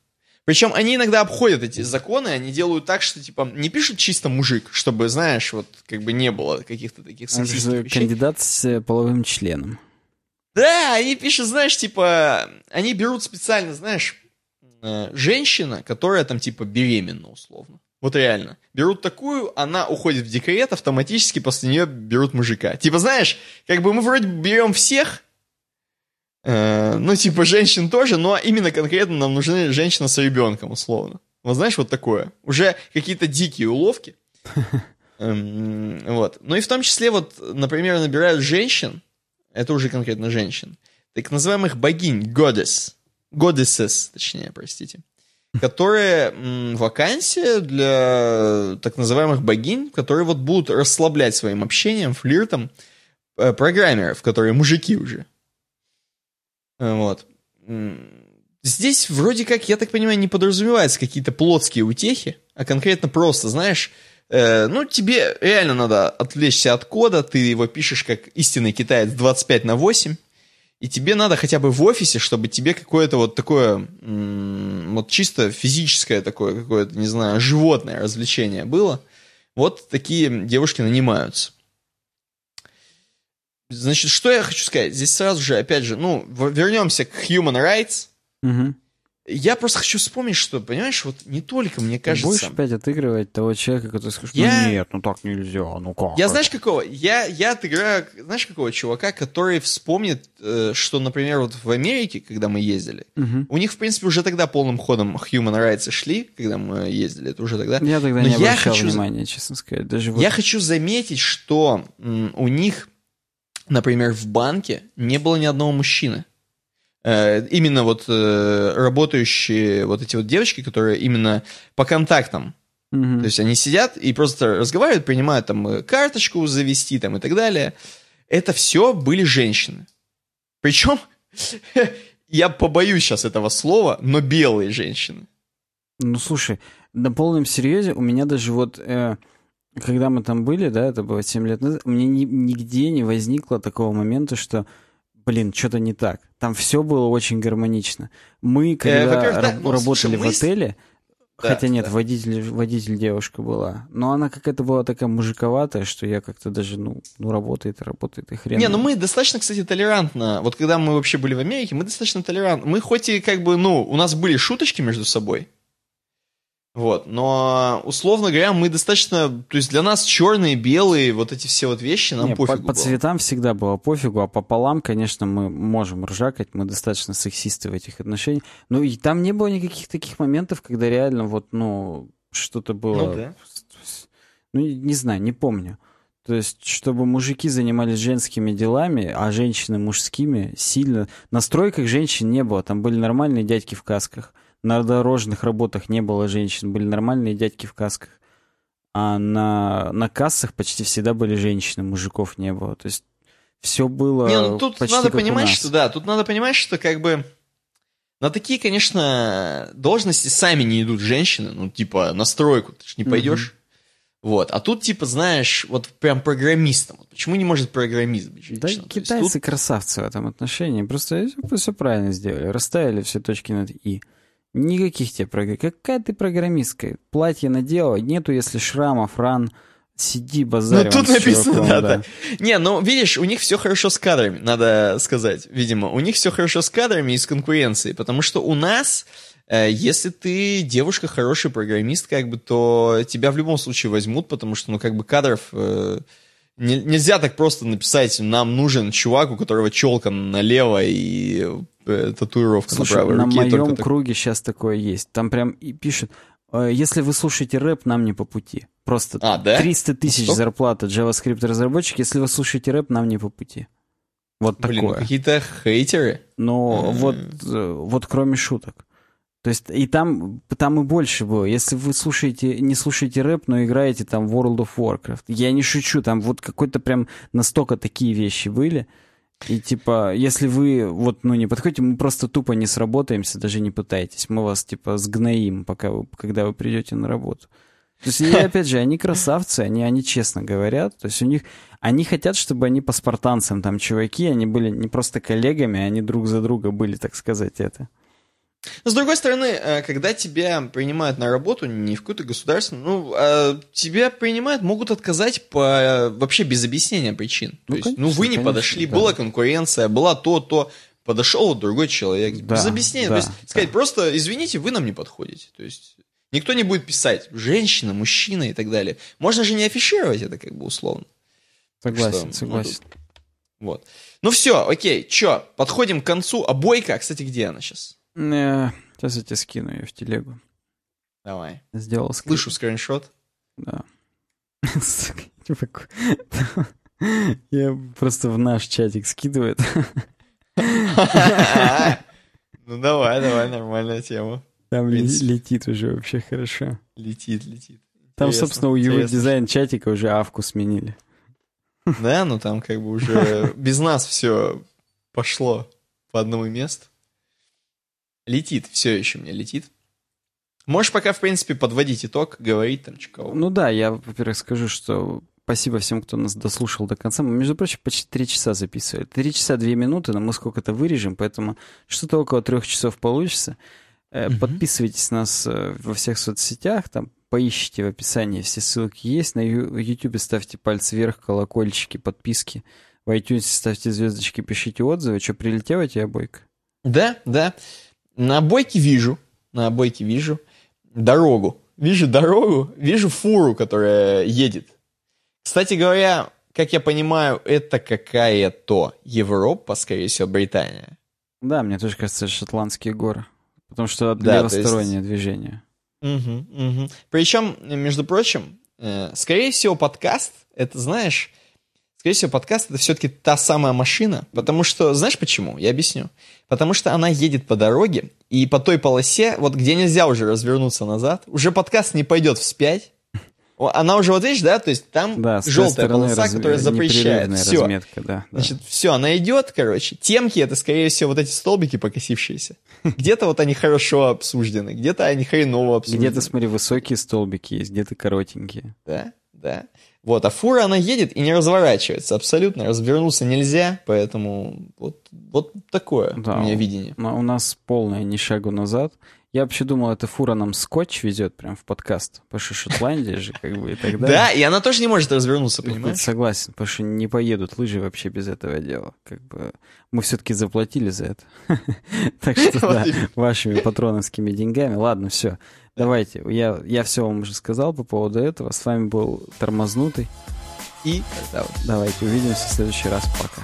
Причем они иногда обходят эти законы, они делают так, что, типа, не пишут чисто мужик, чтобы, знаешь, вот, как бы не было каких-то таких Это же сексистских кандидат с э, половым членом. Да, они пишут, знаешь, типа, они берут специально, знаешь, э, женщина, которая там, типа, беременна, условно. Вот реально. Берут такую, она уходит в декрет, автоматически после нее берут мужика. Типа, знаешь, как бы мы вроде берем всех, э, ну, типа, женщин тоже, но именно конкретно нам нужны женщина с ребенком, условно. Вот знаешь, вот такое. Уже какие-то дикие уловки. Эм, Вот. Ну и в том числе, вот, например, набирают женщин, это уже конкретно женщин, так называемых богинь, goddess, goddesses, точнее, простите, которые вакансия для так называемых богинь, которые вот будут расслаблять своим общением, флиртом э, программеров, которые мужики уже. Вот. Здесь вроде как, я так понимаю, не подразумеваются какие-то плотские утехи, а конкретно просто, знаешь, э, ну, тебе реально надо отвлечься от кода, ты его пишешь как истинный китаец 25 на 8, и тебе надо хотя бы в офисе, чтобы тебе какое-то вот такое, м, вот чисто физическое такое, какое-то, не знаю, животное развлечение было. Вот такие девушки нанимаются. Значит, что я хочу сказать? Здесь сразу же, опять же, ну, вернемся к human rights. Мгм. Я просто хочу вспомнить, что, понимаешь, вот не только, мне Ты кажется... будешь опять отыгрывать того человека, который скажет, Я- ну нет, ну так нельзя, ну как? Я это?» знаешь какого? Я, я отыграю, знаешь какого чувака, который вспомнит, э, что, например, вот в Америке, когда мы ездили, Мгм. у них, в принципе, уже тогда полным ходом human rights шли, когда мы ездили, это уже тогда. Я тогда Но не я обращал хочу- внимания, честно сказать. Даже вот... Я хочу заметить, что у них, например, в банке не было ни одного мужчины. Э, именно вот э, работающие вот эти вот девочки, которые именно по контактам Мгм. То есть они сидят и просто разговаривают, принимают там э, карточку завести там и так далее. Это все были женщины. Причем, я побоюсь сейчас этого слова, но белые женщины. Ну, слушай, на полном серьезе у меня даже вот, э, когда мы там были, да, это было 7 лет назад, меня ни- нигде не возникло такого момента, что, блин, что-то не так. Там все было очень гармонично. Мы, когда Э, да, ну, работали слушай, в отеле, Да, хотя нет, да. водитель, водитель девушка была, но она какая-то была такая мужиковатая, что я как-то даже, ну, ну работает, работает, и хрен. Не, ну мы достаточно, кстати, толерантно. Вот когда мы вообще были в Америке, мы достаточно толерантны. Мы хоть и как бы, ну, у нас были шуточки между собой. Вот, но условно говоря, мы достаточно, то есть для нас черные, белые, вот эти все вот вещи нам Не, пофигу по, по было. цветам всегда было пофигу, а пополам, конечно, мы можем ржакать, мы достаточно сексисты в этих отношениях. Ну и там не было никаких таких моментов, когда реально вот, ну, что-то было... Ну да. Ну, не знаю, не помню. То есть, чтобы мужики занимались женскими делами, а женщины мужскими, сильно... На стройках женщин не было, там были нормальные дядьки в касках. На дорожных работах не было женщин, были нормальные дядьки в касках. А на, на кассах почти всегда были женщины, мужиков не было. То есть, все было Не, ну тут почти надо как у понимать, нас. что да, тут надо понимать, что как бы на такие, конечно, должности сами не идут женщины, ну типа на стройку ты ж не пойдешь. Вот, а тут типа знаешь, вот прям программистом. Вот почему не может программист быть Да, женщина? То есть китайцы тут- красавцы в этом отношении. Просто все, правильно сделали. Расставили все точки над «и». Никаких тебе программ. Какая ты программистка? Платье надела, нету, если шрамов, ран. Сиди, базарь. Ну, тут написано, чуваком, да, да. Не, ну, видишь, у них все хорошо с кадрами, надо сказать, видимо. У них все хорошо с кадрами и с конкуренцией, потому что у нас, э, если ты девушка, хороший программист, как бы, то тебя в любом случае возьмут, потому что, ну, как бы, кадров... э, нельзя так просто написать, нам нужен чувак, у которого челка налево и э, татуировка Слушай, на правой на руке. моем только так- круге сейчас такое есть. Там прям и пишут, э, если вы слушаете рэп, нам не по пути. Просто А, да? 300 тысяч Что? зарплата JavaScript разработчик, если вы слушаете рэп, нам не по пути. Вот Блин, ну, такое. какие-то хейтеры. М. вот, вот кроме шуток. То есть и там, там и больше было. Если вы слушаете, не слушаете рэп, но играете там World of Warcraft. Я не шучу, там вот какой-то прям настолько такие вещи были. И типа, если вы вот, ну, не подходите, мы просто тупо не сработаемся, даже не пытайтесь. Мы вас, типа, сгноим, пока вы, когда вы придете на работу. То есть, и опять же, они красавцы, они, они честно говорят. То есть у них, они хотят, чтобы они по спартанцам, там, чуваки, они были не просто коллегами, они друг за друга были, так сказать, это. Но с другой стороны, э, когда тебя принимают на работу, не в какую-то государственную, ну, а тебя принимают, могут отказать по э, вообще без объяснения причин. То Ну, есть, ну, конечно, вы не конечно, подошли, да. была конкуренция, была то, то, подошел другой человек. Да, без объяснения. да, то есть, сказать просто, извините, вы нам не подходите. То есть, никто не будет писать женщина, мужчина и так далее. Можно же не афишировать это как бы условно. Согласен, что, ну, согласен. тут- Вот. Ну все, окей, чё, подходим к концу. А Бойко, кстати, где она сейчас? Э, Сейчас я тебе скину ее в телегу. Давай. Сделал скрин. Слышу скриншот. Да. Чувак. Я просто в наш чатик скидывает. Ну давай, давай, нормальная тема. Там летит уже вообще хорошо. Летит, летит. Там, собственно, у UX интересно. дизайн чатика уже авку сменили. Да, ну там как бы уже без нас все пошло по одному месту. Летит, все еще мне летит. Можешь пока, в принципе, подводить итог, говорить там, кого. Ну да, я, во-первых, скажу, что спасибо всем, кто нас дослушал до конца. Мы, между прочим, почти три часа записывали. Три часа две минуты, но мы сколько-то вырежем, поэтому что-то около трех часов получится. Мгм. Подписывайтесь на нас э, во всех соцсетях, там поищите в описании, все ссылки есть. На Ютубе ставьте пальцы вверх, колокольчики, подписки. В iTunes ставьте звездочки, пишите отзывы. Что, прилетела тебе, Бойко? Да, да. На бойке вижу, на бойке вижу дорогу. Вижу дорогу, вижу фуру, которая едет. Кстати говоря, как я понимаю, это какая-то Европа, скорее всего, Британия. Да, мне тоже кажется, шотландские горы. Потому что Да, то есть- левостороннее движение. Мгм, мгм. Причем, между прочим, э, скорее всего, подкаст, это, знаешь, скорее всего, подкаст это все-таки та самая машина, потому что, знаешь почему? Я объясню. Потому что она едет по дороге, и по той полосе, вот где нельзя уже развернуться назад, уже подкаст не пойдет вспять. Она уже, вот видишь, да, то есть там Да, желтая полоса, раз- которая запрещает. непрерывная Все. разметка, да. да. Значит, все, она идет, короче. Темки это, скорее всего, вот эти столбики покосившиеся. Где-то вот они хорошо обсуждены, где-то они хреново обсуждены. Где-то, смотри, высокие столбики есть, где-то коротенькие. Да, да. Вот, а фура, она едет и не разворачивается абсолютно, развернуться нельзя, поэтому вот, вот такое Да, у меня видение. Но у нас полное ни шагу назад. Я вообще думал, эта фура нам скотч везет прям в подкаст. Потому что Шотландия же, как бы, и так далее. Да, и она тоже не может развернуться, Ну, понимаешь? Согласен, потому что не поедут лыжи вообще без этого дела. Как бы мы все-таки заплатили за это. Так что да, вашими патроновскими деньгами. Ладно, все. Давайте, я, я все вам уже сказал по поводу этого. С вами был Тормознутый. И да, Давайте увидимся в следующий раз. Пока.